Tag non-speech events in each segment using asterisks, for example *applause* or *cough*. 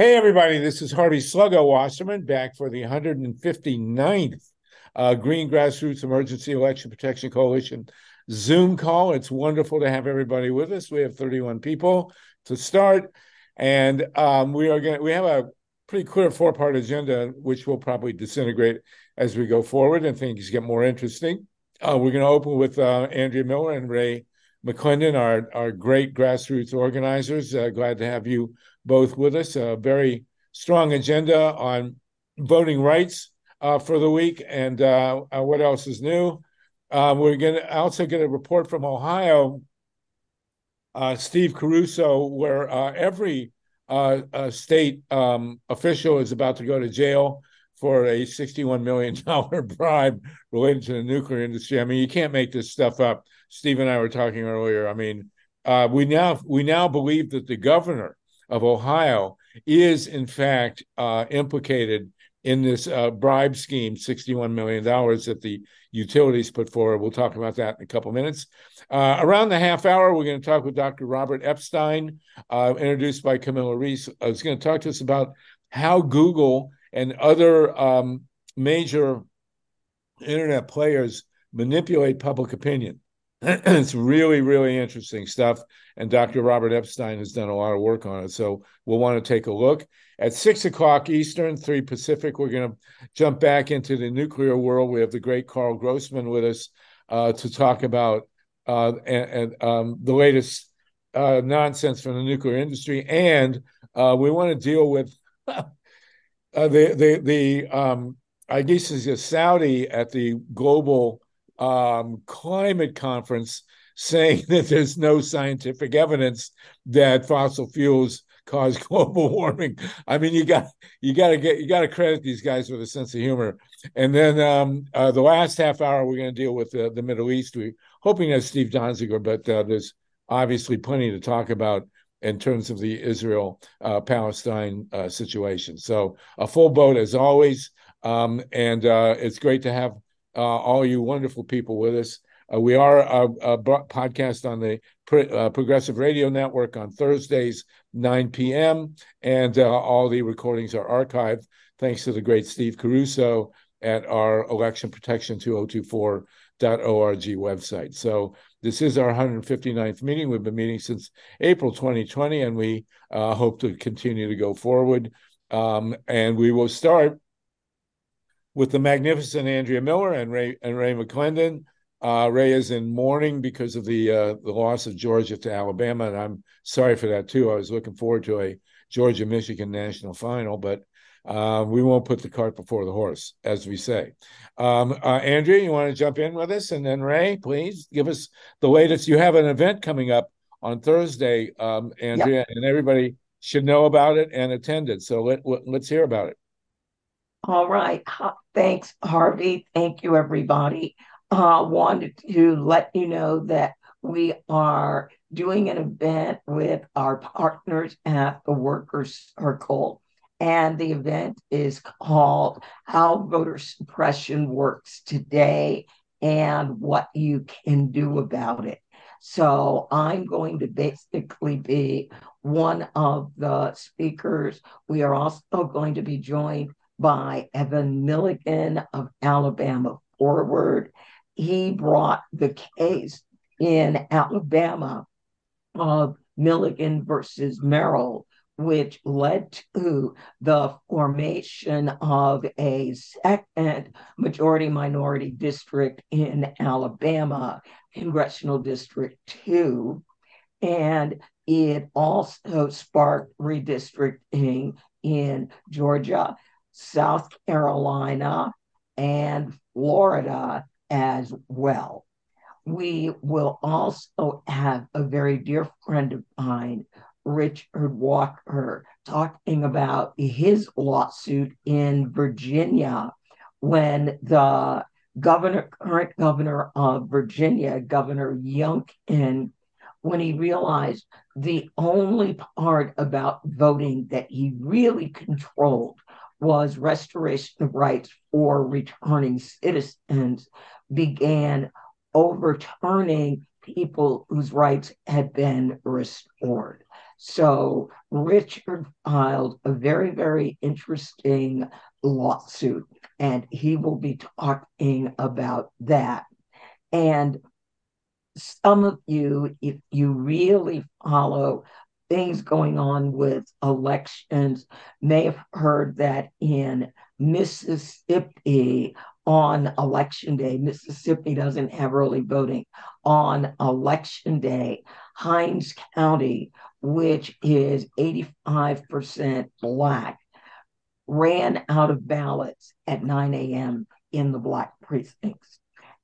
Hey, everybody, this is Harvey Sluggo Wasserman back for the 159th uh, Green Grassroots Emergency Election Protection Coalition Zoom call. It's wonderful to have everybody with us. We have 31 people to start, and um, we are going we have a pretty clear four part agenda, which will probably disintegrate as we go forward and things get more interesting. Uh, we're going to open with uh, Andrea Miller and Ray McClendon, our, our great grassroots organizers. Uh, glad to have you both with us. A very strong agenda on voting rights uh, for the week. And uh, uh what else is new? Uh, we're going to also get a report from Ohio, uh, Steve Caruso, where every state um, official is about to go to jail for a $61 million *laughs* bribe related to the nuclear industry. I mean, you can't make this stuff up. Steve and I were talking earlier. I mean, uh, we now we now believe that the governor of Ohio is in fact uh, implicated in this uh, bribe scheme, $61 million that the utilities put forward. We'll talk about that in a couple minutes. Uh, around the half hour, we're going to talk with Dr. Robert Epstein, uh, introduced by Camilla Rees. I was going to talk to us about how Google and other um, major internet players manipulate public opinion. *clears throat* it's really, really interesting stuff. And Dr. Robert Epstein has done a lot of work on it. So we'll want to take a look. At six o'clock Eastern, three Pacific, we're going to jump back into the nuclear world. We have the great Karl Grossman with us uh, to talk about uh, and, and um, the latest uh, nonsense from the nuclear industry. And uh, we want to deal with *laughs* uh, the, the, the um, I guess is Saudi at the global um, climate conference saying that there's no scientific evidence that fossil fuels cause *laughs* global warming. I mean, you got you got to get you got to credit these guys with a sense of humor. And then um, uh, the last half hour, we're going to deal with uh, the Middle East. We're hoping to Steve Donziger, but uh, there's obviously plenty to talk about in terms of the Israel uh, Palestine uh, situation. So a full boat as always, um, and uh, it's great to have uh, all you wonderful people with us. Uh, we are a, a, podcast on the uh, Progressive Radio Network on Thursdays, 9 p.m., and uh, all the recordings are archived thanks to the great Steve Caruso at our election protection 2024.org website. So this is our 159th meeting. We've been meeting since April 2020, and we uh, hope to continue to go forward. Um, and we will start with the magnificent Andrea Miller and Ray and Ray McClendon. Uh, Ray is in mourning because of the uh, the loss of Georgia to Alabama, and I'm sorry for that too. I was looking forward to a Georgia Michigan national final, but uh, we won't put the cart before the horse, as we say. Um, uh, Andrea, you want to jump in with us, and then Ray, please give us the latest. You have an event coming up on Thursday, um, Andrea, yep. and everybody should know about it and attend it. So let, let's hear about it. All right. Thanks, Harvey. Thank you, everybody. Uh, wanted to let you know that we are doing an event with our partners at the Workers Circle. And the event is called How Voter Suppression Works Today and What You Can Do About It. So I'm going to basically be one of the speakers. We are also going to be joined by Evan Milligan of Alabama Forward. He brought the case in Alabama of Milligan versus Merrill, which led to the formation of a second majority minority district in Alabama, Congressional District 2. And it also sparked redistricting in Georgia. South Carolina, and Florida as well. We will also have a very dear friend of mine, Richard Walker, talking about his lawsuit in Virginia when the governor, current governor of Virginia, Governor Youngkin, when he realized the only part about voting that he really controlled was restoration of rights for returning citizens began overturning people whose rights had been restored. So Richard filed a very, very interesting lawsuit, and he will be talking about that. And some of you, if you really follow things going on with elections, may have heard that in Mississippi on election day, Mississippi doesn't have early voting. On election day, Hinds County, which is 85% Black, ran out of ballots at 9 a.m. in the Black precincts.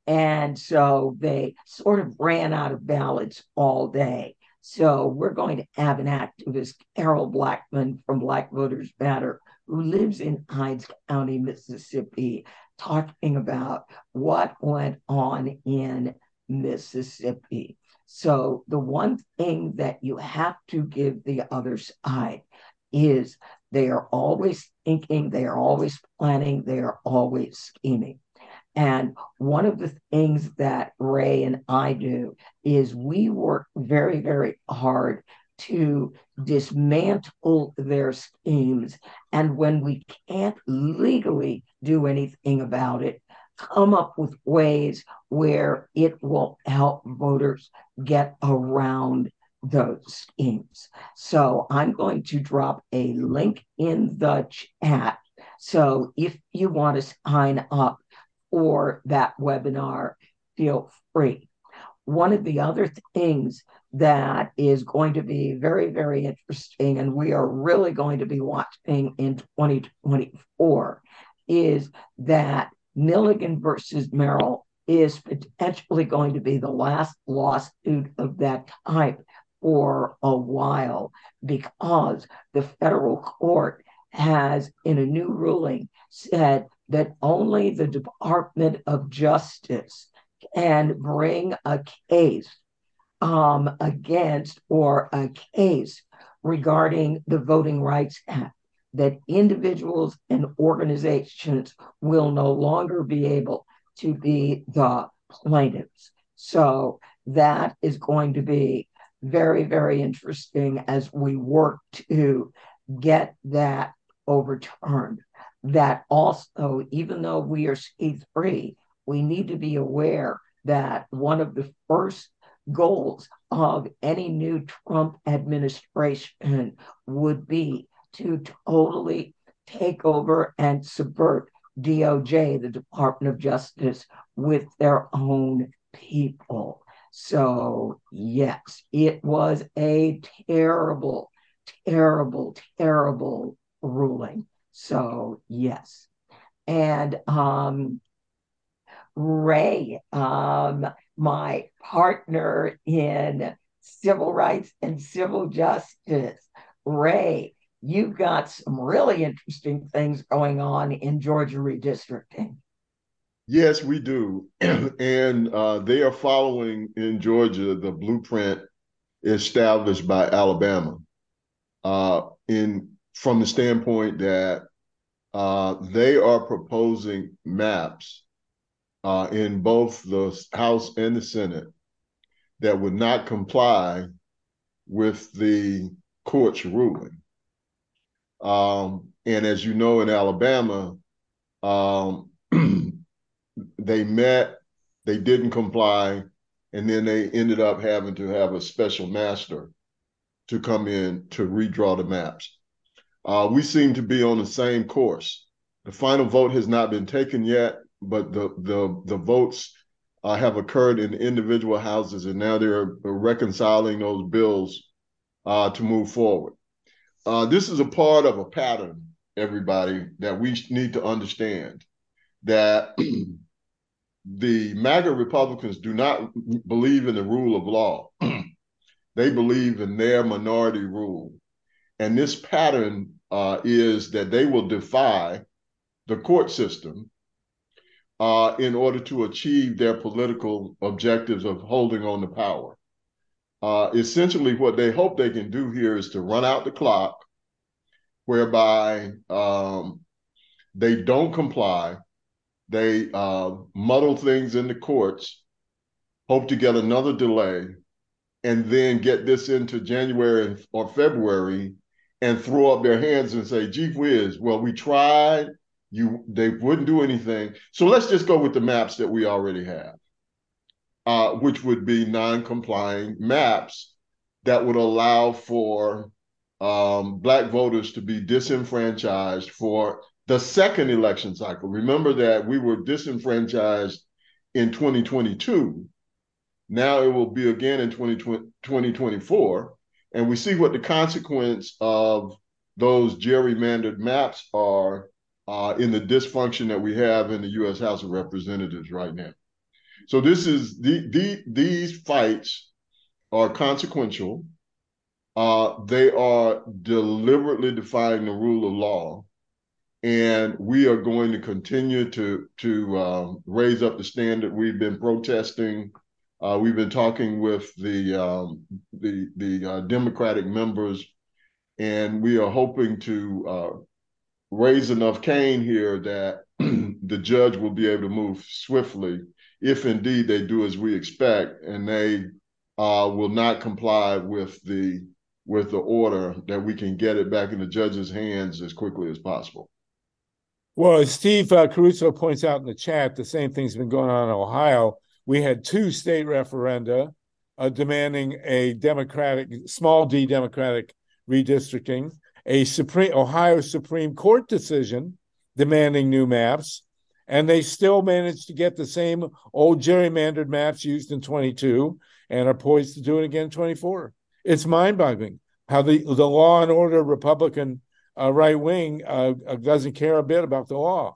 And so they sort of ran out of ballots all day. So we're going to have an activist, Carol Blackman from Black Voters Matter, who lives in Hinds County, Mississippi, talking about what went on in Mississippi. So the one thing that you have to give the other side is they are always thinking, they are always planning, they are always scheming. And one of the things that Ray and I do is we work very, very hard to dismantle their schemes. And when we can't legally do anything about it, come up with ways where it will help voters get around those schemes. So I'm going to drop a link in the chat. So if you want to sign up for that webinar, feel free. One of the other things that is going to be very, very interesting, and we are really going to be watching in 2024, is that Milligan versus Merrill is potentially going to be the last lawsuit of that type for a while because the federal court has, in a new ruling, said that only the Department of Justice can bring a case um, against or a case regarding the Voting Rights Act, that individuals and organizations will no longer be able to be the plaintiffs. So that is going to be very, very interesting as we work to get that overturned that also, even though we are skate free, we need to be aware that one of the first goals of any new Trump administration would be to totally take over and subvert DOJ, the Department of Justice, with their own people. So, yes, it was a terrible, terrible, terrible ruling. So yes. And um, Ray, um, my partner in civil rights and civil justice, Ray, you've got some really interesting things going on in Georgia redistricting. Yes, we do. *clears throat* and uh, they are following in Georgia the blueprint established by Alabama. Uh, in from the standpoint that uh, they are proposing maps uh, in both the House and the Senate that would not comply with the court's ruling. Um, and as you know, in Alabama, um, *clears throat* they met, they didn't comply, and then they ended up having to have a special master to come in to redraw the maps. Uh, we seem to be on the same course. The final vote has not been taken yet, but the the the votes uh, have occurred in individual houses, and now they're reconciling those bills uh, to move forward. Uh, this is a part of a pattern, everybody, that we need to understand that *clears throat* the MAGA Republicans do not believe in the rule of law. *clears throat* they believe in their minority rule. And this pattern uh, is that they will defy the court system uh, in order to achieve their political objectives of holding on to power. Uh, essentially, what they hope they can do here is to run out the clock, whereby um, they don't comply, they uh, muddle things in the courts, hope to get another delay, and then get this into January or February and throw up their hands and say, gee whiz, well, we tried, you they wouldn't do anything. So let's just go with the maps that we already have, uh, which would be non-complying maps that would allow for um, black voters to be disenfranchised for the second election cycle. Remember that we were disenfranchised in 2022. Now it will be again in 2024. And we see what the consequence of those gerrymandered maps are uh, in the dysfunction that we have in the U.S. House of Representatives right now. So this is the, the these fights are consequential. Uh, they are deliberately defying the rule of law, and we are going to continue to to um, raise up the standard. We've been protesting. Uh, we've been talking with the um, the the uh, Democratic members, and we are hoping to uh, raise enough Cain here that *clears throat* the judge will be able to move swiftly if indeed they do as we expect and they uh, will not comply with the with the order that we can get it back in the judge's hands as quickly as possible. Well, as Steve uh, Caruso points out in the chat, the same thing's been going on in Ohio. We had two state referenda uh, demanding a Democratic, small d Democratic redistricting, a Supreme Ohio Supreme Court decision demanding new maps, and they still managed to get the same old gerrymandered maps used in 22 and are poised to do it again in 24. It's mind-boggling how the the law and order Republican uh, right wing uh, uh doesn't care a bit about the law.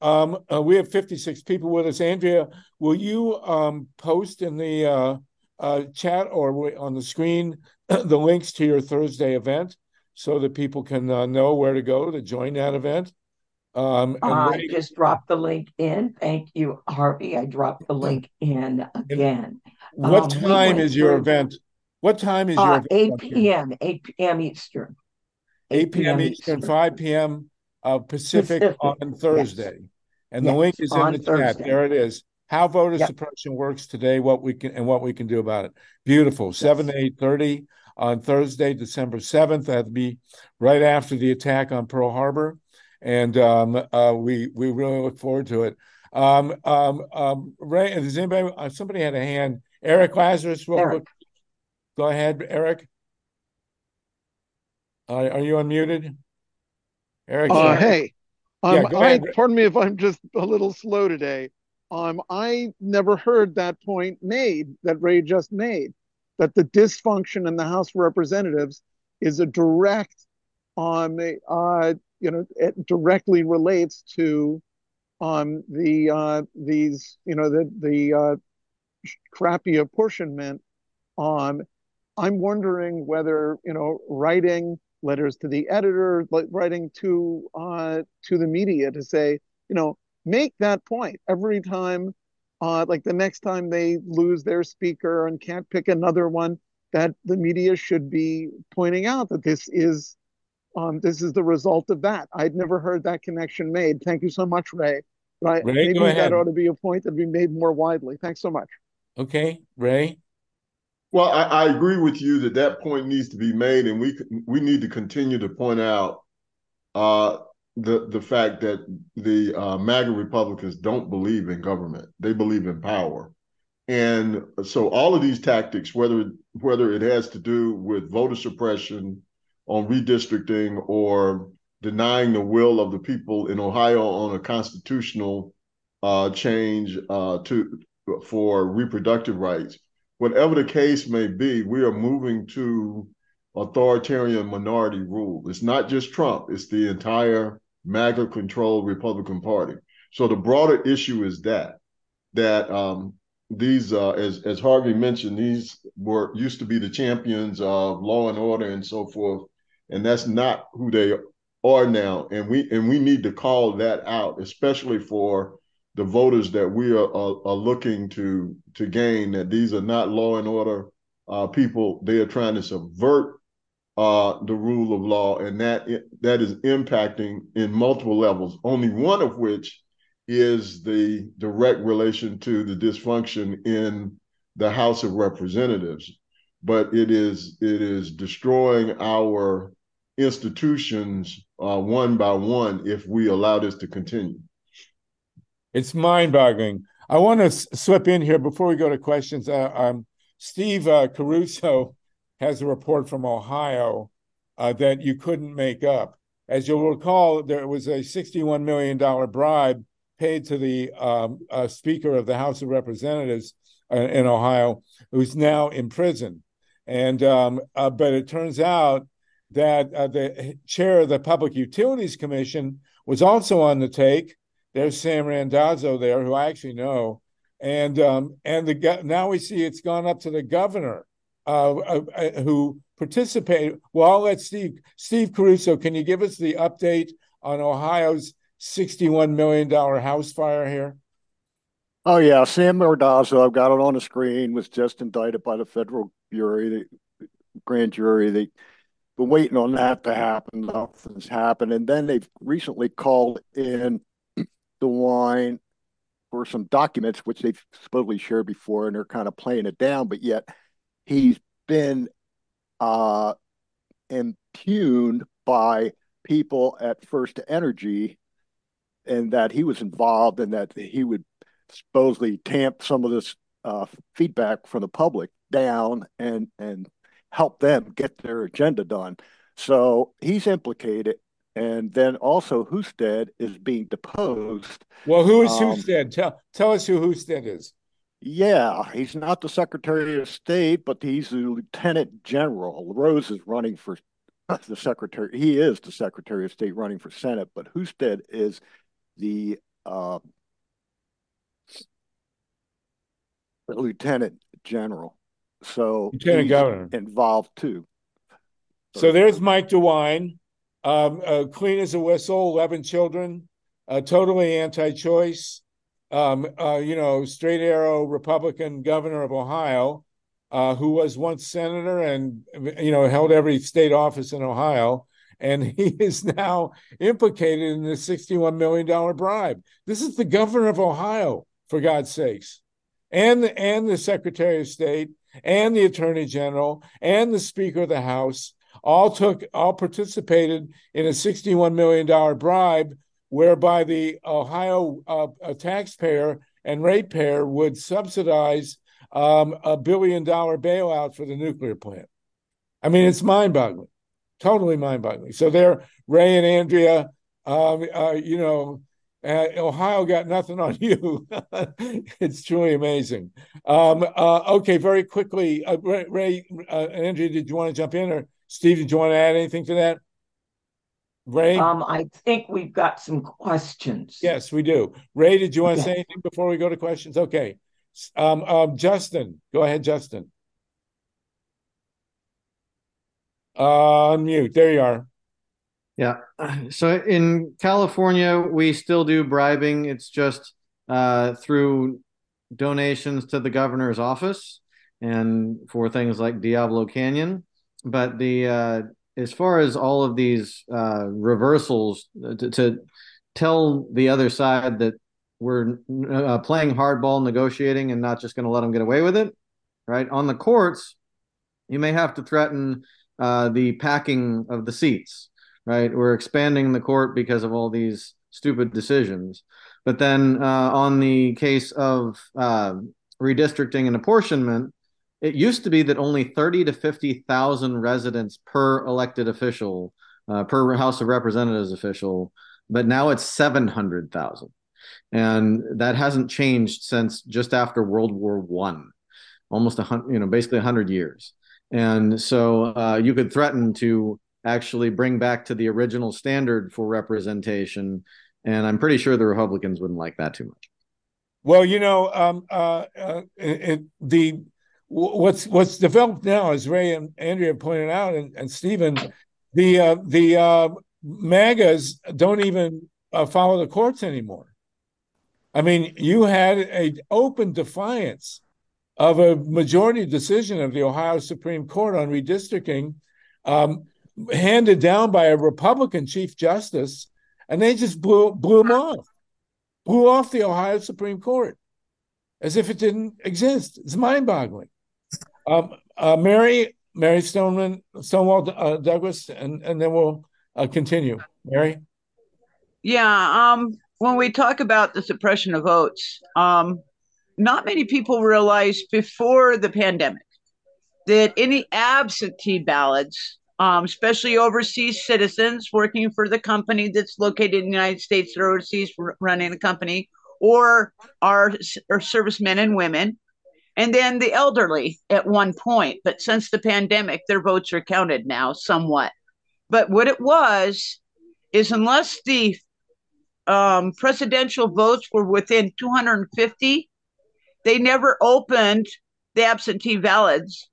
Um, uh, we have 56 people with us. Andrea, will you um, post in the uh, uh, chat or on the screen *clears throat* the links to your Thursday event? so that people can uh, know where to go to join that event? Um, I Ray, just dropped the link in. Thank you, Harvey. I dropped the link in again. What um, time we is your through, event? What time is uh, your event? 8 p.m. 8 p.m. Eastern. 8 p.m. Eastern, 5 p.m. Uh, Pacific, Pacific, on Thursday. Yes. And yes, the link is in the Thursday. chat. There it is. How voter yep. suppression works today, what we can and what we can do about it. Beautiful. Yes. 7 to 8 30 on Thursday, December 7th. That'd be right after the attack on Pearl Harbor. And um, uh, we we really look forward to it. Um, um, um, Ray, does anybody, uh, somebody had a hand? Eric Lazarus, Eric. go ahead, Eric. Are you unmuted? Eric? Uh, hey, um, yeah, I, pardon me if I'm just a little slow today. Um, I never heard that point made that Ray just made that the dysfunction in the House of Representatives is a direct, um, uh, you know, it directly relates to um, the uh, these, you know, the the uh, crappy apportionment. Um, I'm wondering whether you know writing letters to the editor, like writing to uh, to the media to say, you know, make that point every time uh, like the next time they lose their speaker and can't pick another one, that the media should be pointing out that this is um, this is the result of that. I'd never heard that connection made. Thank you so much, Ray. But Ray, maybe that ought to be a point that be made more widely. Thanks so much. Okay, Ray. Well, I, I, agree with you that that point needs to be made, and we we need to continue to point out uh, the the fact that the uh, MAGA Republicans don't believe in government; they believe in power, and so all of these tactics, whether whether it has to do with voter suppression on redistricting or denying the will of the people in Ohio on a constitutional uh, change uh, to for reproductive rights, whatever the case may be, we are moving to authoritarian minority rule. It's not just Trump; it's the entire MAGA controlled Republican Party. So the broader issue is that that um, these, uh, as as Harvey mentioned, these were used to be the champions of law and order and so forth, and that's not who they are now. And we and we need to call that out, especially for the voters that we are, are, are looking to to gain. That these are not law and order uh, people. They are trying to subvert uh, the rule of law, and that that is impacting in multiple levels. Only one of which is the direct relation to the dysfunction in the House of Representatives. but it is it is destroying our institutions uh, one by one if we allow this to continue. It's mind-boggling. I want to slip in here before we go to questions. Uh, um, Steve uh, Caruso has a report from Ohio uh, that you couldn't make up. As you'll recall, there was a $61 million bribe paid to the um, uh, Speaker of the House of Representatives uh, in Ohio, who's now in prison. And um, uh, but it turns out that the chair of the Public Utilities Commission was also on the take. There's Sam Randazzo there, who I actually know, and um, and the now we see it's gone up to the governor, uh, uh, uh, who participated. Well, I'll let Steve Steve Caruso. Can you give us the update on Ohio's 61 million dollar house fire here? Oh yeah, Sam Randazzo. I've got it on the screen. Was just indicted by the federal jury, the grand jury. They been waiting on that to happen. Nothing's happened, and then they've recently called in DeWine for some documents which they've supposedly shared before, and they're kind of playing it down. But yet, he's been uh, impugned by people at First Energy, and that he was involved, and that he would supposedly tamp some of this uh, feedback from the public down and and help them get their agenda done. So he's implicated, and then also Husted is being deposed. Well, who is um, Husted? Tell tell us who Husted is. Yeah, he's not the Secretary of State, but he's the Lieutenant General. Rose is running for the Secretary. He is the Secretary of State running for Senate, but Husted is the uh, Lieutenant General. So Lieutenant Governor involved too. So there's Mike DeWine, um, uh, clean as a whistle, 11 children, uh, totally anti-choice, um, uh, you know, straight arrow Republican governor of Ohio, uh, who was once senator and you know held every state office in Ohio, and *laughs* he is now implicated in the 61 million dollar bribe. This is the governor of Ohio, for God's sakes, and and the Secretary of State and the Attorney General and the Speaker of the House all took all participated in a 61 million dollar bribe whereby the Ohio uh, taxpayer and ratepayer would subsidize um, a billion dollar bailout for the nuclear plant. I mean, it's mind boggling, totally mind boggling. So there, Ray and Andrea, um, uh, you know, uh, Ohio got nothing on *laughs* you. it's truly amazing. Um, uh, okay, very quickly, uh, Ray, Ray uh, Andrea, did you want to jump in, or Steve, did you want to add anything to that? Ray? Um, I think we've got some questions. Yes, we do. Ray, did you want to say anything before we go to questions? Okay. Um, um, Justin, go ahead, Justin. Uh, unmute. There you are. Yeah. So in California, we still do bribing. It's just uh, through donations to the governor's office and for things like Diablo Canyon. But the uh, as far as all of these uh, reversals uh, to, to, tell the other side that we're uh, playing hardball negotiating and not just going to let them get away with it, right? On the courts, you may have to threaten uh, the packing of the seats right? We're expanding the court because of all these stupid decisions. But then uh, on the case of uh, redistricting and apportionment, it used to be that only 30 to 50,000 residents per elected official, uh, per House of Representatives official, but now it's 700,000. And that hasn't changed since just after World War One, almost a hundred, you know, basically a hundred years. And so uh, you could threaten to actually bring back to the original standard for representation. And I'm pretty sure the Republicans wouldn't like that too much. Well, you know, um, uh, uh, it, the what's what's developed now, as Ray and Andrea pointed out, and, and Stephen, the uh, the uh, MAGAs don't even uh, follow the courts anymore. I mean, you had a open defiance of a majority decision of the Ohio Supreme Court on redistricting. Um, handed down by a Republican Chief Justice, and they just blew blew him off, blew off the Ohio Supreme Court as if it didn't exist. It's mind boggling. Um, uh, Mary, Mary Stoneman, Stonewall uh, Douglas, and and then we'll uh, continue. Mary. Yeah. Um. When we talk about the suppression of votes, um, not many people realized before the pandemic that any absentee ballots, um, especially overseas citizens working for the company that's located in the United States are overseas running the company, or our, our servicemen and women, and then the elderly at one point. But since the pandemic, their votes are counted now somewhat. But what it was is unless the um, presidential votes were within 250, they never opened the absentee ballots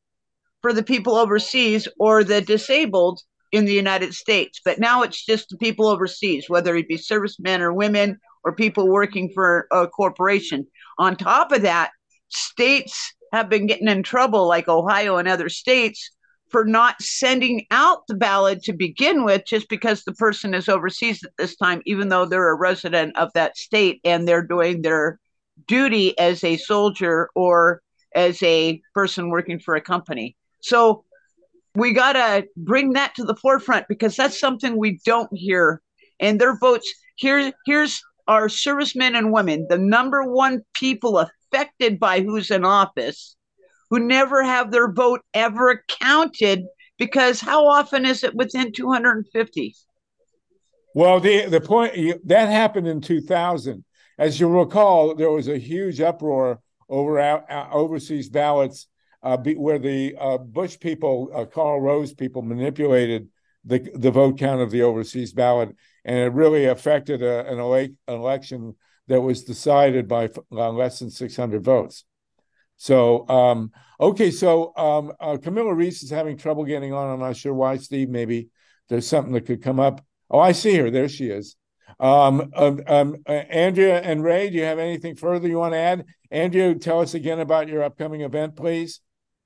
for the people overseas or the disabled in the United States. But now it's just the people overseas, whether it be servicemen or women or people working for a corporation. On top of that, states have been getting in trouble, like Ohio and other states, for not sending out the ballot to begin with, just because the person is overseas at this time, even though they're a resident of that state and they're doing their duty as a soldier or as a person working for a company. So we got to bring that to the forefront because that's something we don't hear. And their votes here, here's our servicemen and women, the number one people affected by who's in office, who never have their vote ever counted because how often is it within 250? Well, the the point that happened in 2000. As you recall, there was a huge uproar over uh, overseas ballots uh, be, where the uh, Bush people, uh, Karl Rove people, manipulated the the vote count of the overseas ballot, and it really affected a, an, ele- an, election that was decided by uh, less than 600 votes. So, um, okay, so um, uh, Camilla Rees is having trouble getting on. I'm not sure why. Steve, maybe there's something that could come up. Oh, I see her. There she is. Um, um, um, uh, Andrea and Ray, do you have anything further you want to add? Andrea, tell us again about your upcoming event, please.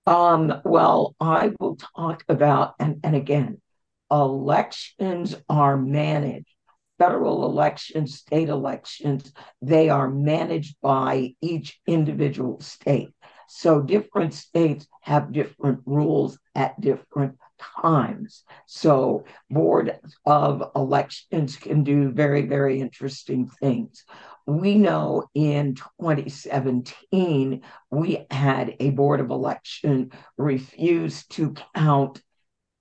Um, well, I will talk about, and, and again, elections are managed. Federal elections, state elections, they are managed by each individual state. So different states have different rules at different times. So board of elections can do very, very interesting things. We know in 2017, we had a board of election refuse to count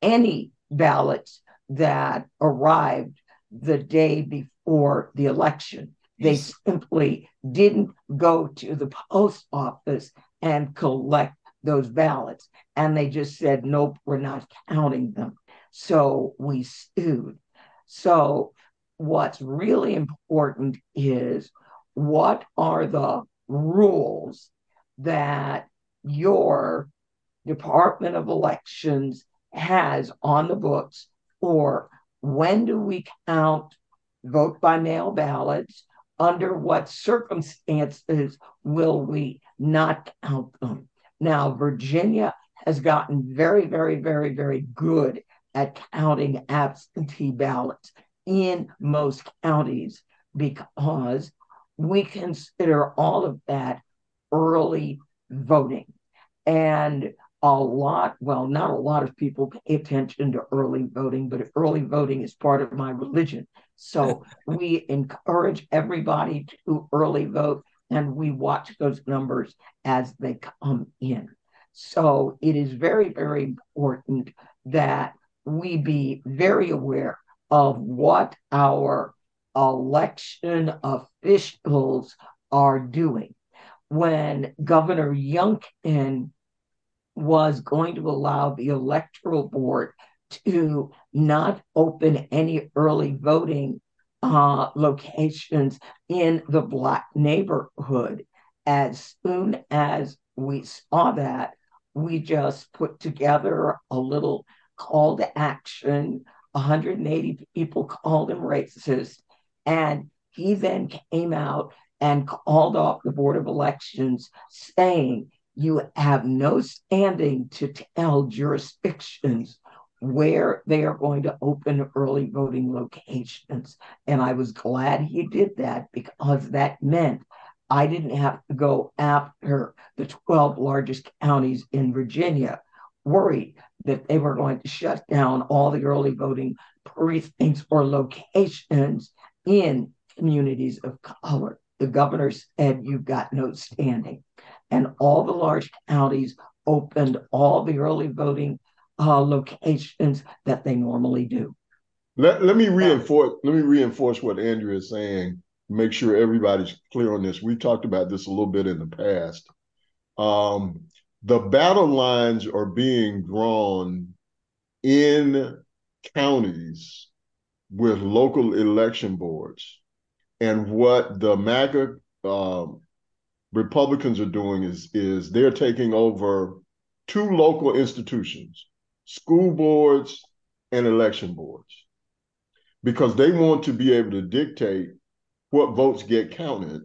any ballots that arrived the day before the election. They simply didn't go to the post office and collect those ballots. And they just said, nope, we're not counting them. So we sued. So what's really important is what are the rules that your Department of Elections has on the books for when do we count vote by mail ballots? Under what circumstances will we not count them? Now, Virginia has gotten very, very, very, very good at counting absentee ballots in most counties because we consider all of that early voting. And a lot, well, not a lot of people pay attention to early voting, but early voting is part of my religion. So *laughs* we encourage everybody to early vote and we watch those numbers as they come in. So it is very, very important that we be very aware of what our election officials are doing. When Governor Youngkin was going to allow the electoral board to not open any early voting uh, locations in the Black neighborhood. As soon as we saw that, we just put together a little call to action. 180 people called him racist. And he then came out and called off the Board of Elections saying, You have no standing to tell jurisdictions where they are going to open early voting locations. And I was glad he did that because that meant I didn't have to go after the 12 largest counties in Virginia worried that they were going to shut down all the early voting precincts or locations in communities of color. The governor said, You've got no standing. And all the large counties opened all the early voting uh, locations that they normally do. Let, let me reinforce let me reinforce what Andrea is saying. Make sure everybody's clear on this. We talked about this a little bit in the past. Um, the battle lines are being drawn in counties with local election boards. And what the MAGA um, Republicans are doing is, is they're taking over two local institutions, school boards and election boards, because they want to be able to dictate what votes get counted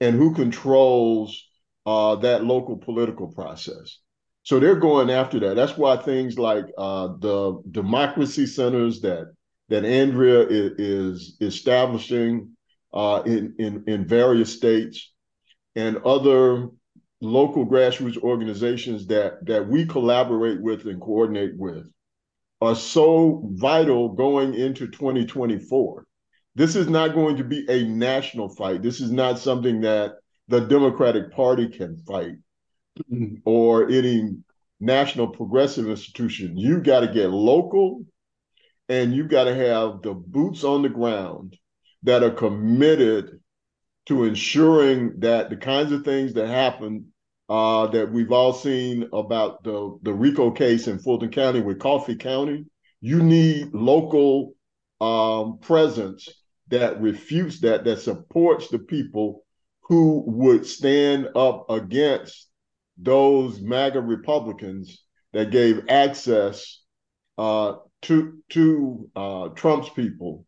and who controls uh, that local political process. So they're going after that. That's why things like uh, the democracy centers that that Andrea is, is establishing uh, in, in in various states and other local grassroots organizations that that we collaborate with and coordinate with are so vital going into 2024. This is not going to be a national fight. This is not something that the Democratic Party can fight mm-hmm. or any national progressive institution. You got to get local and you got to have the boots on the ground that are committed to ensuring that the kinds of things that happen uh, that we've all seen about the, the RICO case in Fulton County with Coffee County, you need local um, presence that refutes that, that supports the people who would stand up against those MAGA Republicans that gave access uh, to to uh, Trump's people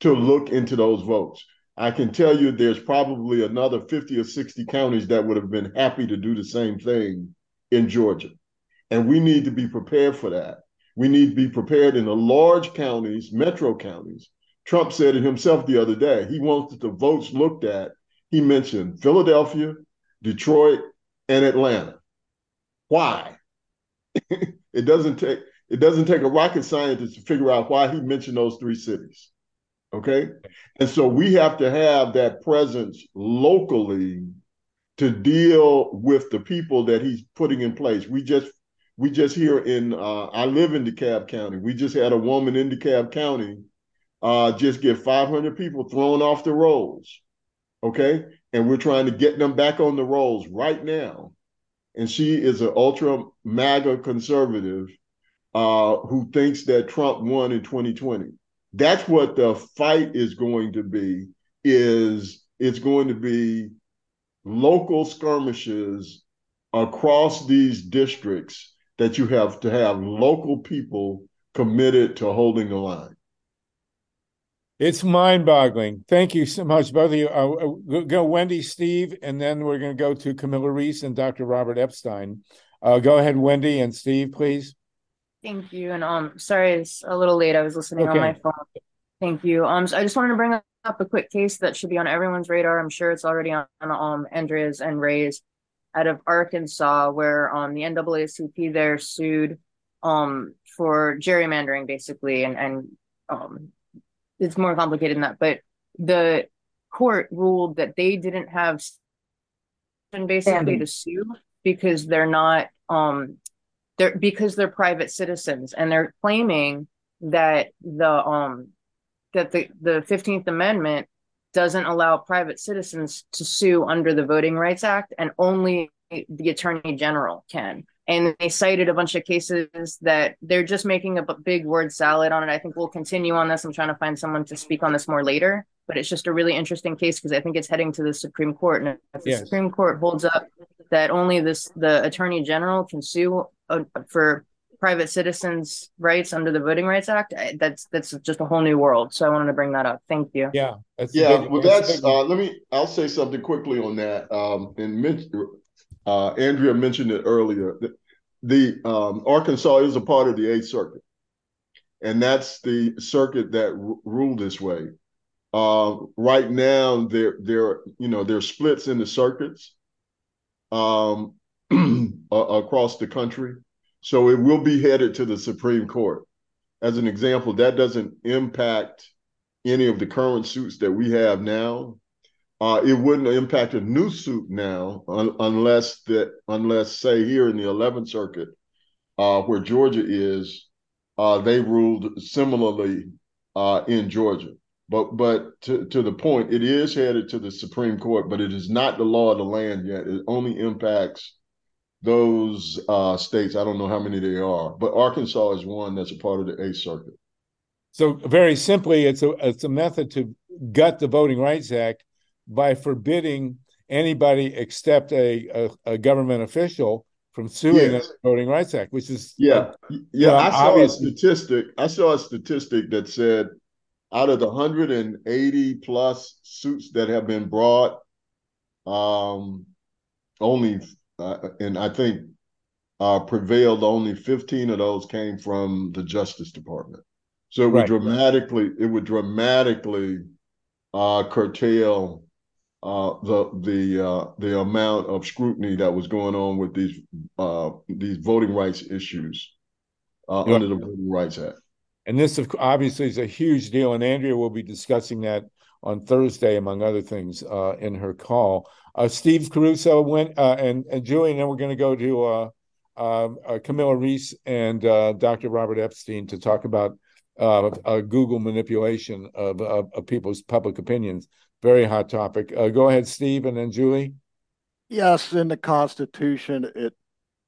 to look into those votes. I can tell you there's probably another 50 or 60 counties that would have been happy to do the same thing in Georgia. And we need to be prepared for that. We need to be prepared in the large counties, metro counties. Trump said it himself the other day. He wants the votes looked at he mentioned Philadelphia, Detroit, and Atlanta. Why? *laughs* it doesn't take it doesn't take a rocket scientist to figure out why he mentioned those three cities. Okay? And so we have to have that presence locally to deal with the people that he's putting in place. We just we just here in uh, I live in DeKalb County. We just had a woman in DeKalb County uh, just get 500 people thrown off the rolls okay? And we're trying to get them back on the rolls right now. And she is an ultra MAGA conservative uh, who thinks that Trump won in 2020. That's what the fight is going to be. Is it's going to be local skirmishes across these districts that you have to have local people committed to holding the line. It's mind-boggling. Thank you so much, both of you. Uh, go Wendi, Steve, and then we're going to go to Camilla Rees and Dr. Robert Epstein. Uh, go ahead, Wendi and Steve, please. Thank you. And um, sorry, it's a little late. I was listening okay. on my phone. Thank you. Um, so I just wanted to bring up a quick case that should be on everyone's radar. I'm sure it's already on um Andrea's and Ray's out of Arkansas, where um the NAACP there sued um for gerrymandering basically and and um it's more complicated than that, but the court ruled that they didn't have basically to sue because they're not um they're because they're private citizens and they're claiming that the um that the the 15th amendment doesn't allow private citizens to sue under the voting rights act and only the attorney general can and they cited a bunch of cases that they're just making a big word salad on it. I think we'll continue on this. I'm trying to find someone to speak on this more later, but it's just a really interesting case because I think it's heading to the Supreme Court. And if the yes. Supreme Court holds up that only this the Attorney General can sue uh, for private citizens' rights under the Voting Rights Act, that's that's just a whole new world. So I wanted to bring that up. Thank you. Yeah, yeah. Big, well, that's uh, let me. I'll say something quickly on that. Um, and uh, Andrea mentioned it earlier. The, the um, Arkansas is a part of the Eighth Circuit, and that's the circuit that r- ruled this way. Uh, right now, there there you know there are splits in the circuits um, *clears throat* across the country. So it will be headed to the Supreme Court. As an example, that doesn't impact any of the current suits that we have now. Uh, it wouldn't impact a new suit now un- unless that unless say here in the 11th Circuit, uh, where Georgia is, uh, they ruled similarly uh, in Georgia. But but to, to the point, it is headed to the Supreme Court, but it is not the law of the land yet. It only impacts those uh, states. I don't know how many they are, but Arkansas is one that's a part of the Eighth Circuit. So very simply, it's a it's a method to gut the Voting Rights Act by forbidding anybody except a, a, a government official from suing yes. the Voting Rights Act, which is yeah, yeah. I saw a statistic. I saw a statistic that said out of the 180 plus suits that have been brought, um, only, uh, and I think uh, prevailed, only 15 of those came from the Justice Department. So it would right. dramatically, it would dramatically uh, curtail uh, the the uh, the amount of scrutiny that was going on with these uh, these voting rights issues uh, under the Voting Rights Act. And this, obviously, is a huge deal. And Andrea will be discussing that on Thursday, among other things, uh, in her call. Uh, Steve Caruso went, uh, and, and Julie, and then we're going to go to uh, um, uh, Camilla Rees and uh, Dr. Robert Epstein to talk about Google manipulation of, of, of, people's public opinions. Very hot topic. go ahead, Steve, and then Julie. Yes, in the Constitution, it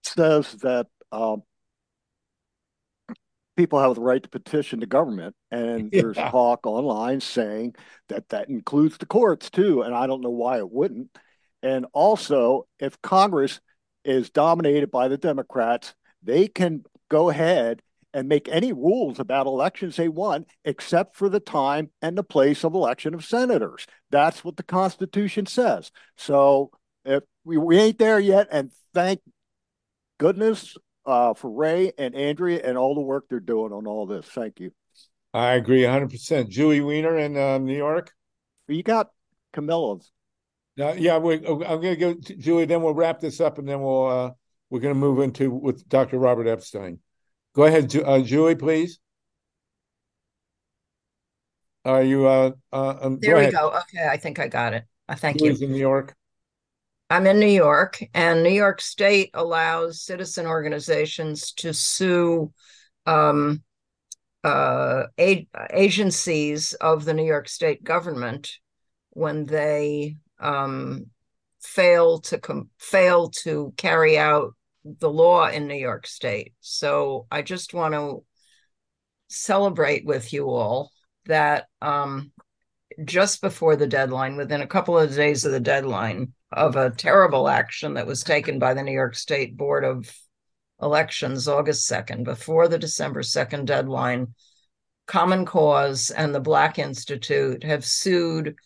says that um, people have the right to petition the government and *laughs* yeah. there's talk online saying that that includes the courts too and i don't know why it wouldn't and also if congress is dominated by the democrats they can go ahead and make any rules about elections they want except for the time and the place of election of senators that's what the constitution says so if we, we ain't there yet and thank goodness uh, for Ray and Andrea and all the work they're doing on all this. Thank you. I agree 100%. Julie Wiener in uh, New York. You got Camilla's. Uh, yeah, we, I'm going to go to Julie. Then we'll wrap this up, and then we'll uh, we're going to move into with Dr. Robert Epstein. Go ahead, uh, Julie, please. Are you? Uh, uh, um, there go we ahead. go. Okay, I think I got it. I uh, thank Julie's you. in New York. I'm in New York, and New York State allows citizen organizations to sue um, uh, agencies of the New York State government when they um, fail to com- fail to carry out the law in New York State. So I just want to celebrate with you all that um, just before the deadline, within a couple of days of the deadline, of a terrible action that was taken by the New York State Board of Elections August 2nd, before the December 2nd deadline. Common Cause and the Black Institute have sued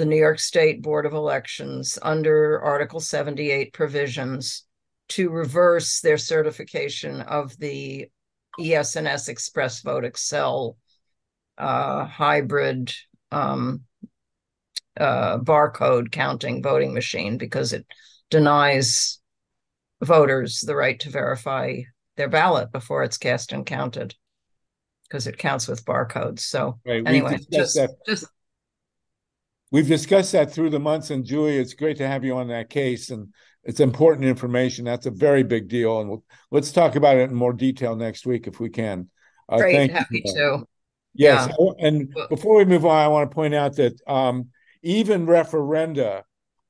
the New York State Board of Elections under Article 78 provisions to reverse their certification of the ES&S ExpressVote XL uh, hybrid um, uh, barcode counting voting machine because it denies voters the right to verify their ballot before it's cast and counted because it counts with barcodes. So right. anyway, just, just we've discussed that through the months. And Julie, it's great to have you on that case, and it's important information. That's a very big deal, and we'll, let's talk about it in more detail next week if we can. Uh, great, happy you. to. Yes, yeah. and before we move on, I want to point out that um, even referenda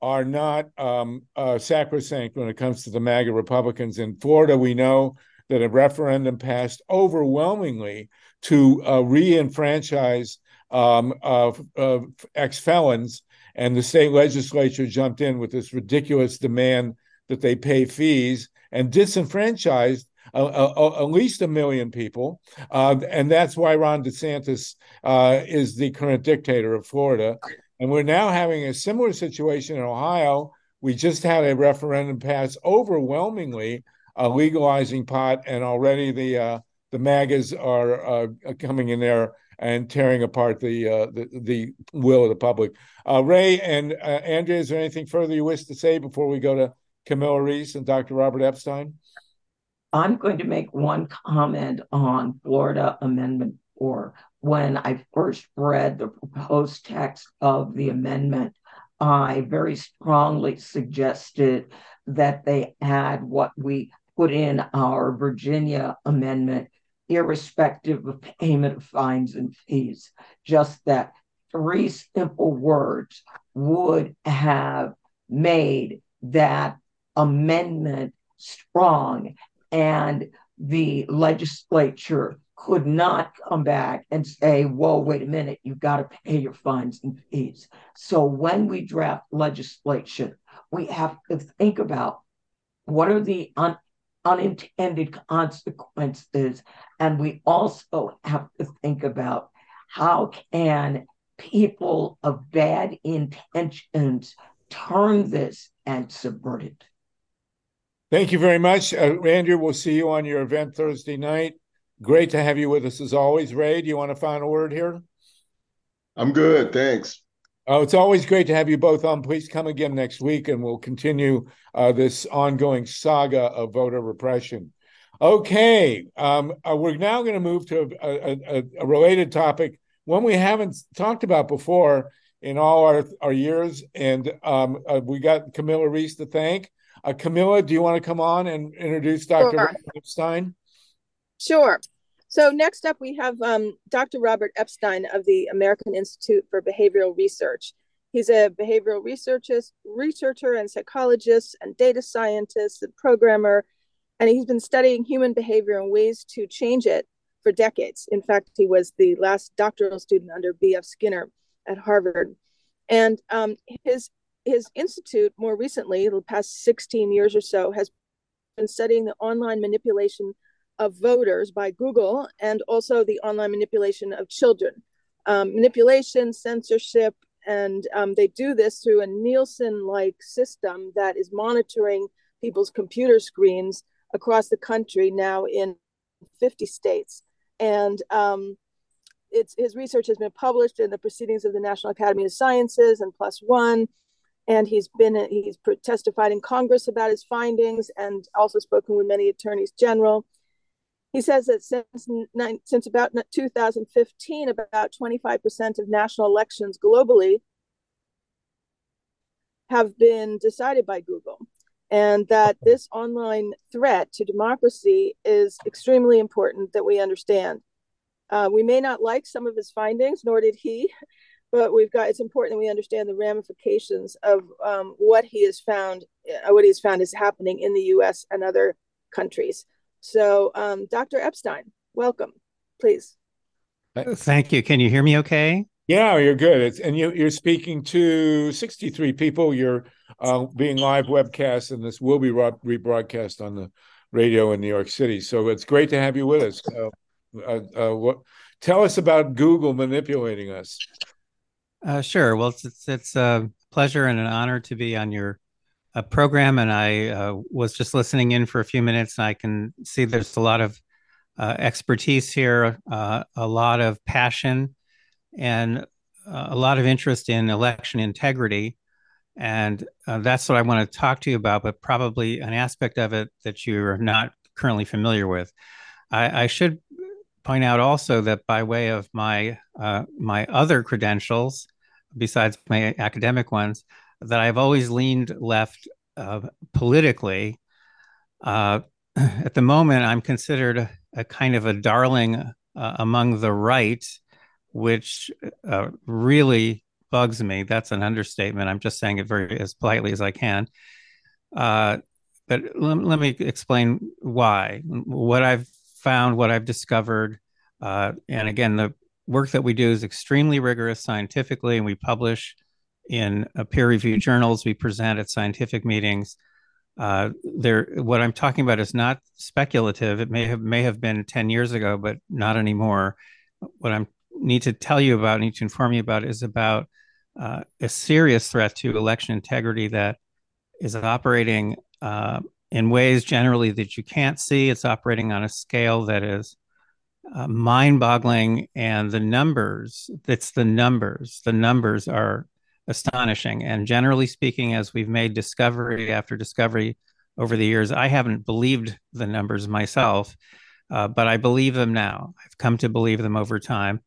are not um, uh, sacrosanct when it comes to the MAGA Republicans. In Florida, we know that a referendum passed overwhelmingly to uh, re-enfranchise um, ex felons, and the state legislature jumped in with this ridiculous demand that they pay fees and disenfranchised uh, uh, at least a million people, uh, and that's why Ron DeSantis uh, is the current dictator of Florida. And we're now having a similar situation in Ohio. We just had a referendum pass overwhelmingly uh, legalizing pot, and already the uh, the MAGAs are uh, coming in there and tearing apart the uh, the, the will of the public. Uh, Ray and uh, Andrea, is there anything further you wish to say before we go to Camilla Rees and Dr. Robert Epstein? I'm going to make one comment on Florida Amendment 4. When I first read the proposed text of the amendment, I very strongly suggested that they add what we put in our Virginia amendment, irrespective of payment of fines and fees. Just that three simple words would have made that amendment strong and the legislature could not come back and say, whoa, wait a minute, you've got to pay your fines and fees. So when we draft legislation, we have to think about what are the unintended consequences. And we also have to think about how can people of bad intentions turn this and subvert it. Thank you very much. Uh, Andrea, we'll see you on your event Thursday night. Great to have you with us as always. Ray, do you want to find a final word here? I'm good. Thanks. Oh, it's always great to have you both on. Please come again next week and we'll continue uh, this ongoing saga of voter repression. Okay, um, uh, we're now going to move to a, a, a, related topic, one we haven't talked about before in all our, our years. And um, uh, we got Camilla Rees to thank. Uh, Camilla, do you want to come on and introduce Dr. Sure. Epstein? Sure. So next up, we have um, Dr. Robert Epstein of the American Institute for Behavioral Research. He's a behavioral researcher, researcher and psychologist and data scientist and programmer, and he's been studying human behavior and ways to change it for decades. In fact, he was the last doctoral student under B.F. Skinner at Harvard. And um, his his institute, more recently, the past 16 years or so, has been studying the online manipulation of voters by Google and also the online manipulation of children. Um, manipulation, censorship, and um, they do this through a Nielsen like system that is monitoring people's computer screens across the country now in 50 states. And um, it's, his research has been published in the Proceedings of the National Academy of Sciences and One. And he's been he's testified in Congress about his findings and also spoken with many attorneys general. He says that since, since about 2015, about 25% of national elections globally have been decided by Google, and that this online threat to democracy is extremely important that we understand. Uh, we may not like some of his findings, nor did he, *laughs* but we've got it's important that we understand the ramifications of um, what he has found, uh, what he has found is happening in the U.S. and other countries. So, um, Dr. Epstein, welcome, please. Thank you. Can you hear me okay? Yeah, you're good. It's, and you, are speaking to 63 people. You're uh, being live webcast, and this will be rebroadcast on the radio in New York City. So it's great to have you with us. Uh, uh, uh what, tell us about Google manipulating us. Uh, sure. Well, it's, it's, it's a pleasure and an honor to be on your a program, and I uh, was just listening in for a few minutes. And I can see there's a lot of uh, expertise here, uh, a lot of passion, and uh, a lot of interest in election integrity. And uh, that's what I want to talk to you about, but probably an aspect of it that you're not currently familiar with. I, I should point out also that by way of my uh, my other credentials, besides my academic ones, that I've always leaned left uh, politically. Uh, *clears throat* at the moment, I'm considered a, kind of a darling uh, among the right, which uh, really bugs me. That's an understatement. I'm just saying it very as politely as I can. Uh, but let, let, me explain why. What I've found, what I've discovered, uh, and again, the work that we do is extremely rigorous scientifically, and we publish in peer-reviewed journals. We present at scientific meetings. Uh, there, what I'm talking about is not speculative. It may have may have been 10 years ago, but not anymore. What I need to tell you about, need to inform you about, is about uh, a serious threat to election integrity that is operating uh, in ways generally that you can't see. It's operating on a scale that is uh, mind-boggling, and the numbers. It's the numbers. The numbers are astonishing. And generally speaking, as we've made discovery after discovery over the years. I haven't believed the numbers myself, uh, but I believe them now. I've come to believe them over time.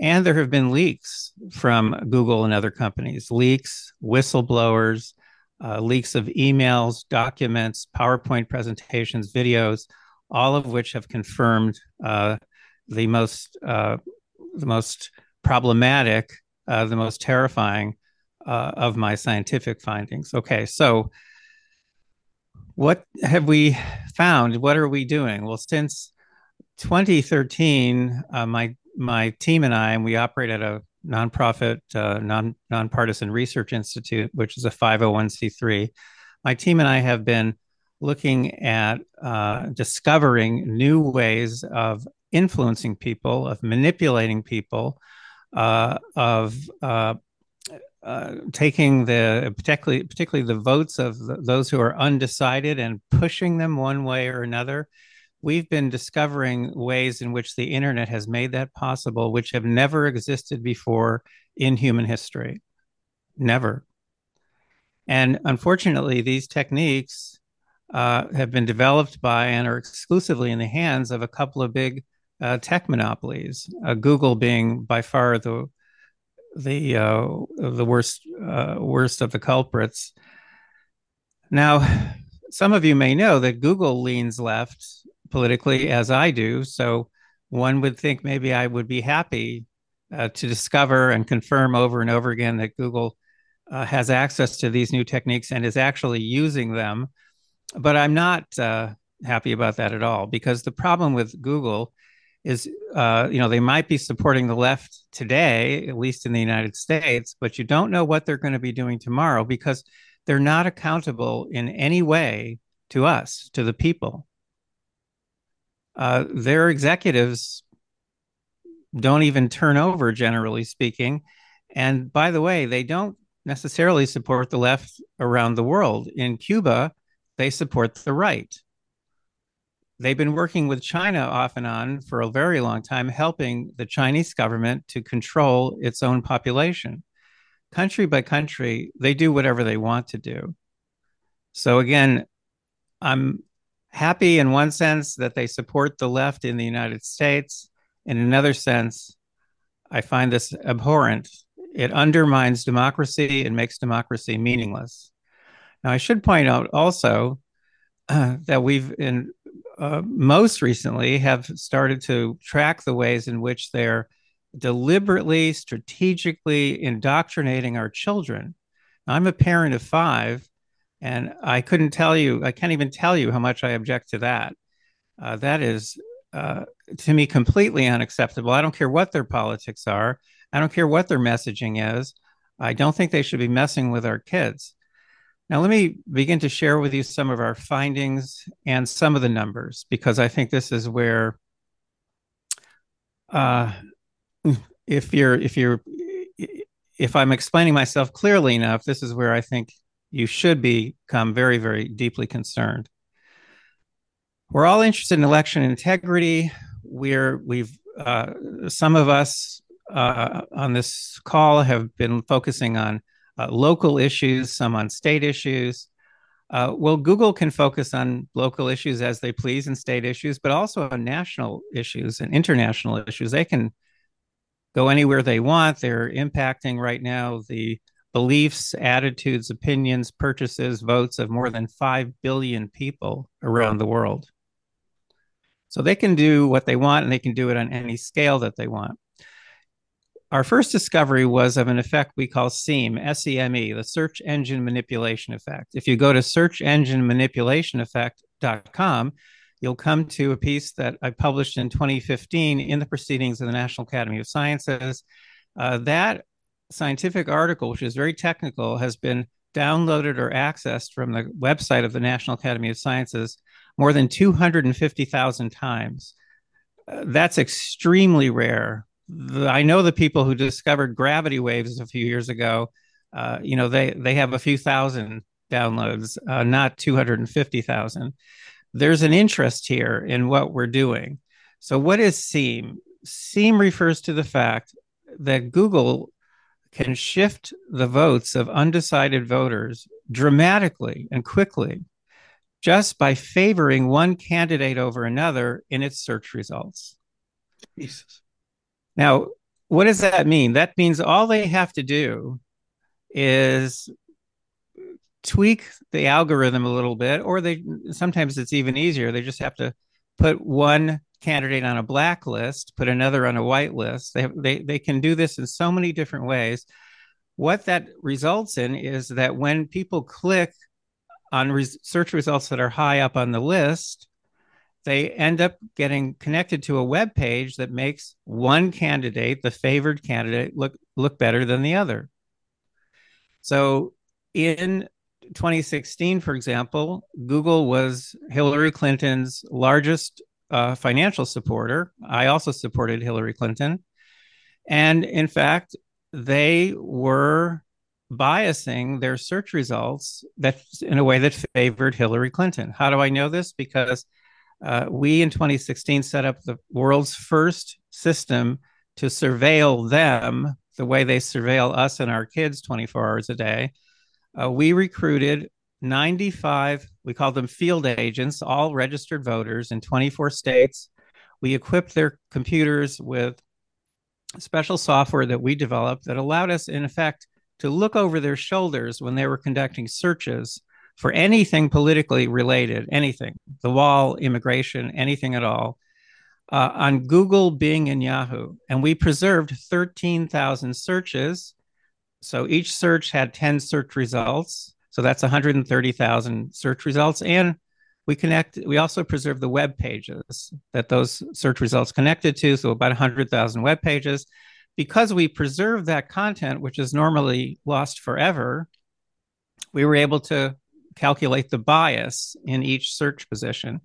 And there have been leaks from Google and other companies leaks, whistleblowers, uh, leaks of emails, documents, PowerPoint presentations, videos, all of which have confirmed uh, the most uh, the most problematic, uh, the most terrifying uh, of my scientific findings. Okay, so what have we found? What are we doing? Well, since 2013, uh, my my team and I, and we operate at a nonprofit, uh, non nonpartisan research institute, which is a 501c3. My team and I have been looking at uh, discovering new ways of influencing people, of manipulating people, uh, of uh, taking the particularly particularly the votes of the, those who are undecided and pushing them one way or another. We've been discovering ways in which the internet has made that possible, which have never existed before in human history. Never. And unfortunately, these techniques uh, have been developed by and are exclusively in the hands of a couple of big uh, tech monopolies. Uh, Google being by far the the uh, the worst uh, worst of the culprits. Now, some of you may know that Google leans left politically, as I do. So one would think maybe I would be happy uh, to discover and confirm over and over again that Google has access to these new techniques and is actually using them but I'm not uh, happy about that at all because the problem with Google is, uh, you know, they might be supporting the left today, at least in the United States, but you don't know what they're going to be doing tomorrow because they're not accountable in any way to us, to the people. Uh, their executives don't even turn over, generally speaking. And by the way, they don't necessarily support the left around the world. In Cuba, they support the right. They've been working with China off and on for a very long time, helping the Chinese government to control its own population. Country by country, they do whatever they want to do. So, again, I'm happy in one sense that they support the left in the United States. In another sense, I find this abhorrent. It undermines democracy and makes democracy meaningless. Now, I should point out also uh, *clears throat* that we've in uh, most recently have started to track the ways in which they're deliberately, strategically indoctrinating our children. I'm a parent of five, and I couldn't tell you, I can't even tell you how much I object to that. Uh, that is, uh, to me, completely unacceptable. I don't care what their politics are, I don't care what their messaging is. I don't think they should be messing with our kids. Now, let me begin to share with you some of our findings and some of the numbers, because I think this is where, uh, if you're, if you're, if I'm explaining myself clearly enough, this is where I think you should become very, very deeply concerned. We're all interested in election integrity. We're, we've, uh, some of us uh, on this call have been focusing on uh, local issues, some on state issues. Uh, well, Google can focus on local issues as they please and state issues, but also on national issues and international issues. They can go anywhere they want. They're impacting right now the beliefs, attitudes, opinions, purchases, votes of more than 5 billion people around the world. So they can do what they want and they can do it on any scale that they want. Our first discovery was of an effect we call SEME, S-E-M-E, the search engine manipulation effect. If you go to search engine manipulation effect.com, you'll come to a piece that I published in 2015 in the proceedings of the National Academy of Sciences. Uh, that scientific article, which is very technical, has been downloaded or accessed from the website of the National Academy of Sciences more than 250,000 times. Uh, that's extremely rare I know the people who discovered gravity waves a few years ago. Uh, you know, they they have a few thousand downloads, uh, not two hundred and fifty thousand. There's an interest here in what we're doing. So, what is SEME? SEAM refers to the fact that Google can shift the votes of undecided voters dramatically and quickly just by favoring one candidate over another in its search results. Jesus. Now, what does that mean? That means all they have to do is tweak the algorithm a little bit, or they sometimes it's even easier. They just have to put one candidate on a black list, put another on a white list. They, they, they can do this in so many different ways. What that results in is that when people click on res- search results that are high up on the list, they end up getting connected to a web page that makes one candidate, the favored candidate, look look better than the other. So in 2016, for example, Google was Hillary Clinton's largest uh, financial supporter. I also supported Hillary Clinton. And in fact, they were biasing their search results that in a way that favored Hillary Clinton. How do I know this? Because uh, we in 2016 set up the world's first system to surveil them the way they surveil us and our kids 24 hours a day. Uh, we recruited 95, we call them field agents, all registered voters in 24 states. We equipped their computers with special software that we developed that allowed us, in effect, to look over their shoulders when they were conducting searches for anything politically related, anything, the wall, immigration, anything at all, uh, on Google, Bing, and Yahoo. And we preserved 13,000 searches. So each search had 10 search results. So that's 130,000 search results. And we connect, we also preserve the web pages that those search results connected to. So about 100,000 web pages. Because we preserve that content, which is normally lost forever, we were able to calculate the bias in each search position.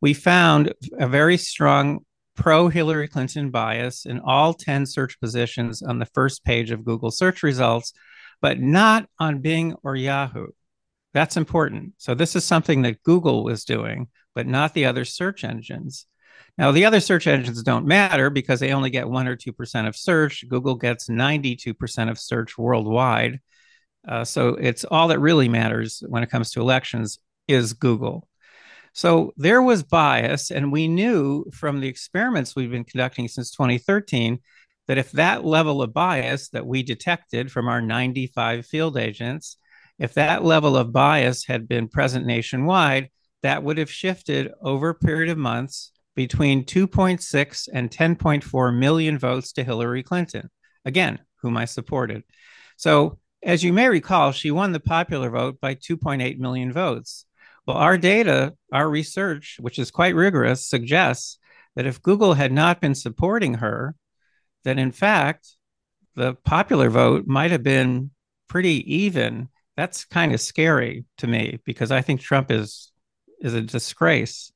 We found a very strong pro Hillary Clinton bias in all 10 search positions on the first page of Google search results but not on Bing or Yahoo. That's important. So, this is something that Google was doing, but not the other search engines. Now, the other search engines don't matter because they only get 1 or 2% of search. Google gets 92% of search worldwide. Uh, so, it's all that really matters when it comes to elections is Google. So, there was bias, and we knew from the experiments we've been conducting since 2013 that if that level of bias that we detected from our 95 field agents, if that level of bias had been present nationwide, that would have shifted over a period of months between 2.6 and 10.4 million votes to Hillary Clinton, again, whom I supported. So, as you may recall, she won the popular vote by 2.8 million votes. Well, our data, our research, which is quite rigorous, suggests that if Google had not been supporting her, that in fact the popular vote might have been pretty even. That's kind of scary to me because I think Trump is is a disgrace.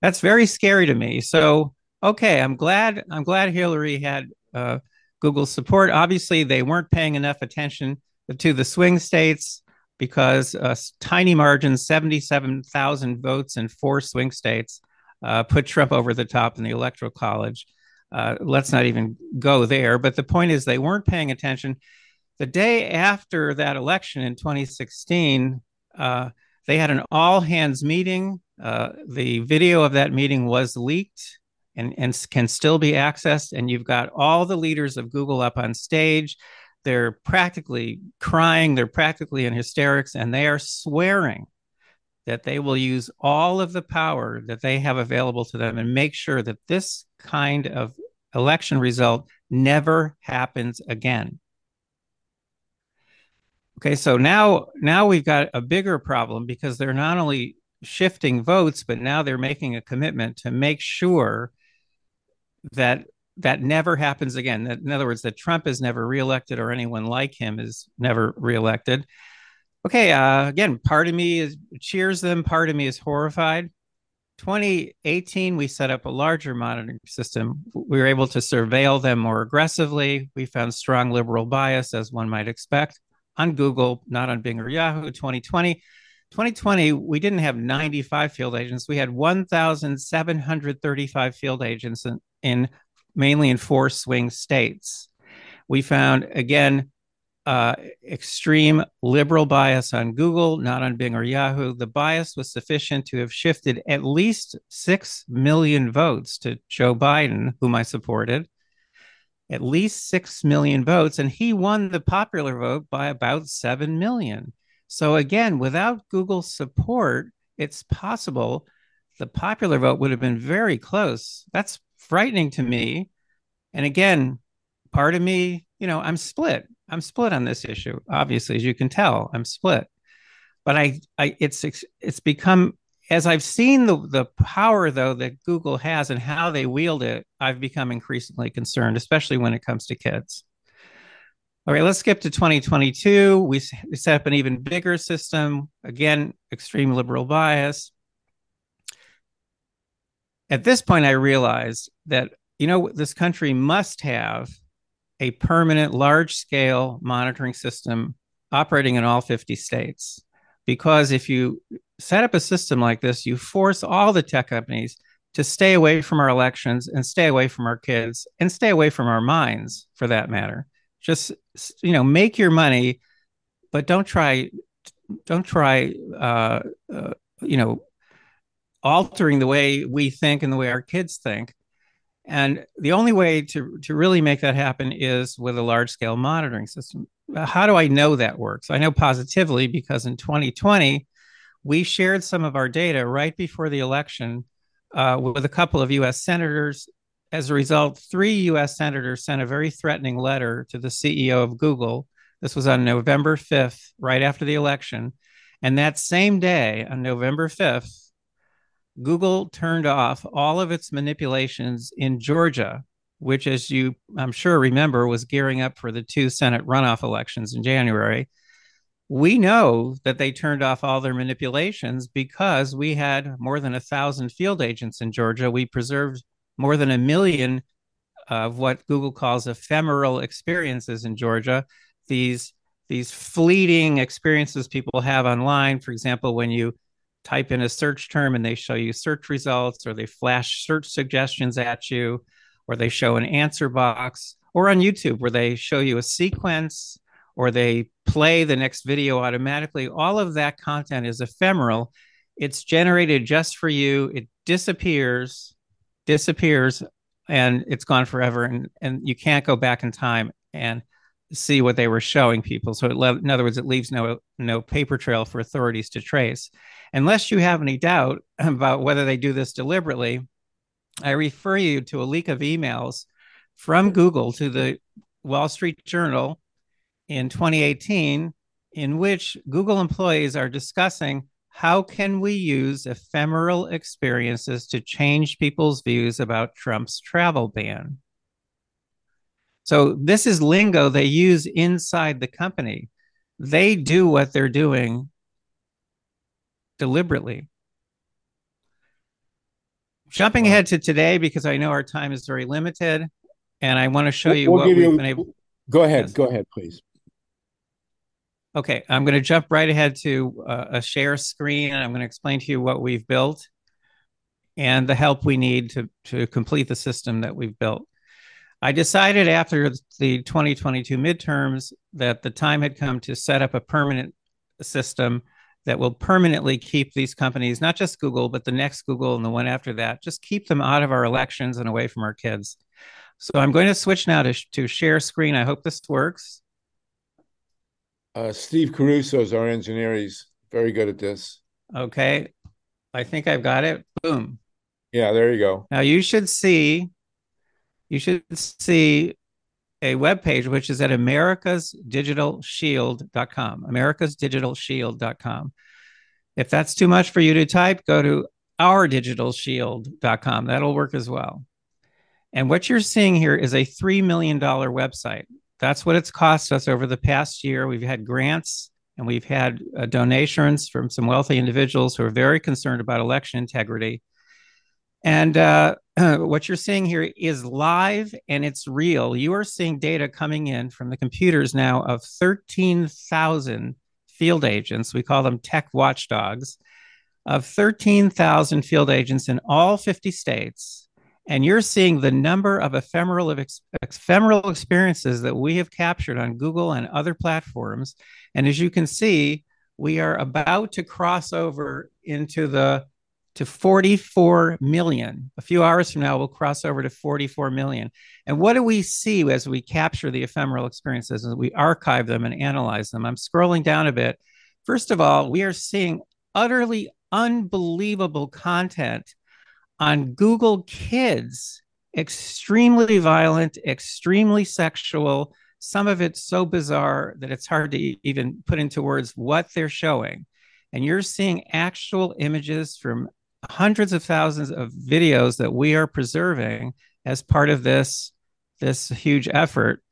That's very scary to me. So okay, I'm glad I'm glad Hillary had uh, Google's support. Obviously, they weren't paying enough attention to the swing states because uh, tiny margins, 77,000 votes in four swing states, uh, put Trump over the top in the electoral college. Uh, let's not even go there. But the point is, they weren't paying attention. The day after that election in 2016, uh, they had an all hands meeting. Uh, the video of that meeting was leaked and, and can still be accessed. And you've got all the leaders of Google up on stage. They're practically crying, they're practically in hysterics, and they are swearing that they will use all of the power that they have available to them and make sure that this kind of election result never happens again. Okay, so now now we've got a bigger problem because they're not only shifting votes, but now they're making a commitment to make sure that that never happens again. In other words, that Trump is never reelected or anyone like him is never reelected. Okay, uh, again, part of me is cheers them, part of me is horrified. 2018, we set up a larger monitoring system. We were able to surveil them more aggressively. We found strong liberal bias, as one might expect, on Google, not on Bing or Yahoo. 2020, 2020, we didn't have 95 field agents. We had 1,735 field agents in, in mainly in four swing states. We found again uh, extreme liberal bias on Google, not on Bing or Yahoo. The bias was sufficient to have shifted at least 6 million votes to Joe Biden, whom I supported, at least 6 million votes. And he won the popular vote by about 7 million. So, again, without Google's support, it's possible the popular vote would have been very close. That's frightening to me. And again, part of me, you know, I'm split. I'm split on this issue. Obviously, as you can tell, I'm split. But I, I, it's it's become as I've seen the the power though that Google has and how they wield it. I've become increasingly concerned, especially when it comes to kids. All right, let's skip to 2022. We, set up an even bigger system. Again, extreme liberal bias. At this point, I realized that you know this country must have a permanent large scale monitoring system operating in all 50 states. Because if you set up a system like this, you force all the tech companies to stay away from our elections and stay away from our kids and stay away from our minds for that matter. Just, you know, make your money, but don't try, don't try, uh, uh, you know, altering the way we think and the way our kids think and the only way to, to really make that happen is with a large scale monitoring system. How do I know that works? I know positively because in 2020, we shared some of our data right before the election uh, with a couple of US senators. As a result, three US senators sent a very threatening letter to the CEO of Google. This was on November 5th, right after the election. And that same day, on November 5th, Google turned off all of its manipulations in Georgia, which, as you I'm sure remember, was gearing up for the two Senate runoff elections in January. We know that they turned off all their manipulations because we had more than a thousand field agents in Georgia. We preserved more than a million of what Google calls ephemeral experiences in Georgia. These these fleeting experiences people have online. For example, when you type in a search term and they show you search results or they flash search suggestions at you or they show an answer box or on YouTube where they show you a sequence or they play the next video automatically. All of that content is ephemeral. It's generated just for you. It disappears, disappears, and it's gone forever. And, and you can't go back in time and see what they were showing people. So, it, in other words, it leaves no no paper trail for authorities to trace. Unless you have any doubt *laughs* about whether they do this deliberately, I refer you to a leak of emails from Google to the Wall Street Journal in 2018, in which Google employees are discussing how can we use ephemeral experiences to change people's views about Trump's travel ban. So this is lingo they use inside the company. They do what they're doing deliberately. Jumping ahead to today because I know our time is very limited, and I want to show you we'll what we've you, been able. Go ahead. Yes. Go ahead, please. Okay, I'm going to jump right ahead to uh, a share screen, and I'm going to explain to you what we've built and the help we need to to complete the system that we've built. I decided after the 2022 midterms that the time had come to set up a permanent system that will permanently keep these companies, not just Google, but the next Google and the one after that, just keep them out of our elections and away from our kids. So I'm going to switch now to, to share screen. I hope this works. Uh, Steve Caruso is our engineer. He's very good at this. Okay. I think I've got it. Boom. Yeah, there you go. Now you should see you should see a web page which is at americasdigitalshield.com americasdigitalshield.com if that's too much for you to type go to ourdigitalshield.com that'll work as well. And what you're seeing here is a $3 million website. That's what it's cost us over the past year. We've had grants and we've had uh, donations from some wealthy individuals who are very concerned about election integrity. And uh, *clears throat* what you're seeing here is live and it's real. You are seeing data coming in from the computers now of 13,000 field agents. We call them tech watchdogs of 13,000 field agents in all 50 states. and you're seeing the number of ephemeral ex- ephemeral experiences that we have captured on Google and other platforms. And as you can see, we are about to cross over into the to 44 million. A few hours from now, we'll cross over to 44 million. And what do we see as we capture the ephemeral experiences as we archive them and analyze them? I'm scrolling down a bit. First of all, we are seeing utterly unbelievable content on Google Kids, extremely violent, extremely sexual. Some of it's so bizarre that it's hard to even put into words what they're showing. And you're seeing actual images from hundreds of thousands of videos that we are preserving as part of this, this huge effort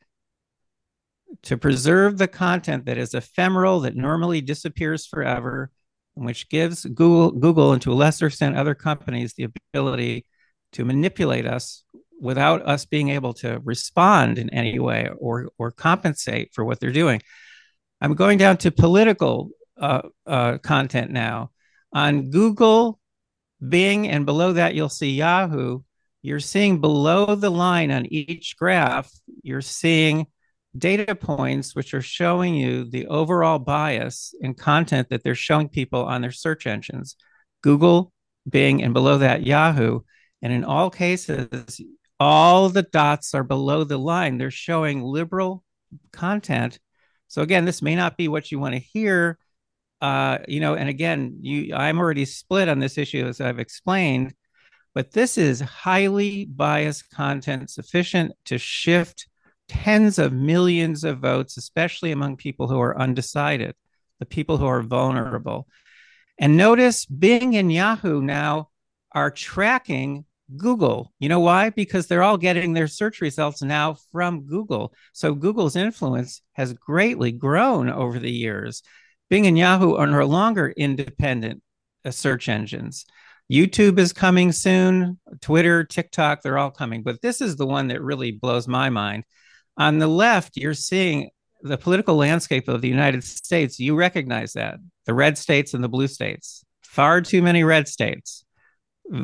to preserve the content that is ephemeral, that normally disappears forever, which gives Google, Google, and to a lesser extent other companies, the ability to manipulate us without us being able to respond in any way or or compensate for what they're doing. I'm going down to political uh, uh, content now on Google, Bing, and below that you'll see Yahoo. You're seeing below the line on each graph. You're seeing data points which are showing you the overall bias in content that they're showing people on their search engines Google, Bing, and below that, Yahoo. And in all cases, all the dots are below the line. They're showing liberal content. So again, this may not be what you want to hear. Uh, you know, and again, you I'm already split on this issue as I've explained, but this is highly biased content sufficient to shift tens of millions of votes, especially among people who are undecided, the people who are vulnerable. And notice Bing and Yahoo now are tracking Google. You know why? Because they're all getting their search results now from Google. So Google's influence has greatly grown over the years. Bing and Yahoo are no longer independent search engines. YouTube is coming soon, Twitter, TikTok, they're all coming. But this is the one that really blows my mind. On the left, you're seeing the political landscape of the United States. You recognize that the red states and the blue states. Far too many red states,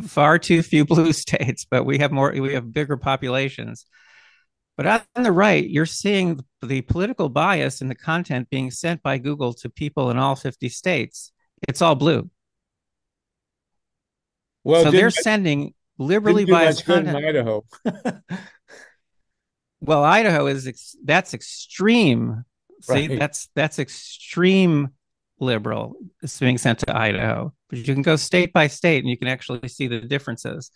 far too few *laughs* blue states, but we have more, we have bigger populations. But on the right, you're seeing the political bias in the content being sent by Google to people in all 50 states. It's all blue. Well, so they're sending liberally biased content. in Idaho. *laughs* *laughs* Well, Idaho is ex- that's extreme. See, right. that's that's extreme liberal is being sent to Idaho. But you can go state by state and you can actually see the differences.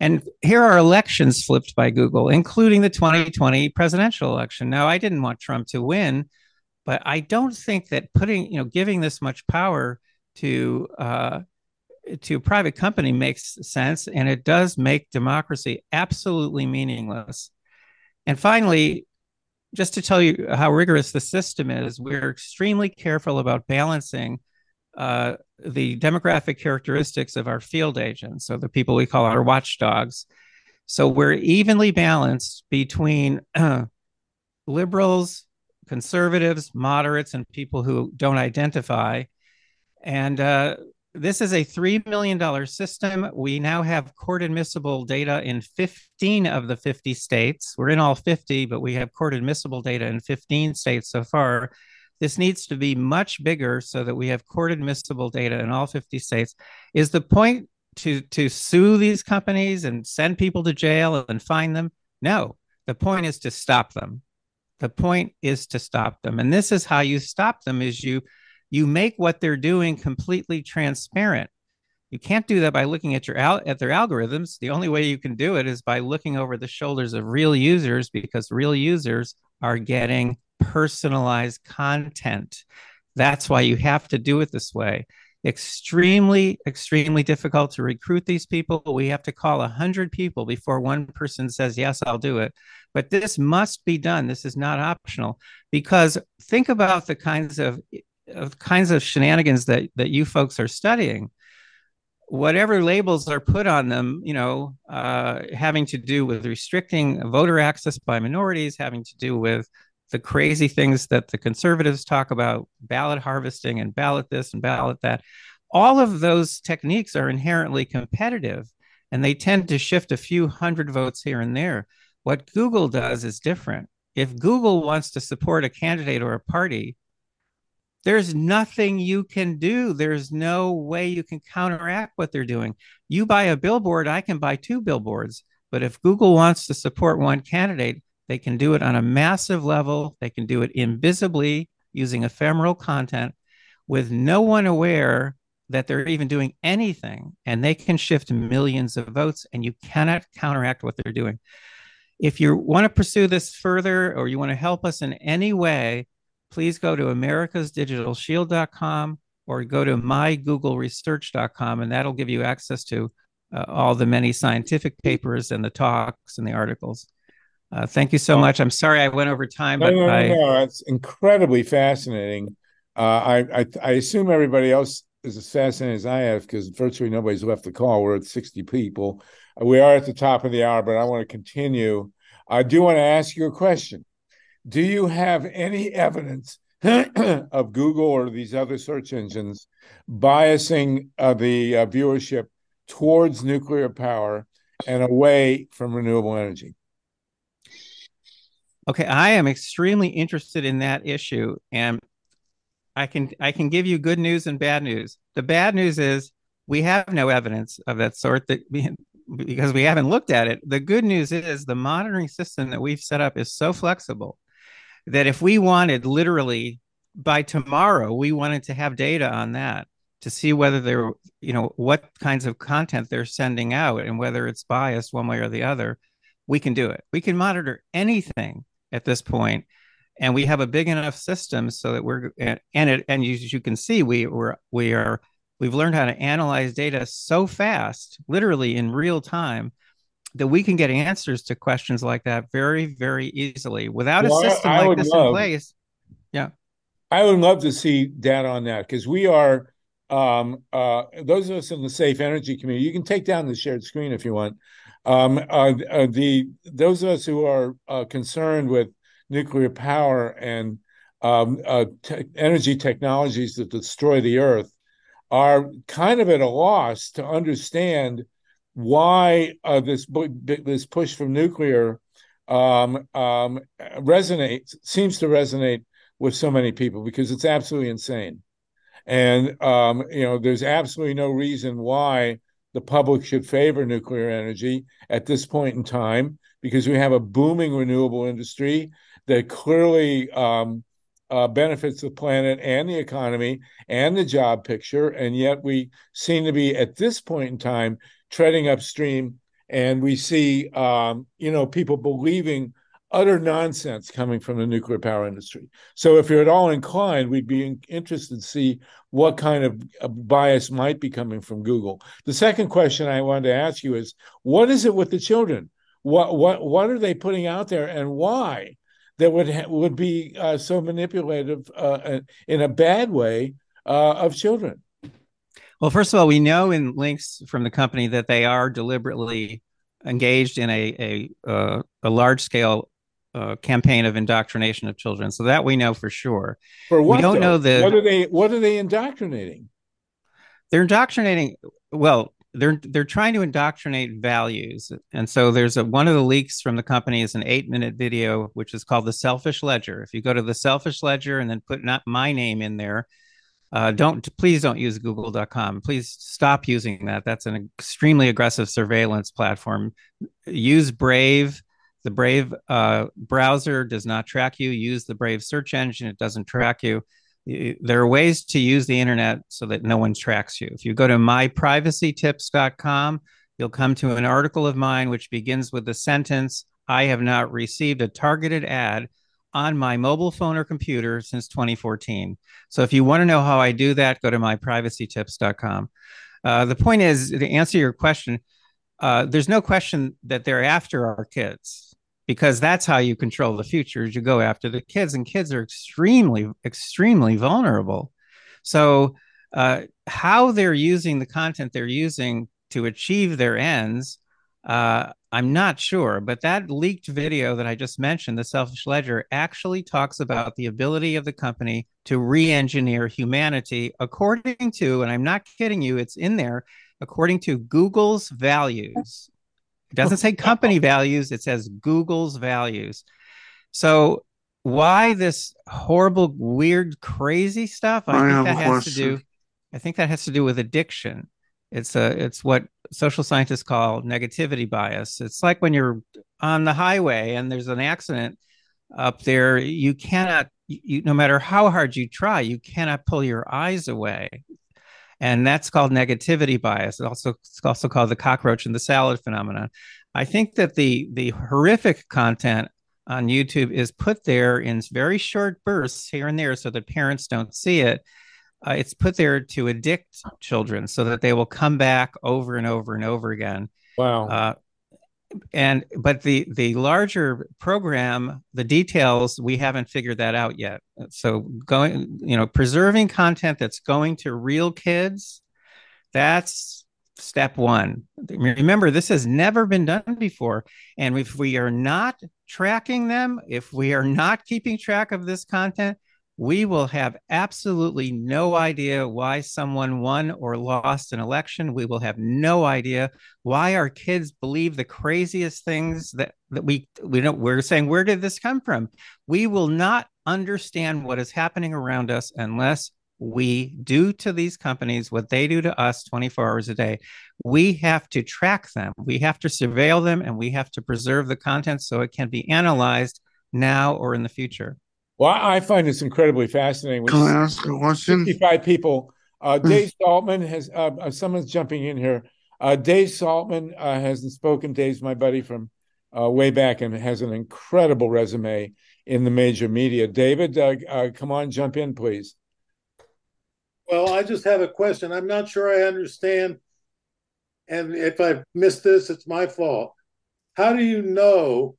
And here are elections flipped by Google, including the 2020 presidential election. Now, I didn't want Trump to win, but I don't think that putting, you know, giving this much power to uh, to a private company makes sense, and it does make democracy absolutely meaningless. And finally, just to tell you how rigorous the system is, we're extremely careful about balancing uh, the demographic characteristics of our field agents, so the people we call our watchdogs. So we're evenly balanced between uh, *clears throat* liberals, conservatives, moderates, and people who don't identify. And uh, this is a $3 million system. We now have court admissible data in 15 of the 50 states. We're in all 50, but we have court admissible data in 15 states so far. This needs to be much bigger so that we have court admissible data in all 50 states. Is the point to, to sue these companies and send people to jail and fine them? No, the point is to stop them. The point is to stop them. And this is how you stop them is you you make what they're doing completely transparent. You can't do that by looking at your at their algorithms. The only way you can do it is by looking over the shoulders of real users because real users are getting personalized content. That's why you have to do it this way. Extremely, extremely difficult to recruit these people. We have to call a hundred people before one person says, Yes, I'll do it. But this must be done. This is not optional because think about the kinds of of kinds of shenanigans that that you folks are studying whatever labels are put on them you know uh, having to do with restricting voter access by minorities having to do with the crazy things that the conservatives talk about ballot harvesting and ballot this and ballot that all of those techniques are inherently competitive and they tend to shift a few hundred votes here and there. What Google does is different. If Google wants to support a candidate or a party, there's nothing you can do. There's no way you can counteract what they're doing. You buy a billboard, I can buy two billboards. But if Google wants to support one candidate, they can do it on a massive level. They can do it invisibly using ephemeral content with no one aware that they're even doing anything. And they can shift millions of votes, and you cannot counteract what they're doing. If you want to pursue this further or you want to help us in any way, please go to americasdigitalshield.com or go to mygoogleresearch.com, and that'll give you access to uh, all the many scientific papers and the talks and the articles. Uh, thank you so much. I'm sorry I went over time, no, but no, no, I, no, that's incredibly fascinating. Uh, I, I, I assume everybody else is as fascinated as I have because virtually nobody's left the call. We're at 60 people. We are at the top of the hour, but I want to continue. I do want to ask you a question. Do you have any evidence *clears throat* of Google or these other search engines biasing uh, the uh, viewership towards nuclear power and away from renewable energy? Okay, I am extremely interested in that issue, and I can I can give you good news and bad news. The bad news is we have no evidence of that sort that because we haven't looked at it. The good news is the monitoring system that we've set up is so flexible that if we wanted literally by tomorrow, we wanted to have data on that to see whether they're, you know, what kinds of content they're sending out and whether it's biased one way or the other, we can do it. We can monitor anything at this point, and we have a big enough system so that we're and it and you, as you can see, we we're we are we've learned how to analyze data so fast, literally in real time, that we can get answers to questions like that very, very easily without well, a system I, I like this love, in place. Yeah. I would love to see data on that because we are um, uh, those of us in the safe energy community. You can take down the shared screen if you want. Um, uh, uh, the those of us who are uh, concerned with nuclear power and um, uh, te- energy technologies that destroy the earth are kind of at a loss to understand why this this push from nuclear um, um, resonates seems to resonate with so many people because it's absolutely insane, and um, you know there's absolutely no reason why the public should favor nuclear energy at this point in time because we have a booming renewable industry that clearly um, uh, benefits the planet and the economy and the job picture, and yet we seem to be at this point in time treading upstream, and we see um, you know people believing utter nonsense coming from the nuclear power industry. So if you're at all inclined, we'd be interested to see what kind of bias might be coming from Google. The second question I wanted to ask you is, what is it with the children? What what what are they putting out there, and why? That would ha- would be uh, so manipulative uh, in a bad way uh, of children. Well, first of all, we know in links from the company that they are deliberately engaged in a a, uh, a large scale uh, campaign of indoctrination of children. So that we know for sure. For what? We don't though? know the what are they what are they indoctrinating? They're indoctrinating. Well, they're they're trying to indoctrinate values, and so there's a one of the leaks from the company is an eight minute video which is called the Selfish Ledger. If you go to the Selfish Ledger and then put not my name in there, uh, don't please don't use google.com please stop using that that's an extremely aggressive surveillance platform use brave the brave uh, browser does not track you. Use the brave search engine. It doesn't track you. There are ways to use the internet so that no one tracks you. If you go to myprivacytips.com you'll come to an article of mine which begins with the sentence i have not received a targeted ad on my mobile phone or computer since 2014. So if you want to know how I do that, go to myprivacytips.com. Uh, the point is, to answer your question, uh, there's no question that they're after our kids because that's how you control the future is you go after the kids and kids are extremely extremely vulnerable so uh, how they're using the content they're using to achieve their ends uh, I'm not sure, but that leaked video that I just mentioned, the Selfish Ledger, actually talks about the ability of the company to re engineer humanity according to, and I'm not kidding you, it's in there, according to Google's values. It doesn't say company values, it says Google's values. So why this horrible, weird, crazy stuff? I, I think that has to do I think that has to do with addiction. It's a it's what social scientists call negativity bias. It's like when you're on the highway and there's an accident up there, you cannot you, no matter how hard you try, you cannot pull your eyes away. And that's called negativity bias. It's also, it's also called the cockroach and the salad phenomenon. I think that the the horrific content on YouTube is put there in very short bursts here and there so that parents don't see it. Uh, it's put there to addict children so that they will come back over and over and over again. Wow. Uh, and but the the larger program the details we haven't figured that out yet. So going you know preserving content that's going to real kids that's step one. Remember this has never been done before. And if we are not tracking them if we are not keeping track of this content we will have absolutely no idea why someone won or lost an election. We will have no idea why our kids believe the craziest things that, that we we don't we're saying where did this come from? We will not understand what is happening around us unless we do to these companies what they do to us 24 hours a day. We have to track them, we have to surveil them, and we have to preserve the content so it can be analyzed now or in the future. Well, I find this incredibly fascinating. Can I ask a question? 55 people. Uh, Dave Saltman has, uh, uh, someone's jumping in here. Uh, Dave Saltman uh, hasn't spoken. Dave's my buddy from uh, way back and has an incredible resume in the major media. David, come on, jump in, please. Well, I just have a question. I'm not sure I understand. And if I've missed this, it's my fault. How do you know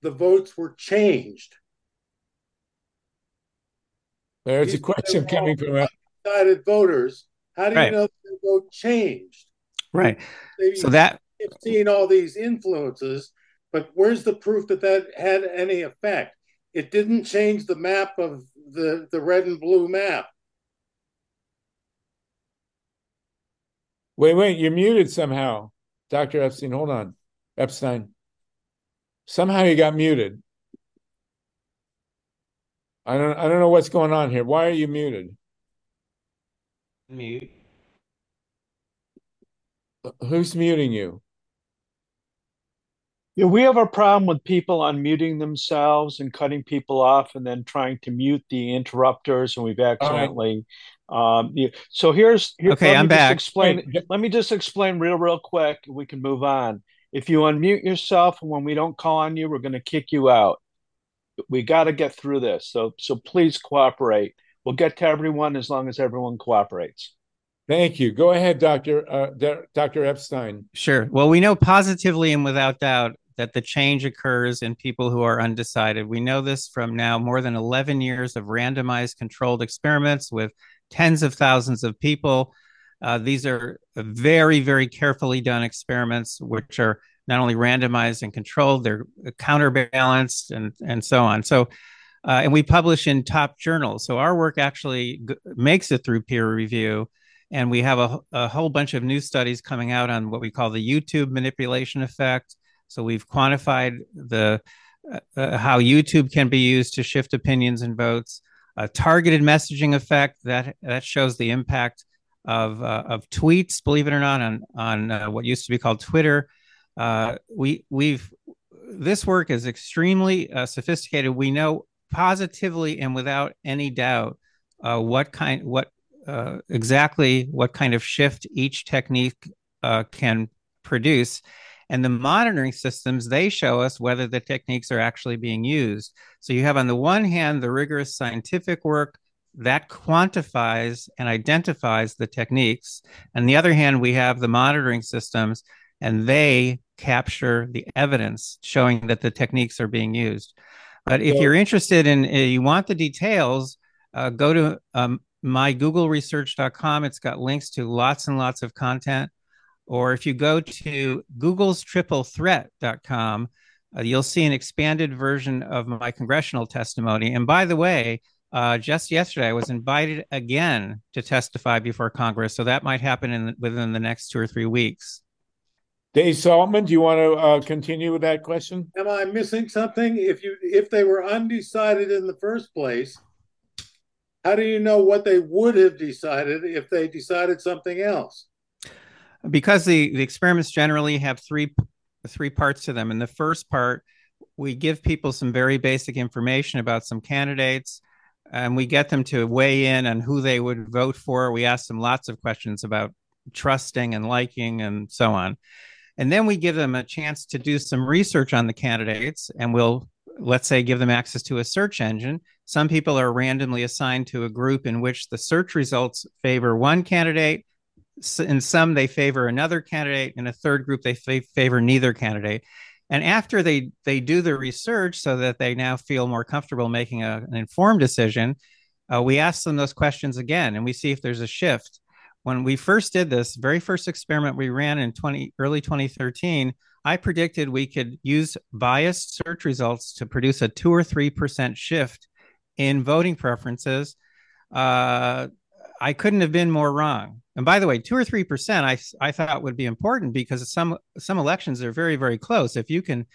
the votes were changed? There's a question coming from undecided voters. How do right. you know the vote changed? Right. so that you've seen all these influences, but where's the proof that that had any effect? It didn't change the map of the the red and blue map. Wait, wait, you're muted somehow, Dr. Epstein. Hold on, Epstein. Somehow you got muted. I don't I don't know what's going on here. Why are you muted? Mute. Who's muting you? Yeah, we have a problem with people unmuting themselves and cutting people off and then trying to mute the interrupters, and we've accidentally. Right. Um, yeah. So here's here, okay. I'm back. Explain. Let me just explain real, real quick. We can move on. If you unmute yourself, when we don't call on you, we're going to kick you out we got to get through this. So so please cooperate. We'll get to everyone as long as everyone cooperates. Thank you. Go ahead, Doctor uh, Doctor Epstein. Sure. Well, we know positively and without doubt that the change occurs in people who are undecided. We know this from now more than 11 years of randomized controlled experiments with tens of thousands of people. Uh, these are very, very carefully done experiments, which are not only randomized and controlled, they're counterbalanced and, and so on. So, uh, and we publish in top journals. So our work actually g- makes it through peer review. And we have a, a whole bunch of new studies coming out on what we call the YouTube manipulation effect. So we've quantified the uh, uh how YouTube can be used to shift opinions and votes. A targeted messaging effect that that shows the impact of uh, of tweets, believe it or not, on on uh, what used to be called Twitter, uh, we we've this work is extremely uh, sophisticated. We know positively and without any doubt uh, what kind what uh, exactly what kind of shift each technique uh, can produce. And the monitoring systems, they show us whether the techniques are actually being used. So you have, on the one hand, the rigorous scientific work that quantifies and identifies the techniques. And the other hand, we have the monitoring systems, and they capture the evidence showing that the techniques are being used. But if you're interested in, uh, you want the details, uh, go to um, mygoogleresearch.com. It's got links to lots and lots of content. Or if you go to Google's triplethreat.com, uh, you'll see an expanded version of my congressional testimony. And by the way, uh, just yesterday, I was invited again to testify before Congress. So that might happen in within the next two or three weeks. Dave Saltman, do you want to uh, continue with that question? Am I missing something? If you if they were undecided in the first place, how do you know what they would have decided if they decided something else? Because the, the experiments generally have three three parts to them. In the first part, we give people some very basic information about some candidates and we get them to weigh in on who they would vote for. We ask them lots of questions about trusting and liking and so on. And then we give them a chance to do some research on the candidates and we'll, let's say, give them access to a search engine. Some people are randomly assigned to a group in which the search results favor one candidate. In some, they favor another candidate. In a third group, they favor neither candidate. And after they they do the research so that they now feel more comfortable making a, an informed decision, uh, we ask them those questions again and we see if there's a shift. When we first did this, very first experiment we ran in 20 early 2013, I predicted we could use biased search results to produce a two or three percent shift in voting preferences. Uh, I couldn't have been more wrong. And by the way, two or three percent, I I thought would be important because some some elections are very very close. If you can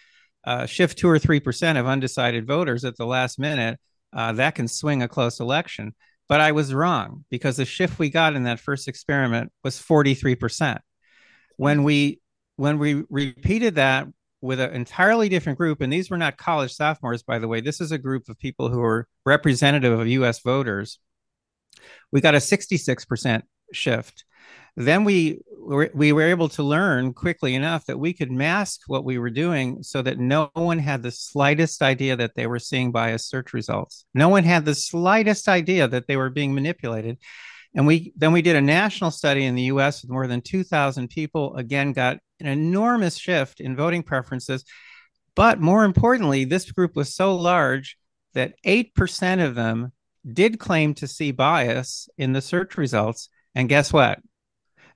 uh, shift two or three percent of undecided voters at the last minute, uh, that can swing a close election. But I was wrong because the shift we got in that first experiment was forty three percent. When we when we repeated that with an entirely different group, and these were not college sophomores, by the way. This is a group of people who are representative of U.S. voters. We got a 66% shift. Then we we were able to learn quickly enough that we could mask what we were doing so that no one had the slightest idea that they were seeing biased search results. No one had the slightest idea that they were being manipulated. And we then we did a national study in the US with more than 2,000 people. Again, got an enormous shift in voting preferences. But more importantly, this group was so large that 8% of them did claim to see bias in the search results. And guess what?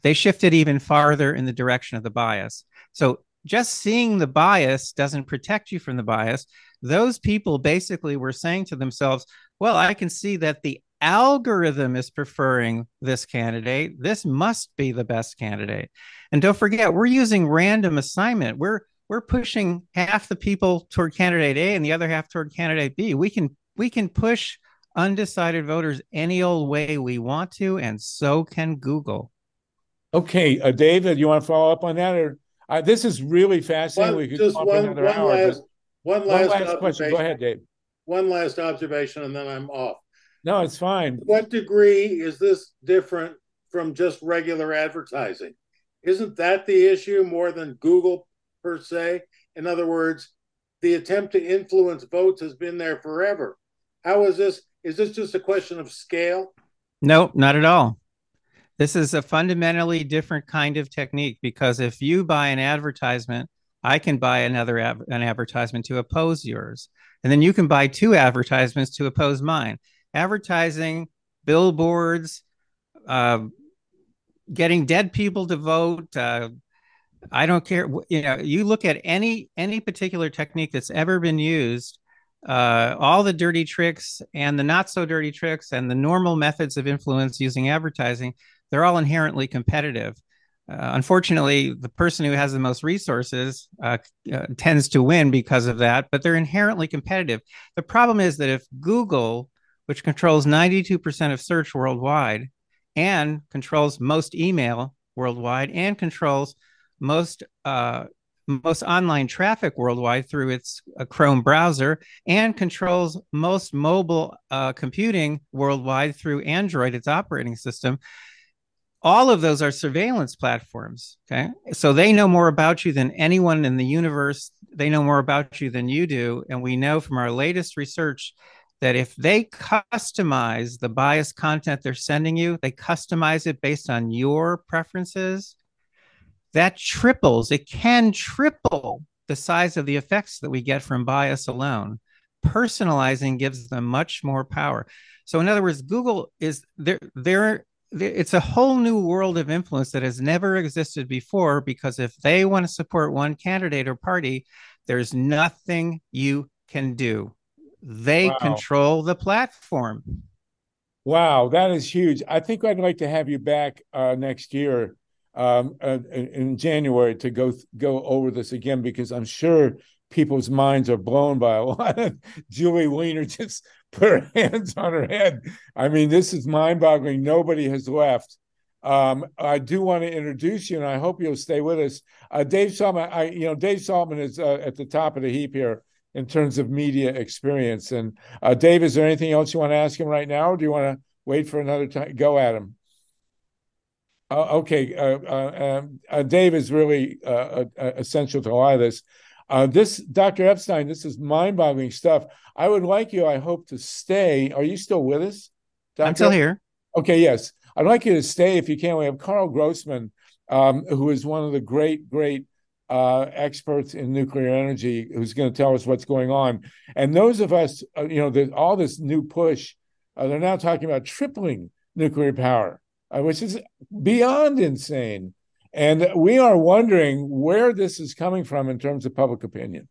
They shifted even farther in the direction of the bias. So just seeing the bias doesn't protect you from the bias. Those people basically were saying to themselves, well, I can see that the algorithm is preferring this candidate. This must be the best candidate. And don't forget, we're using random assignment. We're we're pushing half the people toward candidate A and the other half toward candidate B. We can we can push undecided voters any old way we want to, and so can Google. Okay, uh, David, you want to follow up on that, or uh, this is really fascinating. One, we could just one, one hour, last, one last, one last question. Go ahead, Dave. One last observation, and then I'm off. No, it's fine. What degree is this different from just regular advertising? Isn't that the issue more than Google per se? In other words, the attempt to influence votes has been there forever. How is this is this just a question of scale? No, not at all. This is a fundamentally different kind of technique because if you buy an advertisement, I can buy another an advertisement to oppose yours. And then you can buy two advertisements to oppose mine. Advertising, billboards, uh, getting dead people to vote. Uh, I don't care. You know, you look at any any particular technique that's ever been used uh, all the dirty tricks and the not so dirty tricks and the normal methods of influence using advertising, they're all inherently competitive. Uh, unfortunately, the person who has the most resources uh, uh, tends to win because of that, but they're inherently competitive. The problem is that if Google, which controls 92% of search worldwide and controls most email worldwide and controls most uh, most online traffic worldwide through its uh, Chrome browser and controls most mobile uh, computing worldwide through Android, its operating system. All of those are surveillance platforms. Okay. So they know more about you than anyone in the universe. They know more about you than you do. And we know from our latest research that if they customize the biased content they're sending you, they customize it based on your preferences that triples, it can triple the size of the effects that we get from bias alone. Personalizing gives them much more power. So, in other words, Google is there, there, it's a whole new world of influence that has never existed before because if they want to support one candidate or party, there's nothing you can do. They wow. control the platform. Wow, that is huge. I think I'd like to have you back uh, next year um, uh, in January to go go over this again because I'm sure people's minds are blown by a lot of *laughs* Julie Wiener just put her *laughs* hands on her head. I mean, this is mind-boggling. Nobody has left. Um, I do want to introduce you, and I hope you'll stay with us. Uh, Dave Saltman, I you know Dave Saltman is uh, at the top of the heap here in terms of media experience. And uh, Dave, is there anything else you want to ask him right now, or do you want to wait for another time? Go at him. Uh, okay, uh, uh, um, Dave is really essential to a lot of this. This, Dr. Epstein, this is mind-boggling stuff. I would like you, I hope, to stay. Are you still with us? Dr. I'm still here. Okay, yes. I'd like you to stay if you can. We have Karl Grossman, um, who is one of the great, great uh, experts in nuclear energy, who's going to tell us what's going on. And those of us, uh, you know, the, all this new push, uh, they're now talking about tripling nuclear power uh, which is beyond insane. And we are wondering where this is coming from in terms of public opinion.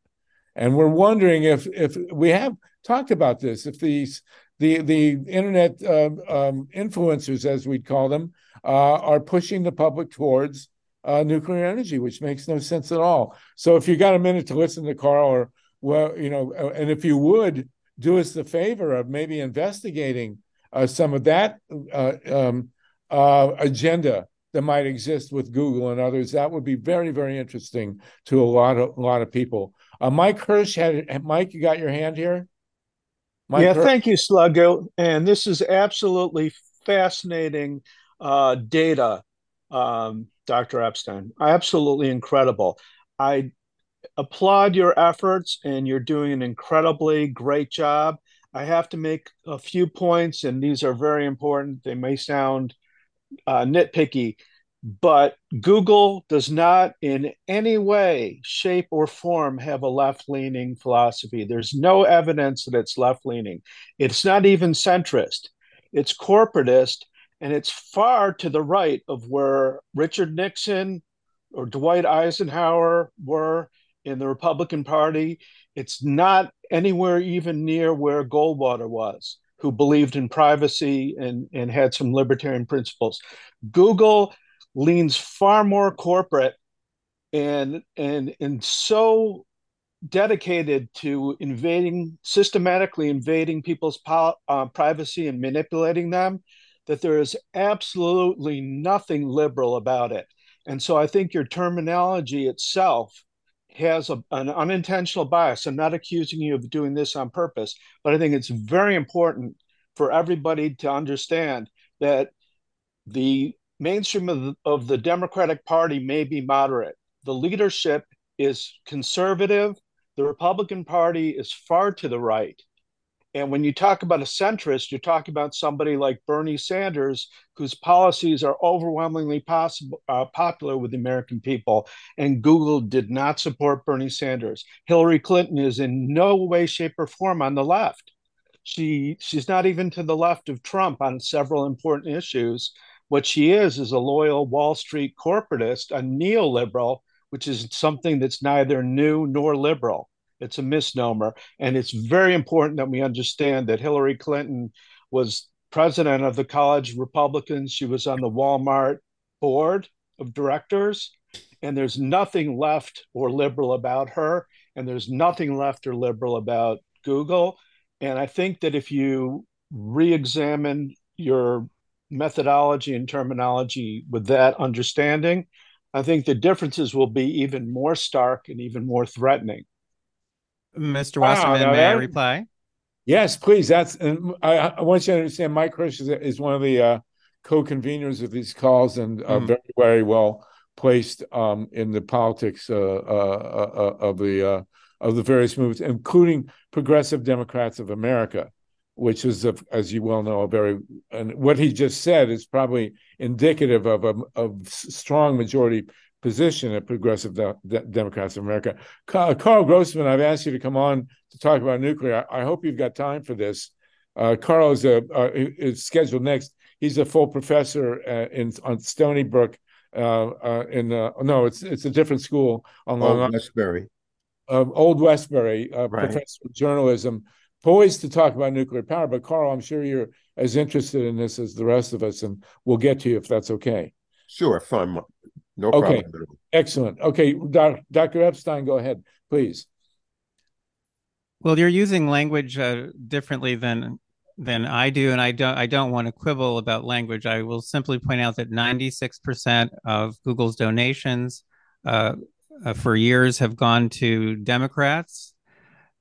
And we're wondering if if we have talked about this, if these the the internet uh, um, influencers, as we'd call them, uh, are pushing the public towards uh, nuclear energy, which makes no sense at all. So, if you got a minute to listen to Karl, or well, you know, uh, and if you would do us the favor of maybe investigating uh, some of that uh, um, agenda that might exist with Google and others. That would be very, very interesting to a lot of a lot of people. Uh, Mike Hersh had Mike, you got your hand here. Mike yeah, Hersh? thank you, Sluggo. And this is absolutely fascinating uh, data, um, Dr. Epstein. Absolutely incredible. I applaud your efforts, and you're doing an incredibly great job. I have to make a few points, and these are very important. They may sound uh, nitpicky, but Google does not in any way, shape, or form have a left leaning philosophy. There's no evidence that it's left leaning. It's not even centrist, it's corporatist, and it's far to the right of where Richard Nixon or Dwight Eisenhower were in the Republican Party. It's not anywhere even near where Goldwater was who believed in privacy and, and had some libertarian principles. Google leans far more corporate and and and so dedicated to invading systematically invading people's po- uh, privacy and manipulating them that there is absolutely nothing liberal about it and so i think your terminology itself has a, an unintentional bias. I'm not accusing you of doing this on purpose, but I think it's very important for everybody to understand that the mainstream of the, of the Democratic Party may be moderate. The leadership is conservative. The Republican Party is far to the right. And when you talk about a centrist, you're talking about somebody like Bernie Sanders, whose policies are overwhelmingly possible, uh, popular with the American people. And Google did not support Bernie Sanders. Hillary Clinton is in no way, shape, or form on the left. She she's not even to the left of Trump on several important issues. What she is is a loyal Wall Street corporatist, a neoliberal, which is something that's neither new nor liberal. It's a misnomer. And it's very important that we understand that Hillary Clinton was president of the college Republicans. She was on the Walmart board of directors. And there's nothing left or liberal about her. And there's nothing left or liberal about Google. And I think that if you re examine your methodology and terminology with that understanding, I think the differences will be even more stark and even more threatening. Mr. Wasserman, wow, may that, I reply? Yes, please. That's and I, I, want you to understand. Mike Hersh is, is one of the uh, co-conveners of these calls and uh, mm. very, very well placed um, in the politics uh, uh, uh, uh of the of the various movements, including Progressive Democrats of America, which is, a, as you well know, a very and what he just said is probably indicative of a of strong majority position at Progressive De- De- Democrats of America. Karl, Karl Grossman, I've asked you to come on to talk about nuclear. I, I hope you've got time for this. Uh, Karl is, a, uh, is scheduled next. He's a full professor uh, in on Stony Brook. Uh, uh, in no, it's it's a different school on Long Old Westbury. Old Westbury, right. professor of journalism. poised to talk about nuclear power. But Karl, I'm sure you're as interested in this as the rest of us, and we'll get to you if that's okay. Sure, fine. No okay. problem. Excellent. Okay, Doc, Dr. Epstein, go ahead, please. Well, you're using language uh, differently than than I do, and I don't I don't want to quibble about language. I will simply point out that 96% of Google's donations uh, uh, for years have gone to Democrats.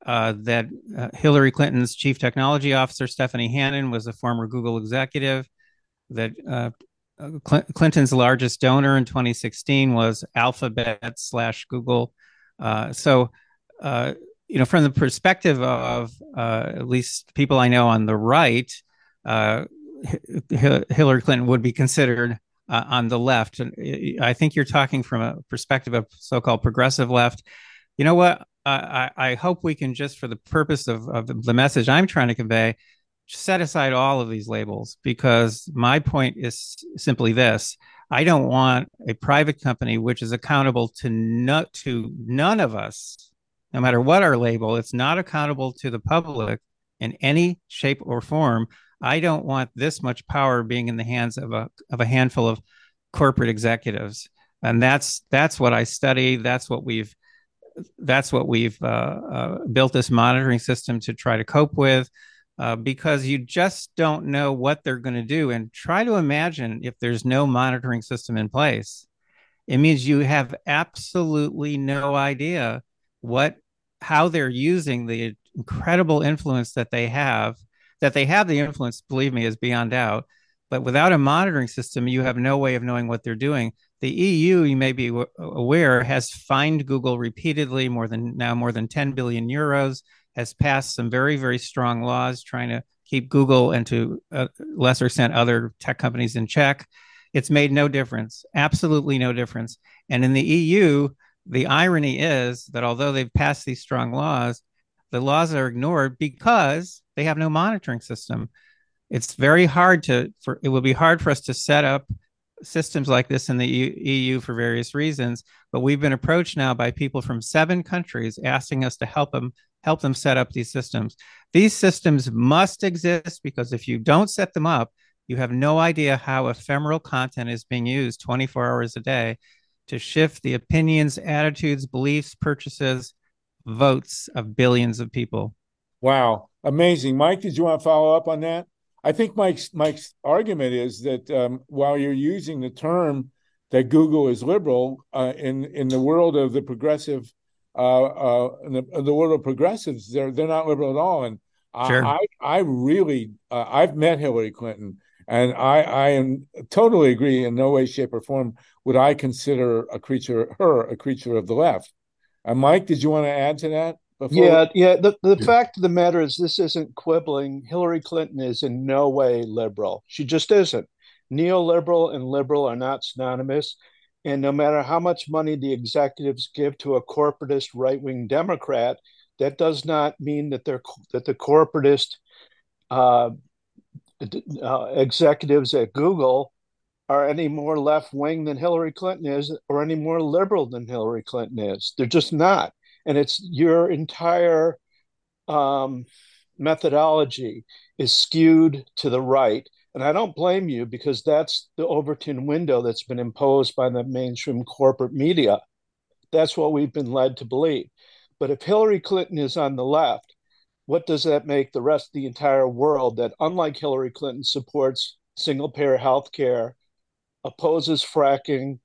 Uh, that uh, Hillary Clinton's chief technology officer, Stephanie Hannon, was a former Google executive. That uh, Cl- Clinton's largest donor in 2016 was Alphabet slash Google. Uh, so, uh, you know, from the perspective of uh, at least people I know on the right, uh, Hillary Clinton would be considered uh, on the left. And I think you're talking from a perspective of so-called progressive left. You know what? I, I hope we can just, for the purpose of, of the message I'm trying to convey, set aside all of these labels because my point is simply this I don't want a private company which is accountable to no, to none of us, no matter what our label. It's not accountable to the public in any shape or form. I don't want this much power being in the hands of a of a handful of corporate executives, and that's that's what I study. That's what we've that's what we've uh, uh, built this monitoring system to try to cope with uh, because you just don't know what they're going to do. And try to imagine if there's no monitoring system in place. It means you have absolutely no idea what how they're using the incredible influence that they have. That they have the influence, believe me, is beyond doubt. But without a monitoring system, you have no way of knowing what they're doing. The EU, you may be aware, has fined Google repeatedly, more than now more than 10 billion euros has passed some very, very strong laws trying to keep Google and to a lesser extent other tech companies in check. It's made no difference, absolutely no difference. And in the EU, the irony is that although they've passed these strong laws, the laws are ignored because they have no monitoring system. It's very hard to for it will be hard for us to set up systems like this in the EU for various reasons, but we've been approached now by people from seven countries asking us to help them help them set up these systems. These systems must exist because if you don't set them up, you have no idea how ephemeral content is being used 24 hours a day to shift the opinions, attitudes, beliefs, purchases, votes of billions of people. Wow, amazing. Mike, did you want to follow up on that? I think Mike's Mike's argument is that um, while you're using the term that Google is liberal uh, in in the world of the progressive in the, in the world of progressives, they're they're not liberal at all. And sure. I I really uh, I've met Hillary Clinton, and I I am totally agree. In no way, shape, or form would I consider a creature her a creature of the left. Uh, Mike, did you want to add to that? yeah, yeah. The the yeah. fact of the matter is, this isn't quibbling. Hillary Clinton is in no way liberal. She just isn't. Neoliberal and liberal are not synonymous. And no matter how much money the executives give to a corporatist right wing Democrat, that does not mean that they're that the corporatist uh, uh, executives at Google are any more left wing than Hillary Clinton is, or any more liberal than Hillary Clinton is. They're just not. And it's your entire um, methodology is skewed to the right and I don't blame you because that's the Overton window that's been imposed by the mainstream corporate media. That's what we've been led to believe. But if Hillary Clinton is on the left, what does that make the rest of the entire world that, unlike Hillary Clinton, supports single payer health care, opposes fracking,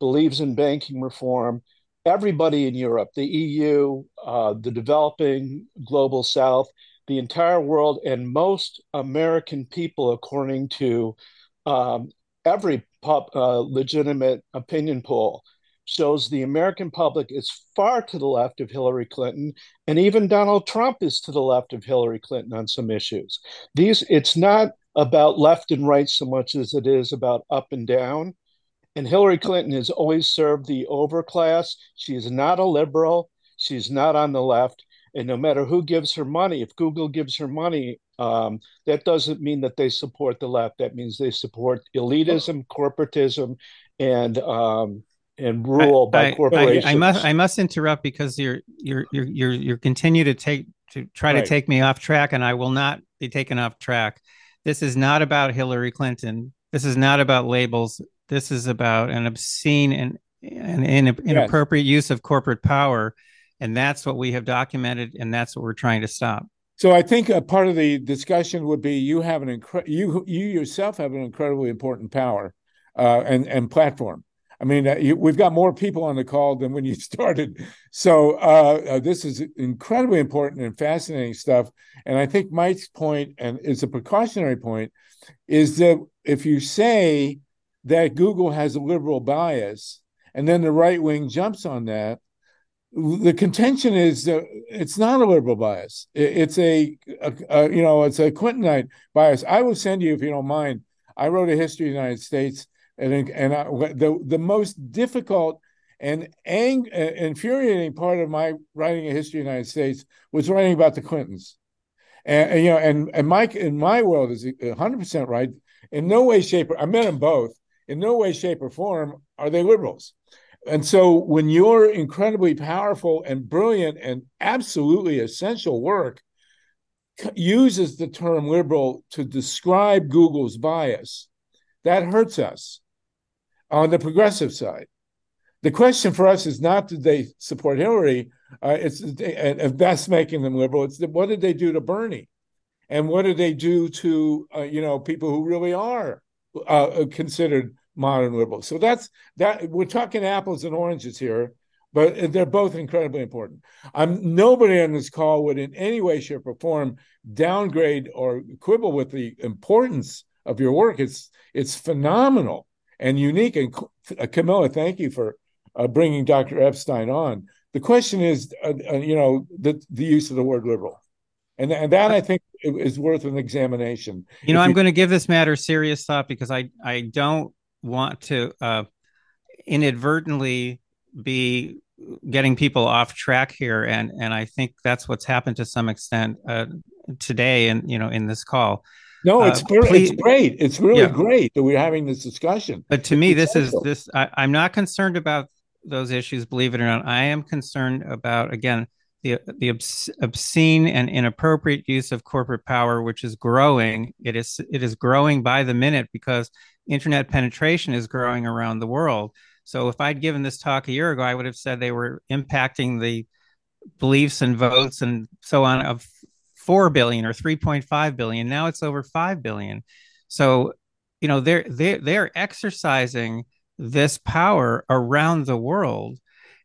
believes in banking reform? Everybody in Europe, the EU, uh, the developing global south, the entire world and most American people, according to um, every pop, uh, legitimate opinion poll, shows the American public is far to the left of Hillary Clinton, and even Donald Trump is to the left of Hillary Clinton on some issues. These, it's not about left and right so much as it is about up and down. And Hillary Clinton has always served the overclass. She is not a liberal. She's not on the left and no matter who gives her money, if Google gives her money, um, that doesn't mean that they support the left. That means they support elitism, corporatism, and um, and rule I, by I, corporations. I, I, must I must interrupt because you're you're you're you're, you're continue to take to try right. to take me off track, and I will not be taken off track. This is not about Hillary Clinton. This is not about labels. This is about an obscene and, and, and inappropriate yes. use of corporate power. And that's what we have documented, and that's what we're trying to stop. So I think a part of the discussion would be you have an incre- you you yourself have an incredibly important power uh, and and platform. I mean, uh, you, we've got more people on the call than when you *laughs* started. So uh, uh, this is incredibly important and fascinating stuff. And I think Mike's point, and it's a precautionary point, is that if you say that Google has a liberal bias, and then the right wing jumps on that, the contention is it's not a liberal bias. It's a, a, a, you know it's a Clintonite bias. I will send you if you don't mind. I wrote a history of the United States, and and I, the the most difficult and ang- uh, infuriating part of my writing a history of the United States was writing about the Clintons. And, and you know, and and Mike in my world is 100 percent right. In no way, shape, or I met them both. In no way, shape, or form are they liberals and so when your incredibly powerful and brilliant and absolutely essential work uses the term liberal to describe Google's bias, that hurts us on the progressive side. The question for us is not did they support Hillary? Uh, it's if that's making them liberal. It's what did they do to Bernie, and what did they do to uh, you know people who really are uh, considered modern liberals. So that's that. We're talking apples and oranges here, but they're both incredibly important. I'm nobody on this call would in any way, shape, or form downgrade or quibble with the importance of your work. It's it's phenomenal and unique. And uh, Camilla, thank you for uh, bringing Dr. Epstein on. The question is, uh, uh, you know, the the use of the word liberal. And, and that I think is worth an examination. You know, if I'm you... going to give this matter serious thought because I I don't want to uh, inadvertently be getting people off track here and and I think that's what's happened to some extent uh, today and you know in this call. No, it's, uh, please, it's great. It's really yeah. great that we're having this discussion. But to me, this is this. I, I'm not concerned about those issues. Believe it or not, I am concerned about again the the obscene and inappropriate use of corporate power, which is growing. It is it is growing by the minute because internet penetration is growing around the world. So if I'd given this talk a year ago, I would have said they were impacting the beliefs and votes and so on of 4 billion or 3.5 billion. Now it's over 5 billion. So, you know, they're they're, they're exercising this power around the world.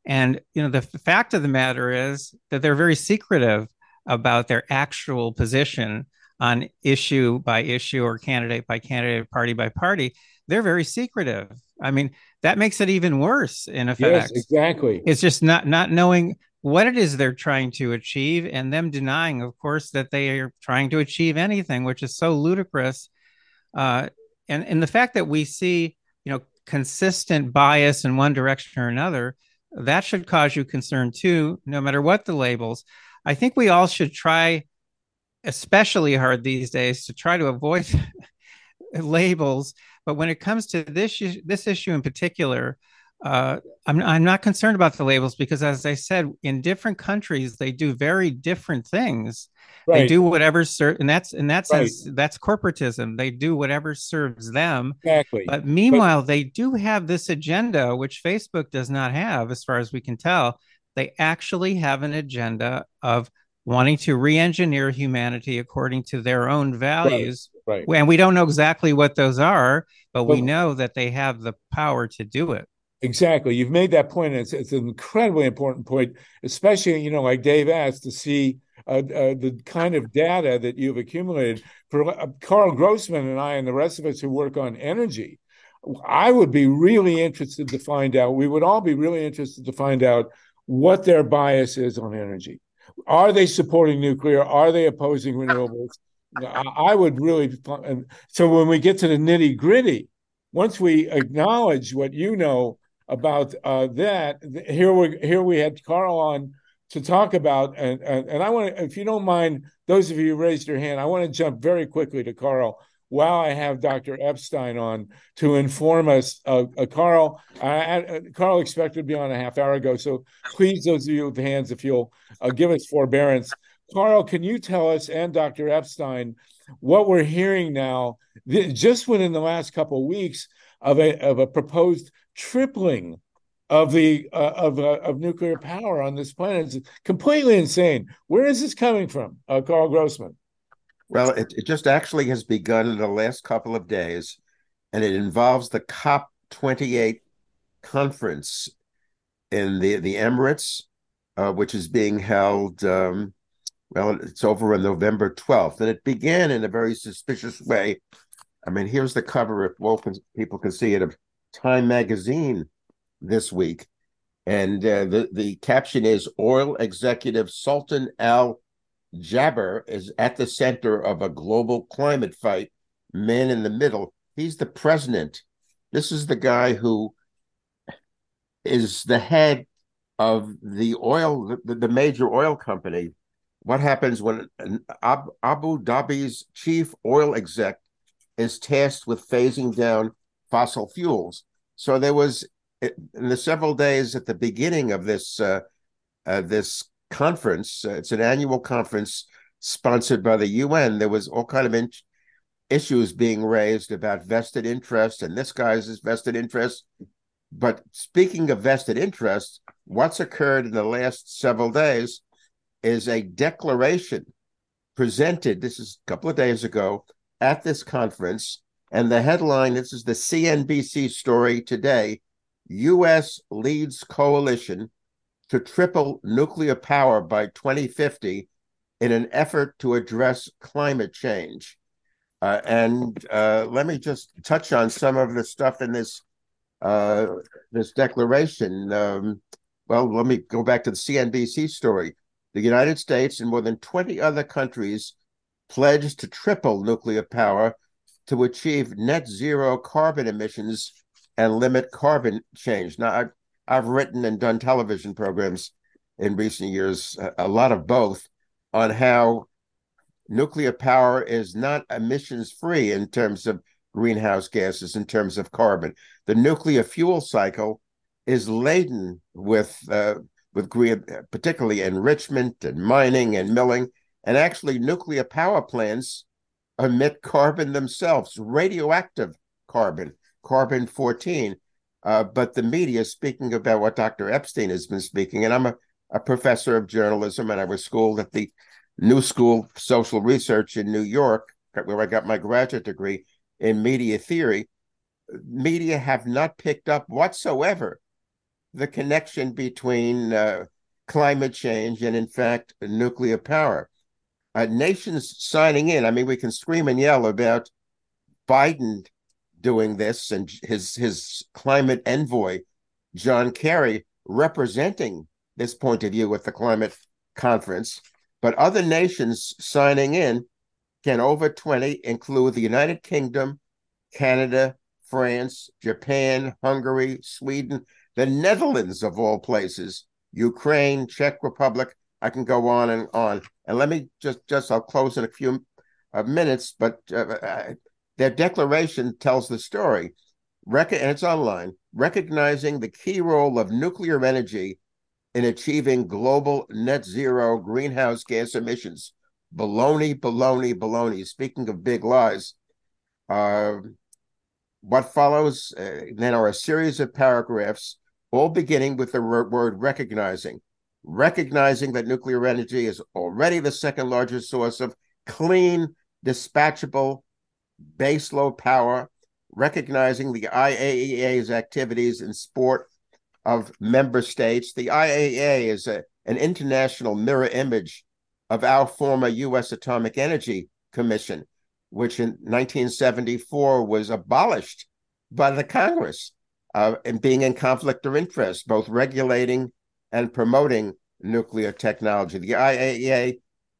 And you know, the fact of the matter is that they're very secretive about their actual position on issue by issue or candidate by candidate, party by party, they're very secretive. I mean, that makes it even worse in effect. Yes, exactly. It's just not not knowing what it is they're trying to achieve and them denying, of course, that they are trying to achieve anything, which is so ludicrous. Uh, and and the fact that we see, you know, consistent bias in one direction or another, that should cause you concern too, no matter what the labels. I think we all should try especially hard these days to try to avoid *laughs* labels. But when it comes to this this issue in particular, uh, I'm I'm not concerned about the labels because, as I said, in different countries they do very different things. Right. They do whatever serves, and that's in that sense right. that's corporatism. They do whatever serves them. Exactly. But meanwhile, but- they do have this agenda, which Facebook does not have, as far as we can tell. They actually have an agenda of wanting to re-engineer humanity according to their own values. right, right. and we don't know exactly what those are but well, we know that they have the power to do it. Exactly. You've made that point it's, it's an incredibly important point especially you know like dave asked to see uh, uh, the kind of data that you've accumulated. For uh, karl grossman and i and the rest of us who work on energy i would be really interested to find out we would all be really interested to find out what their bias is on energy are they supporting nuclear? Are they opposing renewables? *laughs* I would really. And So when we get to the nitty gritty, once we acknowledge what you know about uh, that, here we here we had Karl on to talk about, and and, and I want to, if you don't mind, those of you who raised your hand, I want to jump very quickly to Karl while I have Dr. Epstein on to inform us. Uh, uh, Karl, I, Karl expected to be on a half hour ago, so please, those of you with hands, if you'll uh, give us forbearance. Karl, can you tell us and Dr. Epstein what we're hearing now, just within the last couple of weeks, of a of a proposed tripling of the uh, of uh, of nuclear power on this planet. is completely insane. Where is this coming from, uh, Karl Grossman? Well, it, it just actually has begun in the last couple of days, and it involves the COP 28 conference in the the Emirates, uh, which is being held. Um, well, it's over on November 12th, and it began in a very suspicious way. I mean, here's the cover if well, people can see it of Time magazine this week. And uh, the, the caption is Oil Executive Sultan Al Jaber is at the center of a global climate fight, man in the middle. He's the president. This is the guy who is the head of the oil, the, the major oil company. What happens when Abu Dhabi's chief oil exec is tasked with phasing down fossil fuels? So there was in the several days at the beginning of this uh, uh, this conference, uh, it's an annual conference sponsored by the UN. There was all kind of in- issues being raised about vested interest, and this guy's vested interest. But speaking of vested interest, what's occurred in the last several days is a declaration presented. This is a couple of days ago at this conference, and the headline. This is the CNBC story today U.S. leads coalition to triple nuclear power by 2050 in an effort to address climate change. Uh, and uh, let me just touch on some of the stuff in this uh, this declaration. Um, well, let me go back to the CNBC story. The United States and more than 20 other countries pledged to triple nuclear power to achieve net zero carbon emissions and limit carbon change. Now, I've, written and done television programs in recent years, a, lot of both, on how nuclear power is not emissions free in terms of greenhouse gases, in terms of carbon. The nuclear fuel cycle is laden with uh, with green, particularly enrichment and mining and milling, and actually nuclear power plants emit carbon themselves, radioactive carbon carbon 14. Uh, but the media, speaking about what Dr. Epstein has been speaking, and I'm a, a professor of journalism, and I was schooled at the New School of Social Research in New York, where I got my graduate degree in media theory. Media have not picked up whatsoever the connection between uh, climate change and, in fact, nuclear power. Uh, nations signing in, I mean, we can scream and yell about Biden doing this and his his climate envoy John Kerry representing this point of view at the climate conference but other nations signing in can over 20 include the United Kingdom, Canada, France, Japan, Hungary, Sweden, the Netherlands of all places, Ukraine, Czech Republic. I can go on and on. And let me just just I'll close in a few uh, minutes, but uh, their declaration tells the story, rec- and it's online, recognizing the key role of nuclear energy in achieving global net zero greenhouse gas emissions. Baloney, baloney, baloney. Speaking of big lies, uh, what follows uh, then are a series of paragraphs, all beginning with the word recognizing. Recognizing that nuclear energy is already the second largest source of clean, dispatchable, baseload power, recognizing the IAEA's activities in support of member states. The IAEA is a, an international mirror image of our former U.S. Atomic Energy Commission, which in 1974 was abolished by the Congress uh, and being in conflict of interest, both regulating and promoting nuclear technology. The IAEA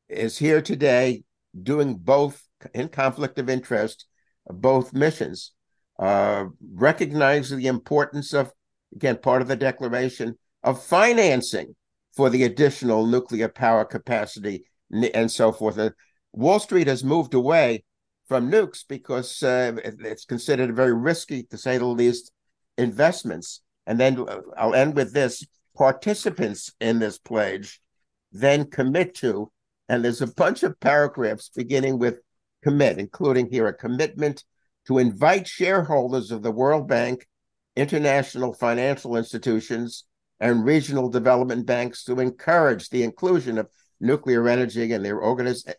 is here today doing both in conflict of interest both missions. Uh, recognize the importance of, again, part of the declaration of financing for the additional nuclear power capacity and so forth. Uh, Wall Street has moved away from nukes because uh, it's considered very risky, to say the least, investments. And then uh, I'll end with this participants in this pledge then commit to And there's a bunch of paragraphs beginning with commit, including here a commitment to invite shareholders of the World Bank, international financial institutions, and regional development banks to encourage the inclusion of nuclear energy in their organization.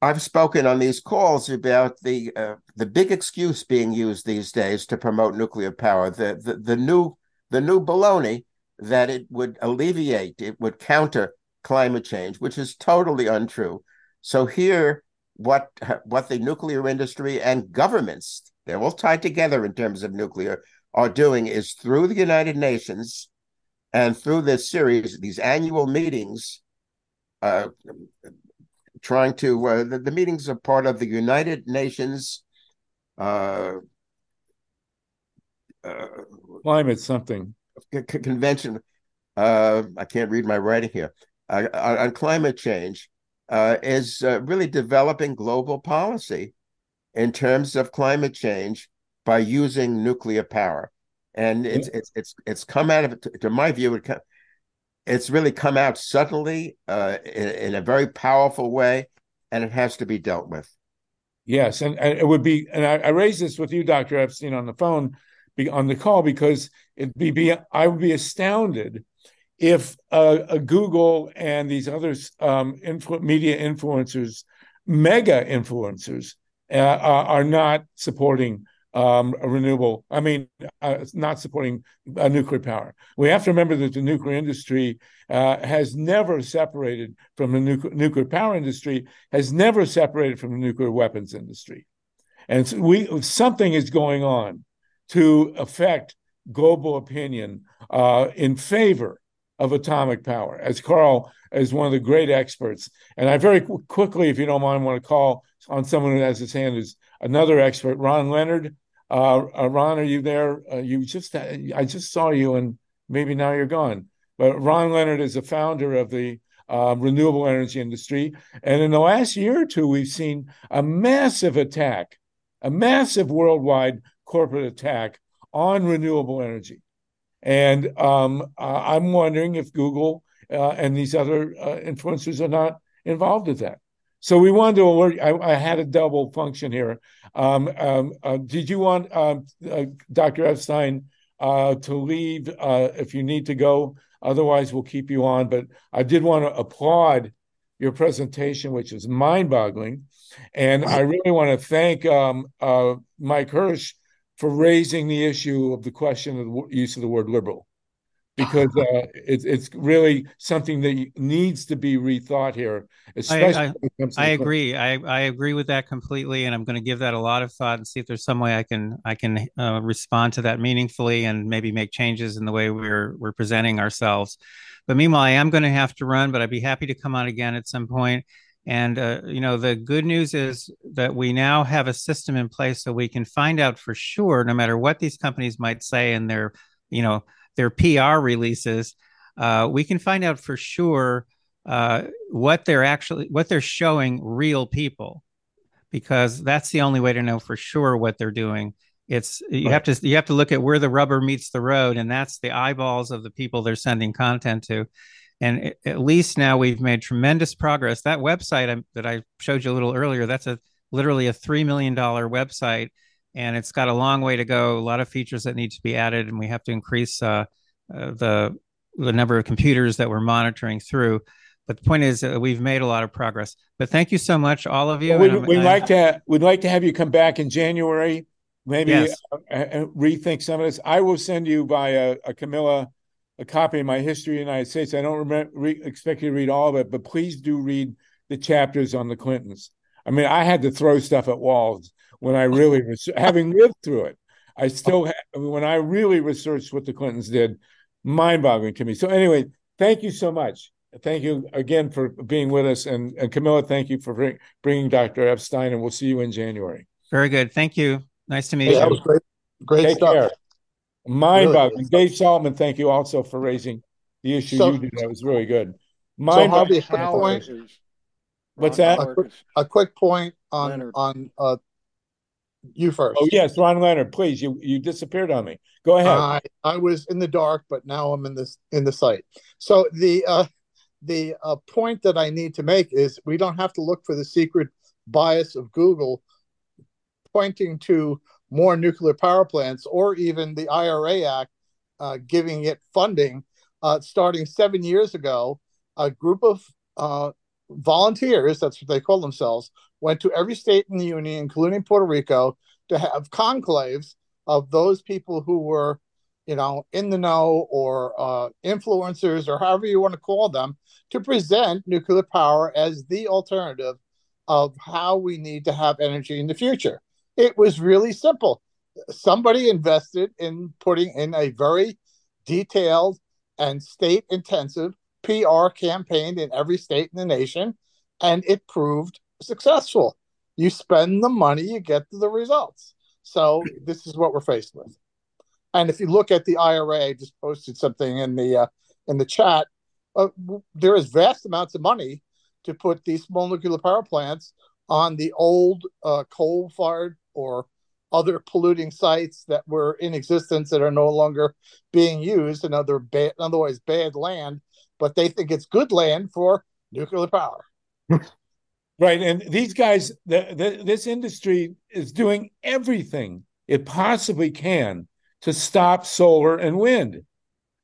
I've spoken on these calls about the uh, the big excuse being used these days to promote nuclear power, the, the the new the new baloney that it would alleviate, it would counter climate change, which is totally untrue. So here, what what the nuclear industry and governments, they're all tied together in terms of nuclear, are doing is through the United Nations and through this series, these annual meetings, uh, trying to uh, the, the, meetings are part of the United Nations uh, uh, climate something convention. Uh, I can't read my writing here uh, on climate change uh, is uh, really developing global policy in terms of climate change by using nuclear power, and it's it's it's it's come out of it. To, my view, it it's really come out suddenly uh, in, in, a very powerful way, and it has to be dealt with. Yes, and, and it would be, and I, I raised this with you, Doctor Epstein, on the phone, be, on the call, because it'd be, be I would be astounded if uh, Google and these other um, influ- media influencers, mega influencers, uh, are not supporting um, renewable, I mean, uh, not supporting nuclear power. We have to remember that the nuclear industry uh, has never separated from the nuclear, nuclear power industry, has never separated from the nuclear weapons industry. And so we something is going on to affect global opinion uh, in favor of atomic power, as Karl is one of the great experts. And I very quickly, if you don't mind, want to call on someone who has his hand is another expert, Ron Leonard. Uh, uh, Ron, are you there? Uh, you just I just saw you, and maybe now you're gone. But Ron Leonard is a founder of the uh, renewable energy industry, and in the last year or two, we've seen a massive attack, a massive worldwide corporate attack on renewable energy. And um, I'm wondering if Google uh, and these other uh, influencers are not involved with that. So we wanted to alert. I, I had a double function here. Um, um, uh, did you want um, uh, Dr. Epstein uh, to leave uh, if you need to go? Otherwise, we'll keep you on. But I did want to applaud your presentation, which is mind-boggling, and I really want to thank um, uh, Mike Hersh for raising the issue of the question of the use of the word liberal because uh, it's it's really something that needs to be rethought here. Especially I, I, I agree. I, I agree with that completely, and I'm going to give that a lot of thought and see if there's some way I can I can uh, respond to that meaningfully and maybe make changes in the way we're we're presenting ourselves. But meanwhile, I am going to have to run, but I'd be happy to come on again at some point. And uh, you know, the good news is that we now have a system in place so we can find out for sure, no matter what these companies might say in their, you know, their PR releases, uh, we can find out for sure uh, what they're actually what they're showing real people, because that's the only way to know for sure what they're doing. It's you right. have to you have to look at where the rubber meets the road, and that's the eyeballs of the people they're sending content to. And at least now we've made tremendous progress. That website that I showed you a little earlier, that's a literally a three million dollar website and it's got a long way to go. A lot of features that need to be added, and we have to increase uh, uh, the the number of computers that we're monitoring through. But the point is, uh, we've made a lot of progress. But thank you so much, all of you. Well, we'd, we'd like to we'd like to have you come back in January. Maybe yes. Uh, uh, rethink some of this. I will send you by a, a Camilla a copy of my history of the United States. I don't remember, re, expect you to read all of it, but please do read the chapters on the Clintons. I mean, I had to throw stuff at walls when I really was *laughs* having lived through it. I still have, when I really researched what the Clintons did, mind-boggling to me. So anyway, thank you so much. Thank you again for being with us, and, and Camilla, thank you for bring, bringing Dr. Epstein, and we'll see you in January. Very good. Thank you. Nice to meet hey, you. That was great. Great Take stuff. Care. Mind-boggling. Really Dave Saltman, thank you also for raising the issue so, you did. That was really good. Mind-boggling. So Harvey, point. What's that? A quick, a quick point on Leonard. on uh, you first. Oh yes, Ron Leonard, please. You you disappeared on me. Go ahead. I I was in the dark, but now I'm in this in the sight. So the uh the uh, point that I need to make is we don't have to look for the secret bias of Google pointing to more nuclear power plants or even the IRA Act uh, giving it funding. Uh, starting seven years ago, a group of uh, volunteers, that's what they call themselves, went to every state in the union, including Puerto Rico, to have conclaves of those people who were, you know, in the know or uh, influencers or however you want to call them, to present nuclear power as the alternative of how we need to have energy in the future. It was really simple. Somebody invested in putting in a very detailed and state intensive PR campaign in every state in the nation, and it proved successful. You spend the money, you get the results. So this is what we're faced with. And if you look at the IRA, I just posted something in the uh, in the chat. Uh, there is vast amounts of money to put these small nuclear power plants on the old uh, coal-fired or other polluting sites that were in existence that are no longer being used and other bad, otherwise bad land, but they think it's good land for nuclear power. *laughs* Right, and these guys, the, the, this industry is doing everything it possibly can to stop solar and wind.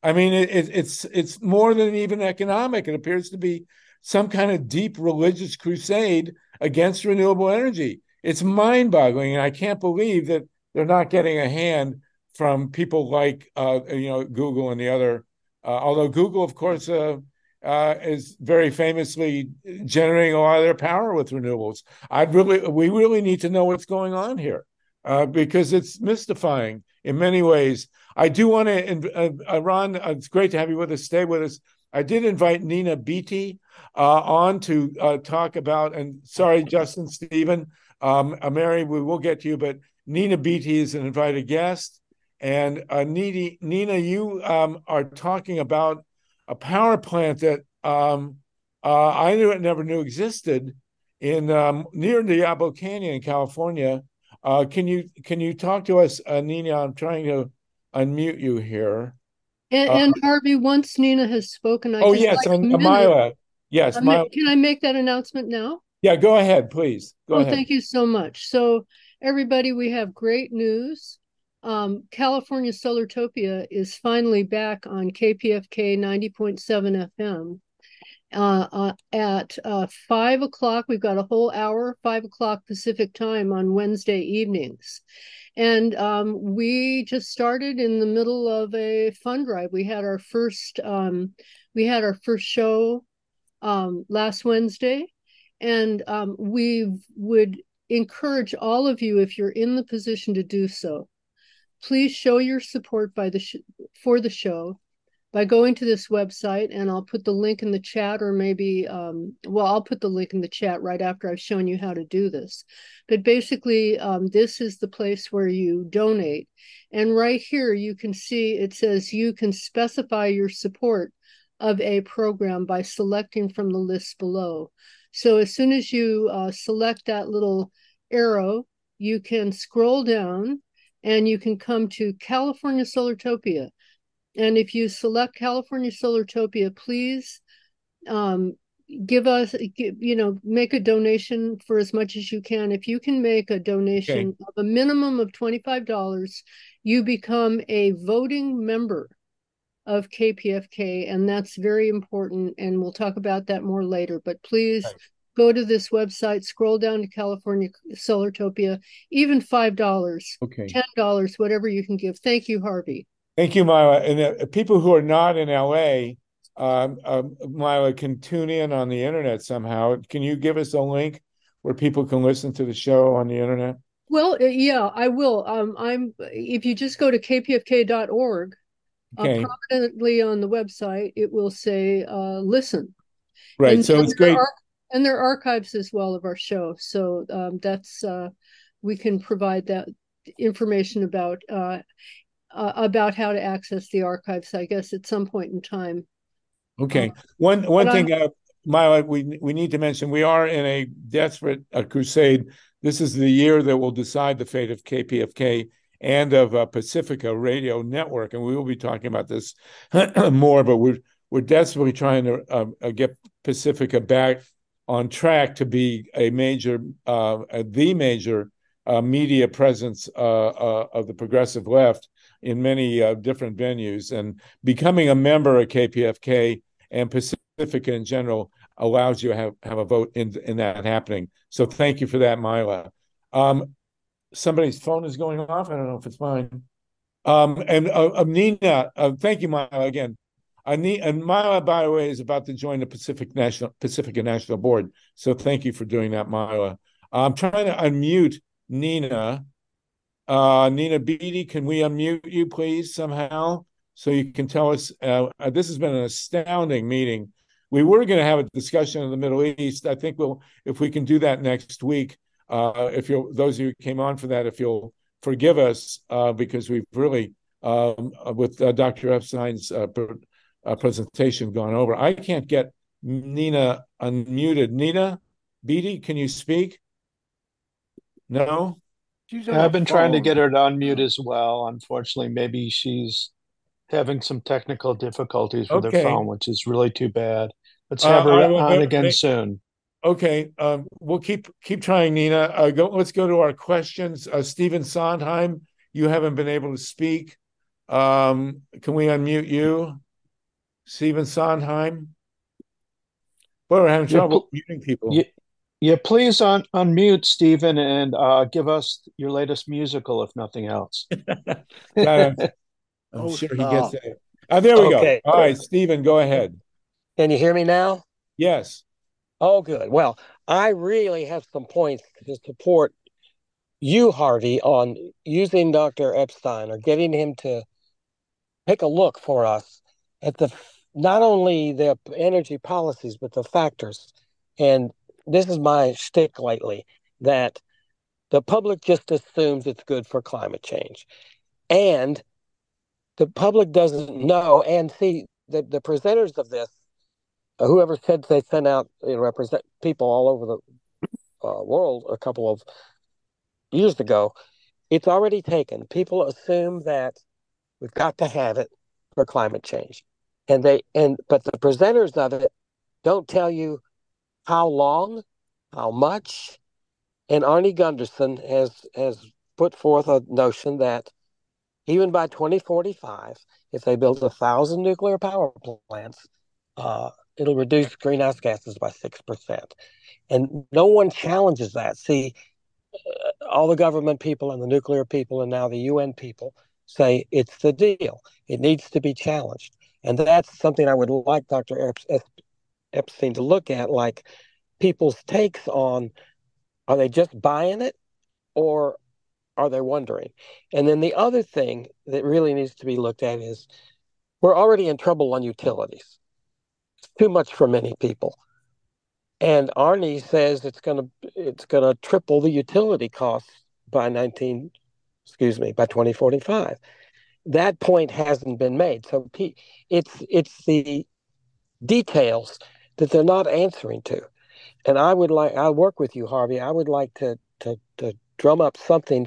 I mean, it, it, it's it's more than even economic. It appears to be some kind of deep religious crusade against renewable energy. It's mind-boggling, and I can't believe that they're not getting a hand from people like uh, you know Google and the other. Uh, although Google, of course, uh, uh, is very famously generating a lot of their power with renewables. I'd really, we really need to know what's going on here uh, because it's mystifying in many ways. I do want to, uh, Ron, it's great to have you with us. Stay with us. I did invite Nina Beattie uh, on to uh, talk about, and sorry, Justin, Stephen, um, Mary, we will get to you, but Nina Beattie is an invited guest. And Nina, Nina, you um, are talking about a power plant that um, uh, I knew it never knew existed in um, near Diablo Canyon in California. Uh, can you can you talk to us, uh, Nina? I'm trying to unmute you here. And, uh, and Harvey, once Nina has spoken, I oh yes, like Mila. Yes, Mila. Can I make that announcement now? Yeah, go ahead, please. Go oh, ahead. Thank you so much. So, everybody, we have great news um, California Solartopia is finally back on KPFK 90.7 FM. Uh, uh, at uh, five o'clock, we've got a whole hour, five o'clock Pacific time on Wednesday evenings. And um, we just started in the middle of a fund drive. We had our first, um, we had our first show um, last Wednesday, and um, we would encourage all of you, if you're in the position to do so, please show your support by the sh- for the show by going to this website and i'll put the link in the chat or maybe um, well i'll put the link in the chat right after i've shown you how to do this. But basically um, this is the place where you donate. And right here you can see it says you can specify your support of a program by selecting from the list below so as soon as you uh, select that little arrow you can scroll down and you can come to California Solartopia. And if you select California Solartopia, please um, give us, you know, make a donation for as much as you can. If you can make a donation okay. of a minimum of $25, you become a voting member of KPFK, and that's very important. And we'll talk about that more later. But please go to this website, scroll down to California Solartopia, even $5, okay. $10, whatever you can give. Thank you, Harvey. Thank you, Myla. And uh, people who are not in LA, um, uh, Myla, can tune in on the internet somehow. Can you give us a link where people can listen to the show on the internet? Well, uh, yeah, I will. Um, I'm if you just go to kpfk.org, okay. uh, prominently on the website, it will say uh, "listen." Right. And so it's great. And there are archives as well of our show so um, that's uh, we can provide that information about uh, uh, about how to access the archives i guess at some point in time okay uh, one one thing uh, Myla, we we need to mention we are in a desperate uh, crusade this is the year that will decide the fate of kpfk and of uh, pacifica radio network and we will be talking about this *clears throat* more but we're we're desperately trying to uh, get Pacifica back on track to be a major, uh, the major uh, media presence uh, uh, of the progressive left in many different venues. And becoming a member of KPFK and Pacifica in general allows you to have, have a vote in, in that happening. So thank you for that, Mila. Um, somebody's phone is going off. I don't know if it's mine. Um, and uh, Nina, uh, thank you, Mila, again. and Mila, by the way, is about to join the Pacific National Pacifica National Board. So thank you for doing that, Mila. I'm trying to unmute Nina. Uh, Nina Beatty, can we unmute you, please, somehow, so you can tell us? Uh, uh this has been an astounding meeting. We were going to have a discussion in the Middle East. I think we'll, if we can do that next week. Uh, if you those of you who came on for that, if you'll forgive us, uh, because we've really, um, with uh, Dr. Epstein's uh, uh, presentation gone over. I can't get Nina unmuted. Nina Beatty, can you speak? No. I've been trying to get her to unmute as well. Unfortunately, maybe she's having some technical difficulties with okay. her phone, which is really too bad. Let's uh, have uh, her on again soon. Okay, um, we'll keep keep trying, Nina. Uh, go. Let's go to our questions. Uh, Stephen Sondheim, you haven't been able to speak. Um, can we unmute you, Stephen Sondheim? Boy, we're having trouble yeah, muting people. Yeah, yeah, please un- unmute Stephen and uh, give us your latest musical, if nothing else. *laughs* *laughs* I'm oh, sure he gets that. Oh, there we okay. go. All right, Stephen, go ahead. Can you hear me now? Yes. Oh, good. Well, I really have some points to support you, Harvey, on using Dr. Epstein or getting him to take a look for us at the not only the energy policies but the factors. And this is my shtick lately that the public just assumes it's good for climate change, and the public doesn't know. And see, the the presenters of this whoever said they sent out you know, represent people all over the uh, world a couple of years ago, it's already taken. People assume that we've got to have it for climate change, and they and but the presenters of it don't tell you how long, how much, and Arnie Gundersen has has put forth a notion that even by 2045, if they build a thousand nuclear power plants, uh, it'll reduce greenhouse gases by 6%. And no one challenges that. See, uh, all the government people and the nuclear people and now the UN people say it's the deal. It needs to be challenged. And that's something I would like Dr. Epstein to look at, like people's takes on are they just buying it or are they wondering? And then the other thing that really needs to be looked at is we're already in trouble on utilities too much for many people. And Arnie says it's going to it's going to triple the utility costs by 19 excuse me by 2045. That point hasn't been made. So it's it's the details that they're not answering to. And I would like I work with you Harvey. I would like to to to drum up something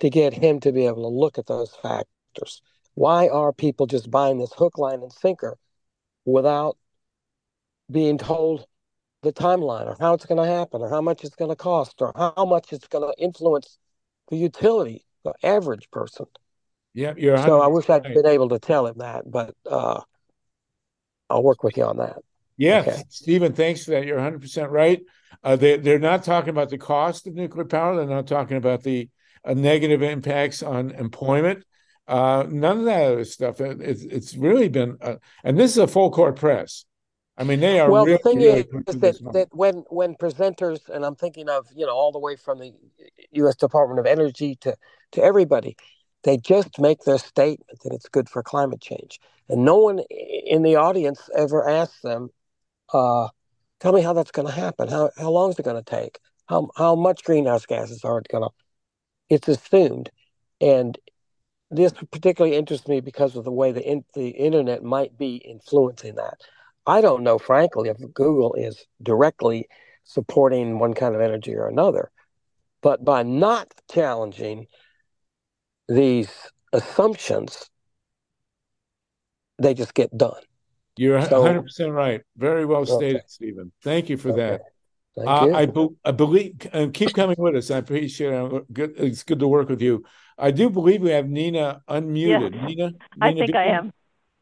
to get him to be able to look at those factors. Why are people just buying this hook line and sinker without being told the timeline or how it's going to happen or how much it's going to cost or how much it's going to influence the utility, the average person. Yeah, you're. So I wish I'd been able to tell him that, but uh, I'll work with you on that. Yeah, okay. Stephen, thanks for that. You're 100 percent right. Uh, they they're not talking about the cost of nuclear power. They're not talking about the uh, negative impacts on employment. Uh, none of that other stuff. It, it's it's really been, uh, and this is a full court press. I mean, they are. Well, really, the thing really is that, that when when presenters, and I'm thinking of you know all the way from the U.S. Department of Energy to to everybody, they just make their statement that it's good for climate change, and no one in the audience ever asks them, uh, "Tell me how that's going to happen. How how long is it going to take? How how much greenhouse gases are it going to?" It's assumed, and this particularly interests me because of the way the in, the internet might be influencing that. I don't know, frankly, if Google is directly supporting one kind of energy or another. But by not challenging these assumptions, they just get done. You're so, 100% right. Very well stated, okay. Stephen. Thank you for okay. that. Thank uh, you. I, be, I believe, and keep coming with us. I appreciate it. Good, it's good to work with you. I do believe we have Nina unmuted. Yes. Nina, Nina, I think I am.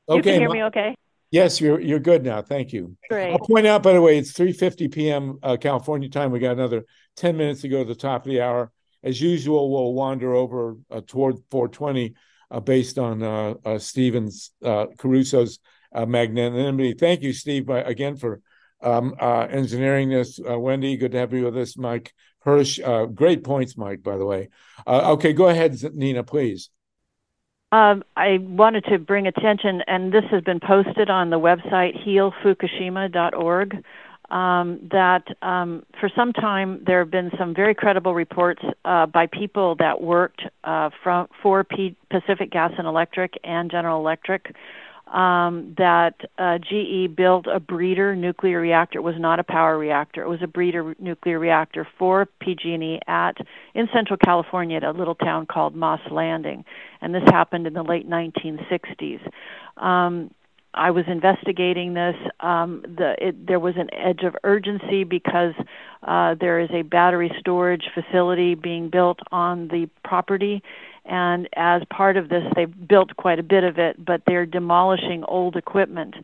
Okay, you can hear me okay? Yes, you're you're good now. Thank you. Great. I'll point out, by the way, it's 3:50 p.m. Uh, California time. We got another 10 minutes to go to the top of the hour. As usual, we'll wander over uh, toward 420 uh, based on uh, uh, Stevens uh, Caruso's magnanimity. Thank you, Steve, again for um, engineering this. Wendi, good to have you with us. Mike Hersh, great points, Mike. By the way. okay, go ahead, Nina, please. Um, I wanted to bring attention, and this has been posted on the website healfukushima.org. Um, that um, for some time there have been some very credible reports uh, by people that worked uh, from for P- Pacific Gas and Electric and General Electric um, that uh, GE built a breeder nuclear reactor. It was not a power reactor. It was a breeder nuclear reactor for PG&E at in Central California at a little town called Moss Landing, and this happened in the late 1960s. Um, I was investigating this. Um, the, it, there was an edge of urgency because uh, there is a battery storage facility being built on the property, and as part of this, they've built quite a bit of it, but they're demolishing old equipment.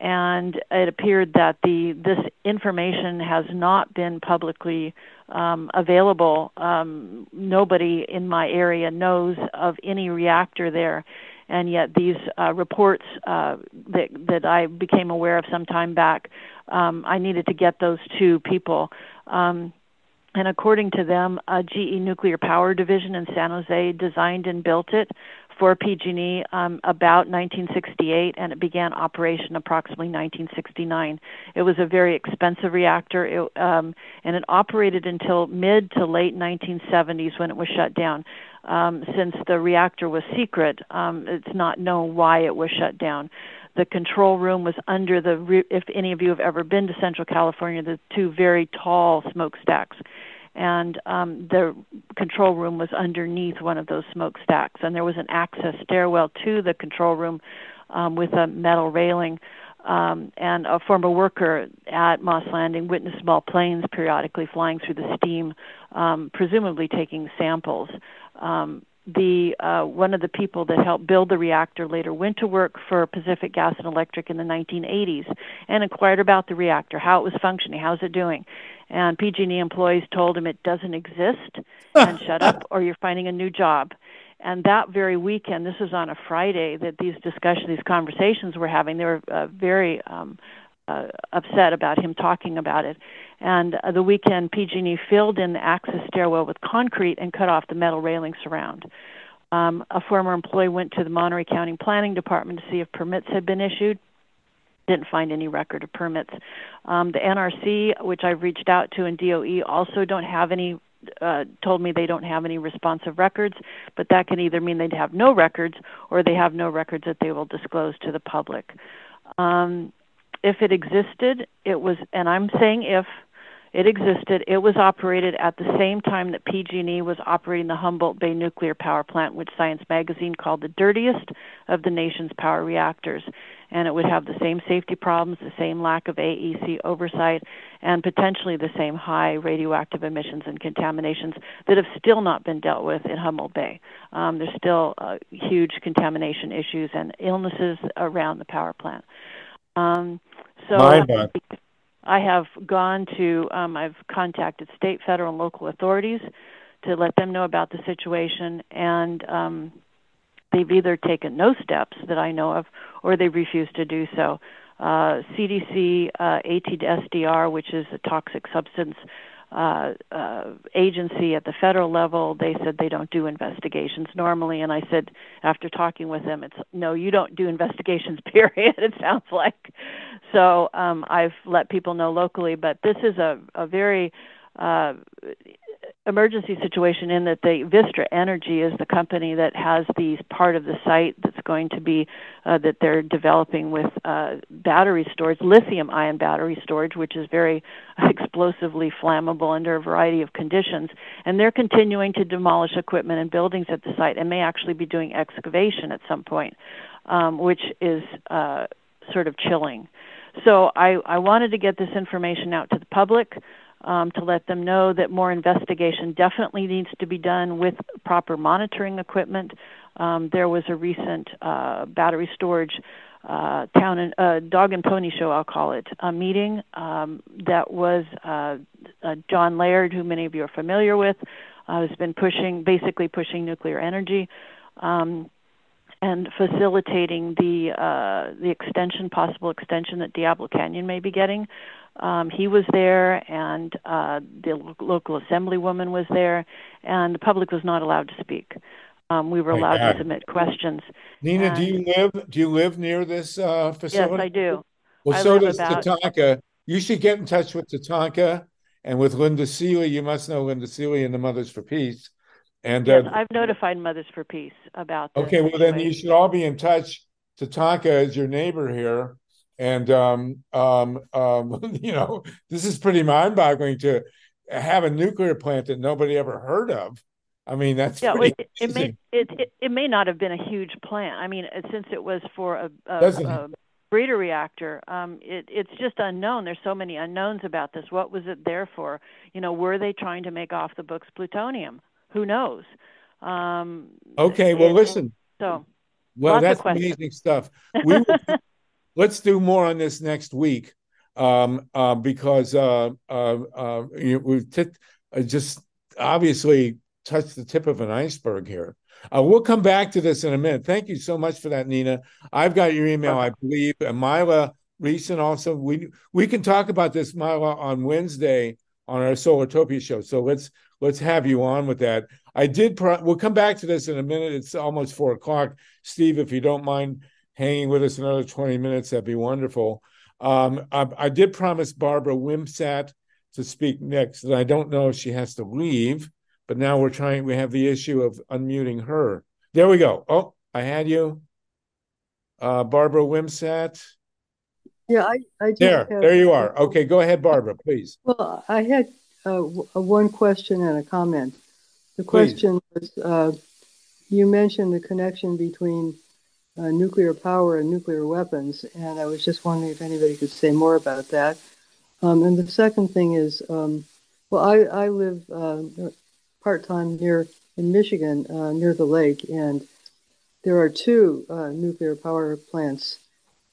And it appeared that the this information has not been publicly um, available. Um, nobody in my area knows of any reactor there, and yet these uh, reports uh, that that I became aware of some time back, um, I needed to get those to people. Um, and according to them, a GE Nuclear Power Division in San Jose designed and built it for PG&E um, about 1968, and it began operation approximately 1969. It was a very expensive reactor, it, um, and it operated until mid to late 1970s when it was shut down. Um, since the reactor was secret, um, it's not known why it was shut down the control room was under the if any of you have ever been to central california the two very tall smokestacks and um, the control room was underneath one of those smokestacks, and there was an access stairwell to the control room um, with a metal railing. Um, and a former worker at Moss Landing witnessed small planes periodically flying through the steam, um, presumably taking samples. Um, the uh, one of the people that helped build the reactor later went to work for Pacific Gas and Electric in the 1980s and inquired about the reactor, how it was functioning, how's it doing. And PG&E employees told him it doesn't exist and shut up *laughs* or you're finding a new job. And that very weekend, this was on a Friday that these discussions, these conversations were having. They were uh, very um, uh, upset about him talking about it. And uh, the weekend, PG&E filled in the access stairwell with concrete and cut off the metal railings around. Um, a former employee went to the Monterey County Planning Department to see if permits had been issued. Didn't find any record of permits. Um, the NRC, which I've reached out to, and DOE also don't have any. Uh, told me they don't have any responsive records, but that can either mean they'd have no records or they have no records that they will disclose to the public. Um, if it existed, it was, and I'm saying if it existed. It was operated at the same time that PG&E was operating the Humboldt Bay nuclear power plant, which Science magazine called the dirtiest of the nation's power reactors. And it would have the same safety problems, the same lack of AEC oversight, and potentially the same high radioactive emissions and contaminations that have still not been dealt with in Humboldt Bay. Um, there's still uh, huge contamination issues and illnesses around the power plant. Um, so, I have gone to, um, I've contacted state, federal, and local authorities to let them know about the situation, and um, they've either taken no steps that I know of, or they've refused to do so. Uh, CDC, uh, ATSDR, which is a toxic substance uh, uh, agency at the federal level, they said they don't do investigations normally. And I said, after talking with them, it's no, you don't do investigations, *laughs* period. it sounds like. So um, I've let people know locally, but this is a, a very uh, emergency situation in that the Vistra Energy is the company that has these part of the site that's going to be uh, that they're developing with uh, battery storage, lithium ion battery storage, which is very *laughs* explosively flammable under a variety of conditions. And they're continuing to demolish equipment and buildings at the site and may actually be doing excavation at some point, um, which is uh, sort of chilling. So I, I wanted to get this information out to the public um, to let them know that more investigation definitely needs to be done with proper monitoring equipment. Um, there was a recent uh, battery storage uh, town and uh, dog and pony show, I'll call it, a meeting um, that was uh, uh, John Laird, who many of you are familiar with, uh, has been pushing, basically pushing nuclear energy. Um, and facilitating the uh, the extension, possible extension that Diablo Canyon may be getting. Um, he was there, and uh, the lo- local assemblywoman was there, and the public was not allowed to speak. Um, we were allowed to submit questions. Nina, and, do you live do you live near this uh, facility? Yes, I do. Well, I so does about... Tatanka. You should get in touch with Tatanka and with Linda Seeley. You must know Linda Seeley and the Mothers for Peace. And yes, uh, I've notified Mothers for Peace about. This okay, well then you should all be in touch. Tatanka is your neighbor here, and um, um, um, *laughs* you know this is pretty mind-boggling to have a nuclear plant that nobody ever heard of. I mean, that's yeah. It, it, may it, it, it may not have been a huge plant. I mean, since it was for a, a, a breeder reactor, um, it, it's just unknown. There's so many unknowns about this. What was it there for? You know, were they trying to make off the books plutonium? Who knows? Um, okay, well, listen. So, well, that's amazing stuff. We will, *laughs* let's do more on this next week, um, uh, because uh, uh, uh you know, we've t- uh, just obviously touched the tip of an iceberg here. Uh, we'll come back to this in a minute. Thank you so much for that, Nina. I've got your email, I believe. And Mila Reeson also. We we can talk about this, Mila, on Wednesday on our Solartopia show. So let's let's have you on with that. I did. Pro- we'll come back to this in a minute. It's almost four o'clock. Steve, if you don't mind hanging with us another twenty minutes, that'd be wonderful. Um, I, I, did promise Barbara Wimsatt to speak next, and I don't know if she has to leave. But now we're trying. We have the issue of unmuting her. There we go. Oh, I had you, uh, Barbara Wimsatt. Yeah, I, I there. have, there you are. Okay, go ahead, Barbara, please. Well, I had uh, one question and a comment. The question was uh, you mentioned the connection between uh, nuclear power and nuclear weapons, and I was just wondering if anybody could say more about that. Um, and the second thing is, um, well, I, I live uh, part time near in Michigan, uh, near the lake, and there are two uh, nuclear power plants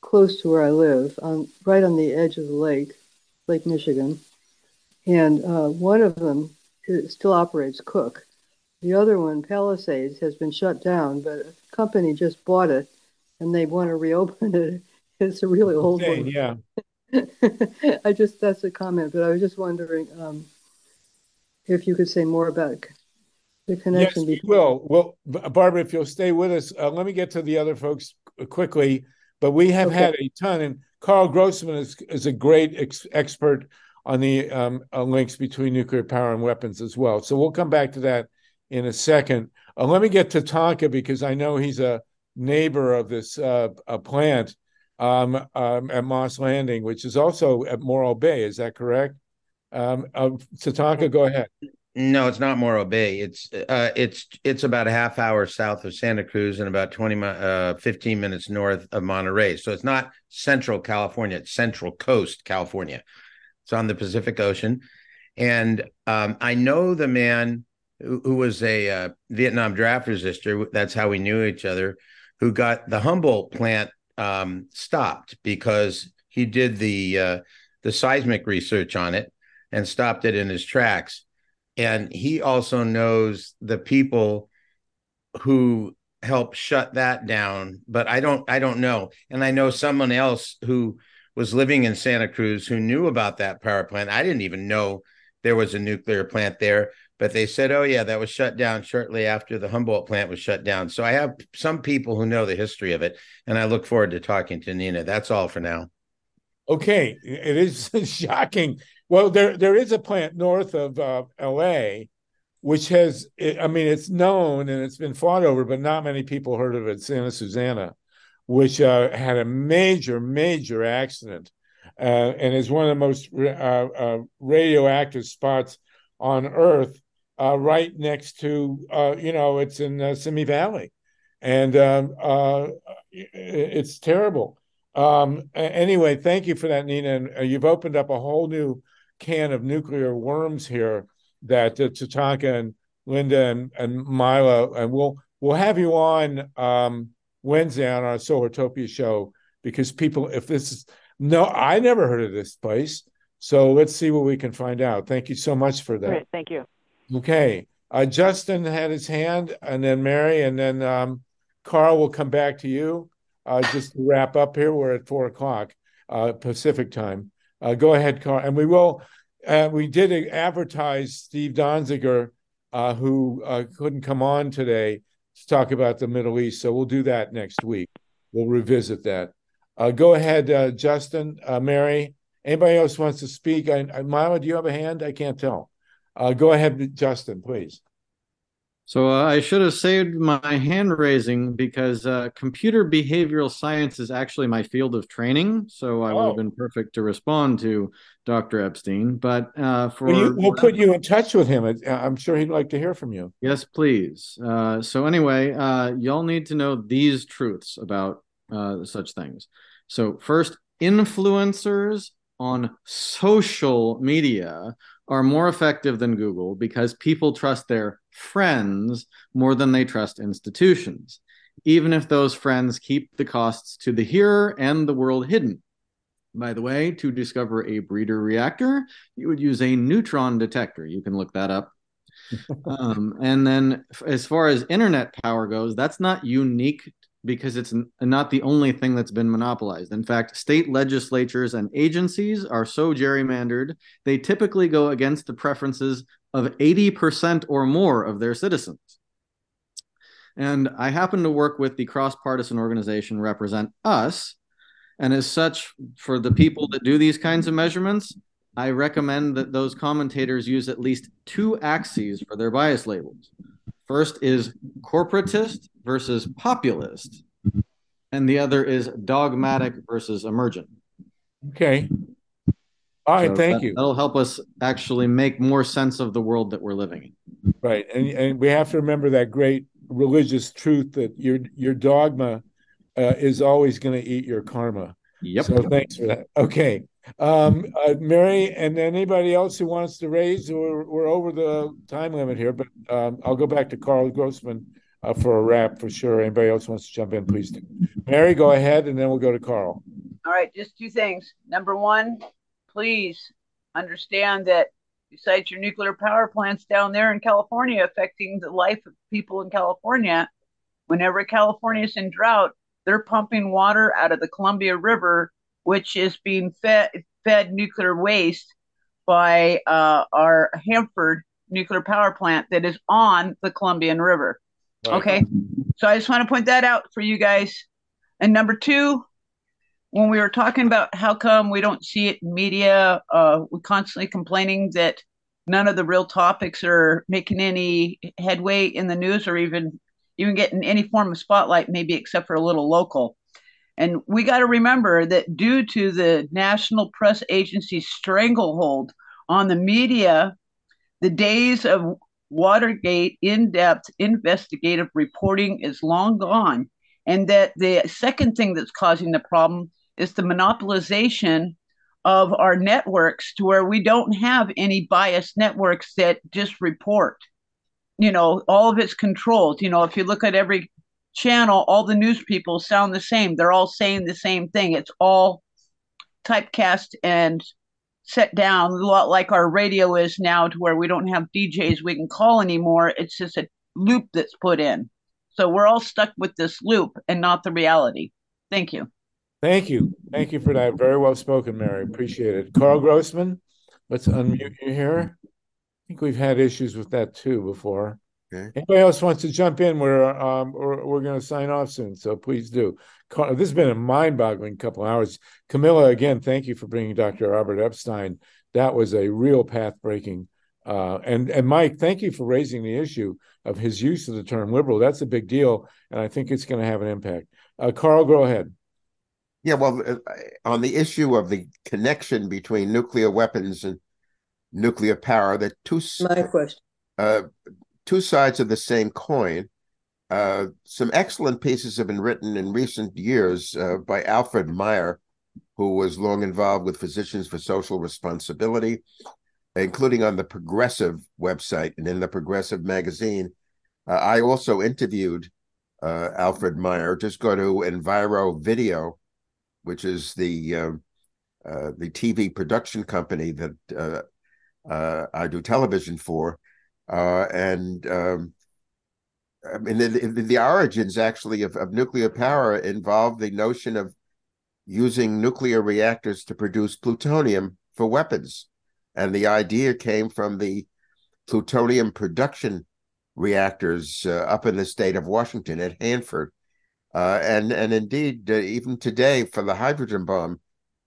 close to where I live, on, right on the edge of the lake, Lake Michigan. And uh, one of them still operates Cook. The other one, Palisades, has been shut down, but a company just bought it and they want to reopen it. *laughs* It's a really old one. Yeah. *laughs* I just, that's a comment, but I was just wondering um, if you could say more about the connection. Yes, between- we will. Well, Barbara, if you'll stay with us, uh, let me get to the other folks quickly. But we have okay. had a ton, and Karl Grossman is, is a great ex- expert on the um, uh, links between nuclear power and weapons as well. So we'll come back to that in a second. Uh, let me get to Tonka because I know he's a neighbor of this uh, plant um, um, at Moss Landing, which is also at Morro Bay. Is that correct? Um, uh, Tatanka, go ahead. No, it's not Morro Bay. It's uh, it's it's about a half hour south of Santa Cruz and about 20 uh, 15 minutes north of Monterey. So it's not central California, it's central coast California. It's on the Pacific Ocean. And um, I know the man who, who was a uh, Vietnam draft resistor. That's how we knew each other. Who got the Humboldt plant um, stopped because he did the uh, the seismic research on it and stopped it in his tracks. And he also knows the people who helped shut that down, but I don't I don't know. And I know someone else who was living in Santa Cruz who knew about that power plant. I didn't even know there was a nuclear plant there, but they said, "Oh yeah, that was shut down shortly after the Humboldt plant was shut down." So I have some people who know the history of it, and I look forward to talking to Nina. That's all for now. Okay, it is *laughs* shocking. Well, there there is a plant north of uh, L.A. which has, I mean, it's known and it's been fought over, but not many people heard of it. Santa Susana, which uh, had a major, major accident uh, and is one of the most uh, uh, radioactive spots on Earth, uh, right next to, you know, it's in Simi Valley. And um, it's terrible. Um, anyway, thank you for that, Nina. And uh, you've opened up a whole new can of nuclear worms here that uh, Tatanka and Linda and, and Milo, and we'll we'll have you on um, Wednesday on our Solartopia show because people, if this is no, I never heard of this place. So let's see what we can find out. Thank you so much for that. Great, thank you. Okay. Uh, Justin had his hand, and then Mary, and then um, Karl will come back to you. Uh, just to wrap up here, we're at four o'clock uh, Pacific time. Uh, go ahead, Karl, and we will. Uh, we did advertise Steve Donziger, uh, who couldn't come on today to talk about the Middle East, so we'll do that next week. We'll revisit that. Uh, go ahead, uh, Justin, uh, Mary. Anybody else wants to speak? I, I, do you have a hand? I can't tell. go ahead, Justin, please. So uh, I should have saved my hand raising because uh, computer behavioral science is actually my field of training. So I oh. would have oh. been perfect to respond to Dr. Epstein. But uh, for well, you, we'll put you in touch with him. I'm sure he'd like to hear from you. Yes, please. Uh, so anyway, uh, y'all need to know these truths about uh, such things. So first, influencers on social media are more effective than Google because people trust their friends more than they trust institutions, even if those friends keep the costs to the hearer and the world hidden. By the way, to discover a breeder reactor, you would use a neutron detector. You can look that up. *laughs* um, and then, as far as internet power goes, that's not unique because it's not the only thing that's been monopolized. In fact, state legislatures and agencies are so gerrymandered, they typically go against the preferences of 80% or more of their citizens. And I happen to work with the cross partisan organization Represent Us. And as such, for the people that do these kinds of measurements, I recommend that those commentators use at least two axes for their bias labels. First is corporatist versus populist, and the other is dogmatic versus emergent. Okay. All right, so thank that, you. That'll help us actually make more sense of the world that we're living in. Right, and and we have to remember that great religious truth that your your dogma uh, is always going to eat your karma. Yep. So thanks for that. Okay. Um, uh, Mary and anybody else who wants to raise, we're, we're over the time limit here, but um, I'll go back to Karl Grossman uh, for a wrap for sure. Anybody else wants to jump in, please do. Mary, go ahead, and then we'll go to Karl. All right, just two things. Number one, please understand that besides your nuclear power plants down there in California affecting the life of people in California, whenever California is in drought, they're pumping water out of the Columbia River which is being fed fed nuclear waste by uh, our Hanford nuclear power plant that is on the Columbian River. Right. Okay, so I just want to point that out for you guys. And number two, when we were talking about how come we don't see it in media, uh, we're constantly complaining that none of the real topics are making any headway in the news or even even getting any form of spotlight, maybe except for a little local. And we got to remember that due to the National Press Agency's stranglehold on the media, the days of Watergate in depth investigative reporting is long gone. And that the second thing that's causing the problem is the monopolization of our networks to where we don't have any biased networks that just report. You know, all of it's controlled. You know, if you look at every channel, all the news people sound the same. They're all saying the same thing. It's all typecast and set down, a lot like our radio is now, to where we don't have DJs we can call anymore. It's just a loop that's put in. So we're all stuck with this loop and not the reality. Thank you. Thank you. Thank you for that. Very well spoken, Mary. Appreciate it. Karl Grossman, let's unmute you here. I think we've had issues with that too before. Okay. Anybody else wants to jump in? We're um, we're, we're going to sign off soon, so please do. This has been a mind-boggling couple hours. Camilla, again, thank you for bringing Dr. Robert Epstein. That was a real path-breaking. Uh, and and Mike, thank you for raising the issue of his use of the term liberal. That's a big deal, and I think it's going to have an impact. Uh, Karl, go ahead. Yeah, well, uh, on the issue of the connection between nuclear weapons and nuclear power, the two my question. Uh, two sides of the same coin. uh, some excellent pieces have been written in recent years uh, by Alfred Meyer, who was long involved with Physicians for Social Responsibility, including on the Progressive website and in the Progressive magazine. Uh, I also interviewed uh, Alfred Meyer. Just go to EnviroVideo, which is the um, uh, the TV production company that uh, I do television for, uh, and um, I mean the, the, the origins actually of, of nuclear power involve the notion of using nuclear reactors to produce plutonium for weapons, and the idea came from the plutonium production reactors uh, up in the state of Washington at Hanford. Uh, and and indeed, uh, even today, for the hydrogen bomb,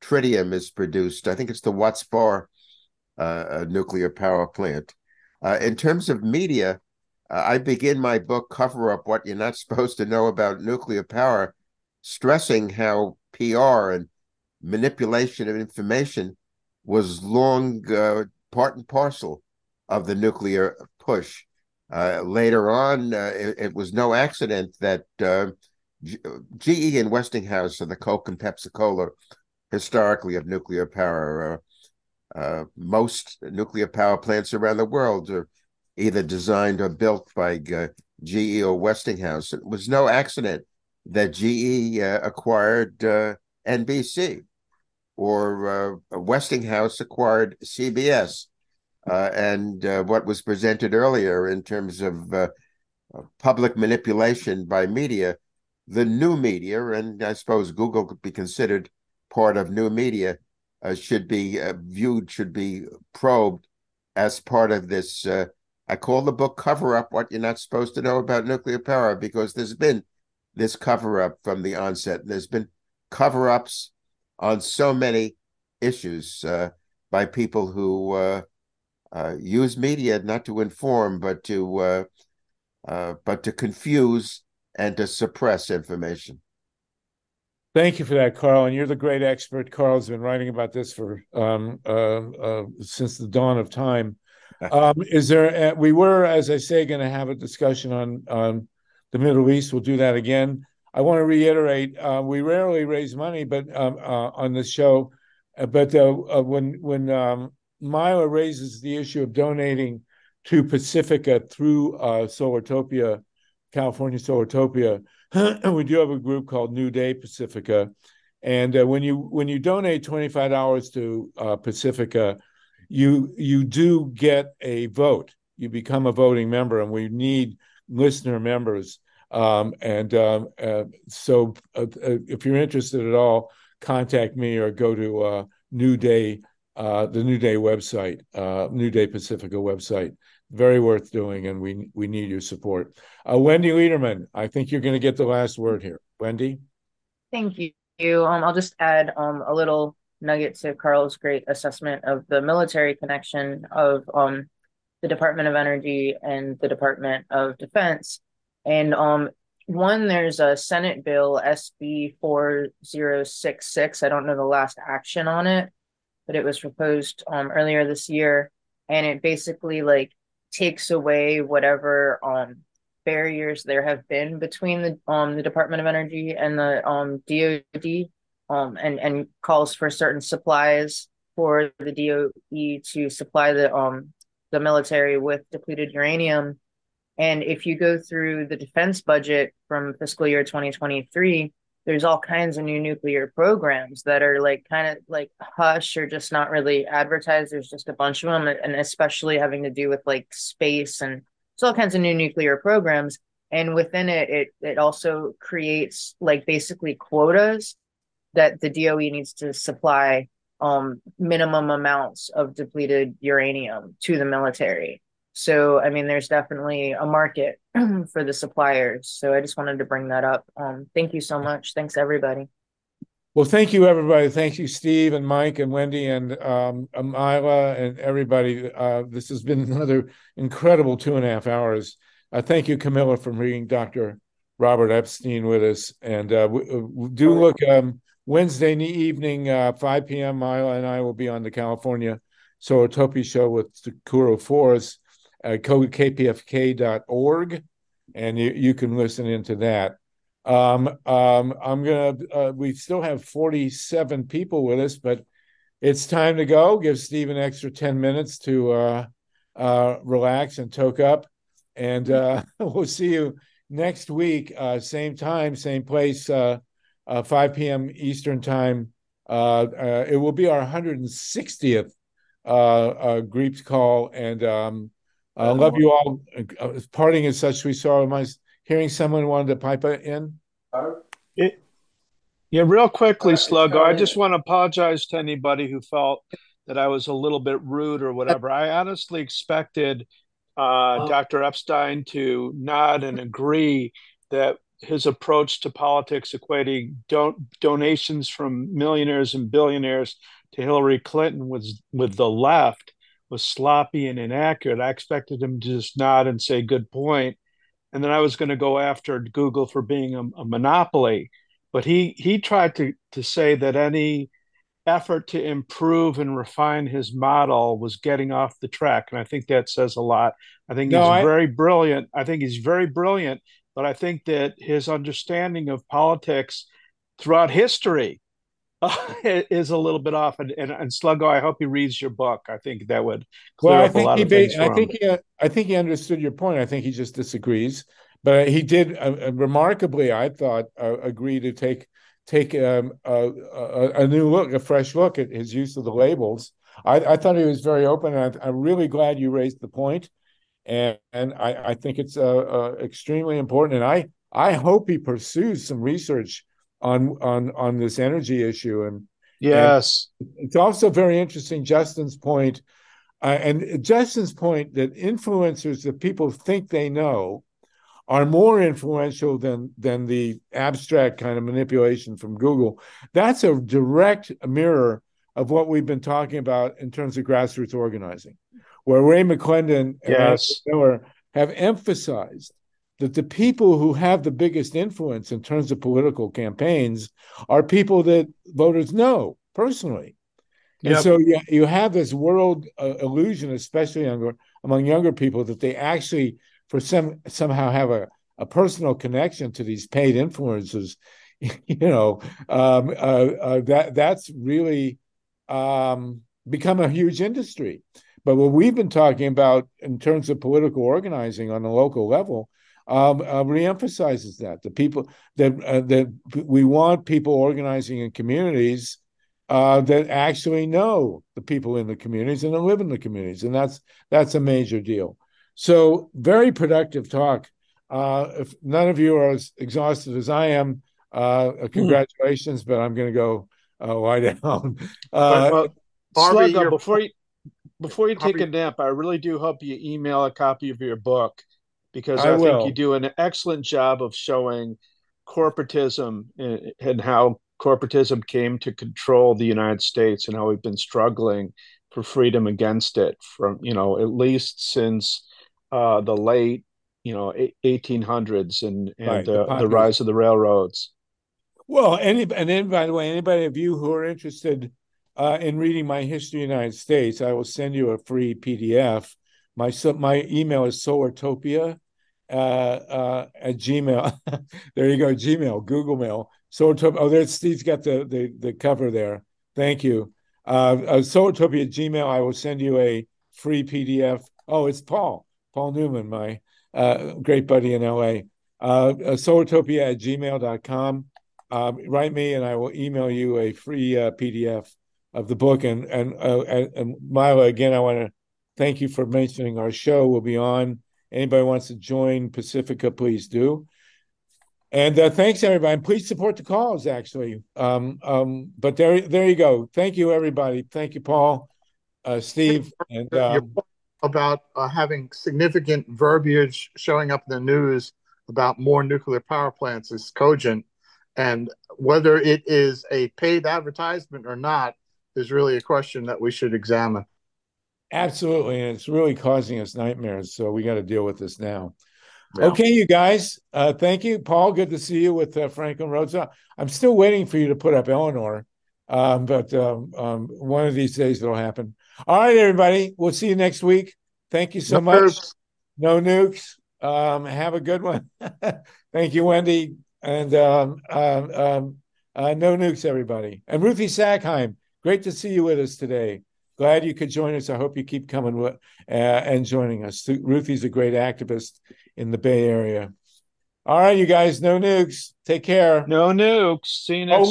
tritium is produced. I think it's the Watts Bar uh, nuclear power plant. Uh, in terms of media, uh, I begin my book "Cover Up What You're Not *laughs* Supposed to Know About Nuclear Power," stressing how PR and manipulation of information was long part and parcel of the nuclear push. Uh, later on, uh, it, it, was no accident that uh, GE and Westinghouse are the Coke and Pepsi Cola historically of nuclear power. Uh, uh, most nuclear power plants around the world are either designed or built by GE or Westinghouse. It was no accident that GE acquired NBC or Westinghouse acquired CBS uh, and uh, what was presented earlier in terms of uh, public manipulation by media, the new media, and I suppose Google could be considered part of new media, uh, should be uh, viewed, should be probed as part of this. Uh, I call the book Cover Up What You're Not Supposed to Know About Nuclear Power because there's been this cover up from the onset. There's been cover ups on so many issues by people who uh, use media not to inform, but to uh, uh, but to confuse and to suppress information. Thank you for that, Karl. And you're the great expert. Karl's been writing about this for um, uh, uh, since the dawn of time. *laughs* Um, is there? we were, as I say, going to have a discussion on on the Middle East. We'll do that again. I want to reiterate: we rarely raise money, but um, on the show. but when when um, Mila raises the issue of donating to Pacifica through uh, Solartopia, California Solartopia. *clears throat* we do have a group called New Day Pacifica, and uh, when you when you donate twenty five dollars to uh, Pacifica, you you do get a vote. You become a voting member, and we need listener members. Um, and um, uh, so, uh, uh, if you're interested at all, contact me or go to uh, New Day the New Day website, New Day Pacifica website. Very worth doing, and we we need your support. Uh, Wendi Lederman, I think you're going to get the last word here. Wendi, thank you. Um, I'll just add um, a little nugget to Karl's great assessment of the military connection of um, the Department of Energy and the Department of Defense. And um, one, there's a Senate bill SB 4066. I don't know the last action on it, but it was proposed um, earlier this year, and it basically like takes away whatever um, barriers there have been between the um the Department of Energy and the um DoD, um and and calls for certain supplies for the DOE to supply the um the military with depleted uranium. And if you go through the defense budget from fiscal year 2023, there's all kinds of new nuclear programs that are like kind of like hush or just not really advertised. There's just a bunch of them, and especially having to do with like space and there's all kinds of new nuclear programs. And within it, it it also creates like basically quotas that the DOE needs to supply um, minimum amounts of depleted uranium to the military. So, I mean, there's definitely a market *clears throat* for the suppliers. So I just wanted to bring that up. Um, thank you so much. Thanks, everybody. Well, thank you, everybody. Thank you, Steve and Mike and Wendi and um, Amila and everybody. Uh, this has been *laughs* another incredible two and a half hours. Uh, thank you, Camilla, for bringing Dr. Robert Epstein with us. And uh, uh, do look um, Wednesday evening, uh, 5 p.m. Mila and I will be on the California Solartopia show with Takuro Force uh, kpfk.org. and you, you can listen into that. Um, um, I'm gonna. Uh, we still have 47 people with us, but it's time to go. Give Steve an extra 10 minutes to uh, uh, relax and toke up, and uh, *laughs* we'll see you next week, uh, same time, same place, uh, uh, 5 p.m. Eastern time. It will be our 160th uh, uh, call, and um, I love you all. Uh, parting is such we saw. Am I hearing someone wanted to pipe in? It, yeah, real quickly, Sluggo. I just want to apologize to anybody who felt that I was a little bit rude or whatever. I honestly expected uh, Dr. Epstein to nod and agree that his approach to politics, equating don- donations from millionaires and billionaires to Hillary Clinton was with the left, was sloppy and inaccurate. I expected him to just nod and say, "Good point," and then I was going to go after Google for being a, a monopoly. But he he tried to to say that any effort to improve and refine his model was getting off the track. And I think that says a lot. I think no, he's I... very brilliant. I think he's very brilliant, but I think that his understanding of politics throughout history *laughs* uh, is a little bit off. And, and, and Sluggo, I hope he reads your book. I think that would clear well, up a lot of things. I think he, I think he understood your point. I think he just disagrees. But he did uh, uh remarkably, I thought, uh, agree to take take um, a, a, a, new look, a fresh look at his use of the labels. I, I thought he was very open. And I, am really glad you raised the point, and and I, I think it's uh, uh, extremely important. And I I hope he pursues some research on on on this energy issue. And yes, and it's also very interesting. Justin's point, uh, and Justin's point that influencers that people think they know are more influential than than the abstract kind of manipulation from Google. That's a direct mirror of what we've been talking about in terms of grassroots organizing, where Ray McClendon and yes. Miller have emphasized that the people who have the biggest influence in terms of political campaigns are people that voters know personally. And yep. so you, you have this world uh, illusion, especially younger, among younger people, that they actually for some somehow have a, a personal connection to these paid influencers, *laughs* you know, um, uh, uh, that that's really um, become a huge industry. But what we've been talking about in terms of political organizing on the local level um, uh, reemphasizes that the people that uh, that we want people organizing in communities uh, that actually know the people in the communities and that live in the communities, and that's that's a major deal. So very productive talk. Uh, if none of you are as exhausted as I am, uh, hmm. congratulations, but I'm going to go uh, lie *laughs* down. Uh, Sluggo, before you before you take a nap, I really do hope you email a copy of your book because I, I think you do an excellent job of showing corporatism and, how corporatism came to control the United States and how we've been struggling for freedom against it from you know at least since uh, the late, you know, 1800s and and right, the, uh, the, rise of the railroads. Well, any and then by the way, anybody of you who are interested uh, in reading my history of the United States, I will send you a free PDF. My my email is solartopia uh, uh, at Gmail. *laughs* there you go, Gmail, Google Mail. Solartopia. Oh, there's Steve's got the the, the cover there. Thank you. Uh, uh, Gmail. I will send you a free PDF. Oh, it's Paul. Paul Newman, my uh, great buddy in LA. Uh, solartopia at gmail.com. Um, write me and I will email you a free uh, PDF of the book. And and, uh, and, Mila, again, I want to thank you for mentioning our show. We'll be on. Anybody wants to join Pacifica, please do. And uh, thanks, everybody. And please support the cause, actually. Um, um, but there, there you go. Thank you, everybody. Thank you, Paul, uh, Steve, and um, about uh, having significant verbiage showing up in the news about more nuclear power plants is cogent. And whether it is a paid advertisement or not is really a question that we should examine. Absolutely. And it's really causing us nightmares. So we got to deal with this now. Yeah. Okay, you guys. Uh, thank you, Paul. Good to see you with uh, Franklin Rhodes. I'm still waiting for you to put up Eleanor, um, but um, um, one of these days it'll happen. All right, everybody. We'll see you next week. Thank you so no much. Nukes. No nukes. Um, have a good one. *laughs* Thank you, Wendi. And um, um, um, uh, no nukes, everybody. And Ruthie Sackheim, great to see you with us today. Glad you could join us. I hope you keep coming uh, and joining us. Ruthie's a great activist in the Bay Area. All right, you guys, no nukes. Take care. No nukes. See you next. Oh,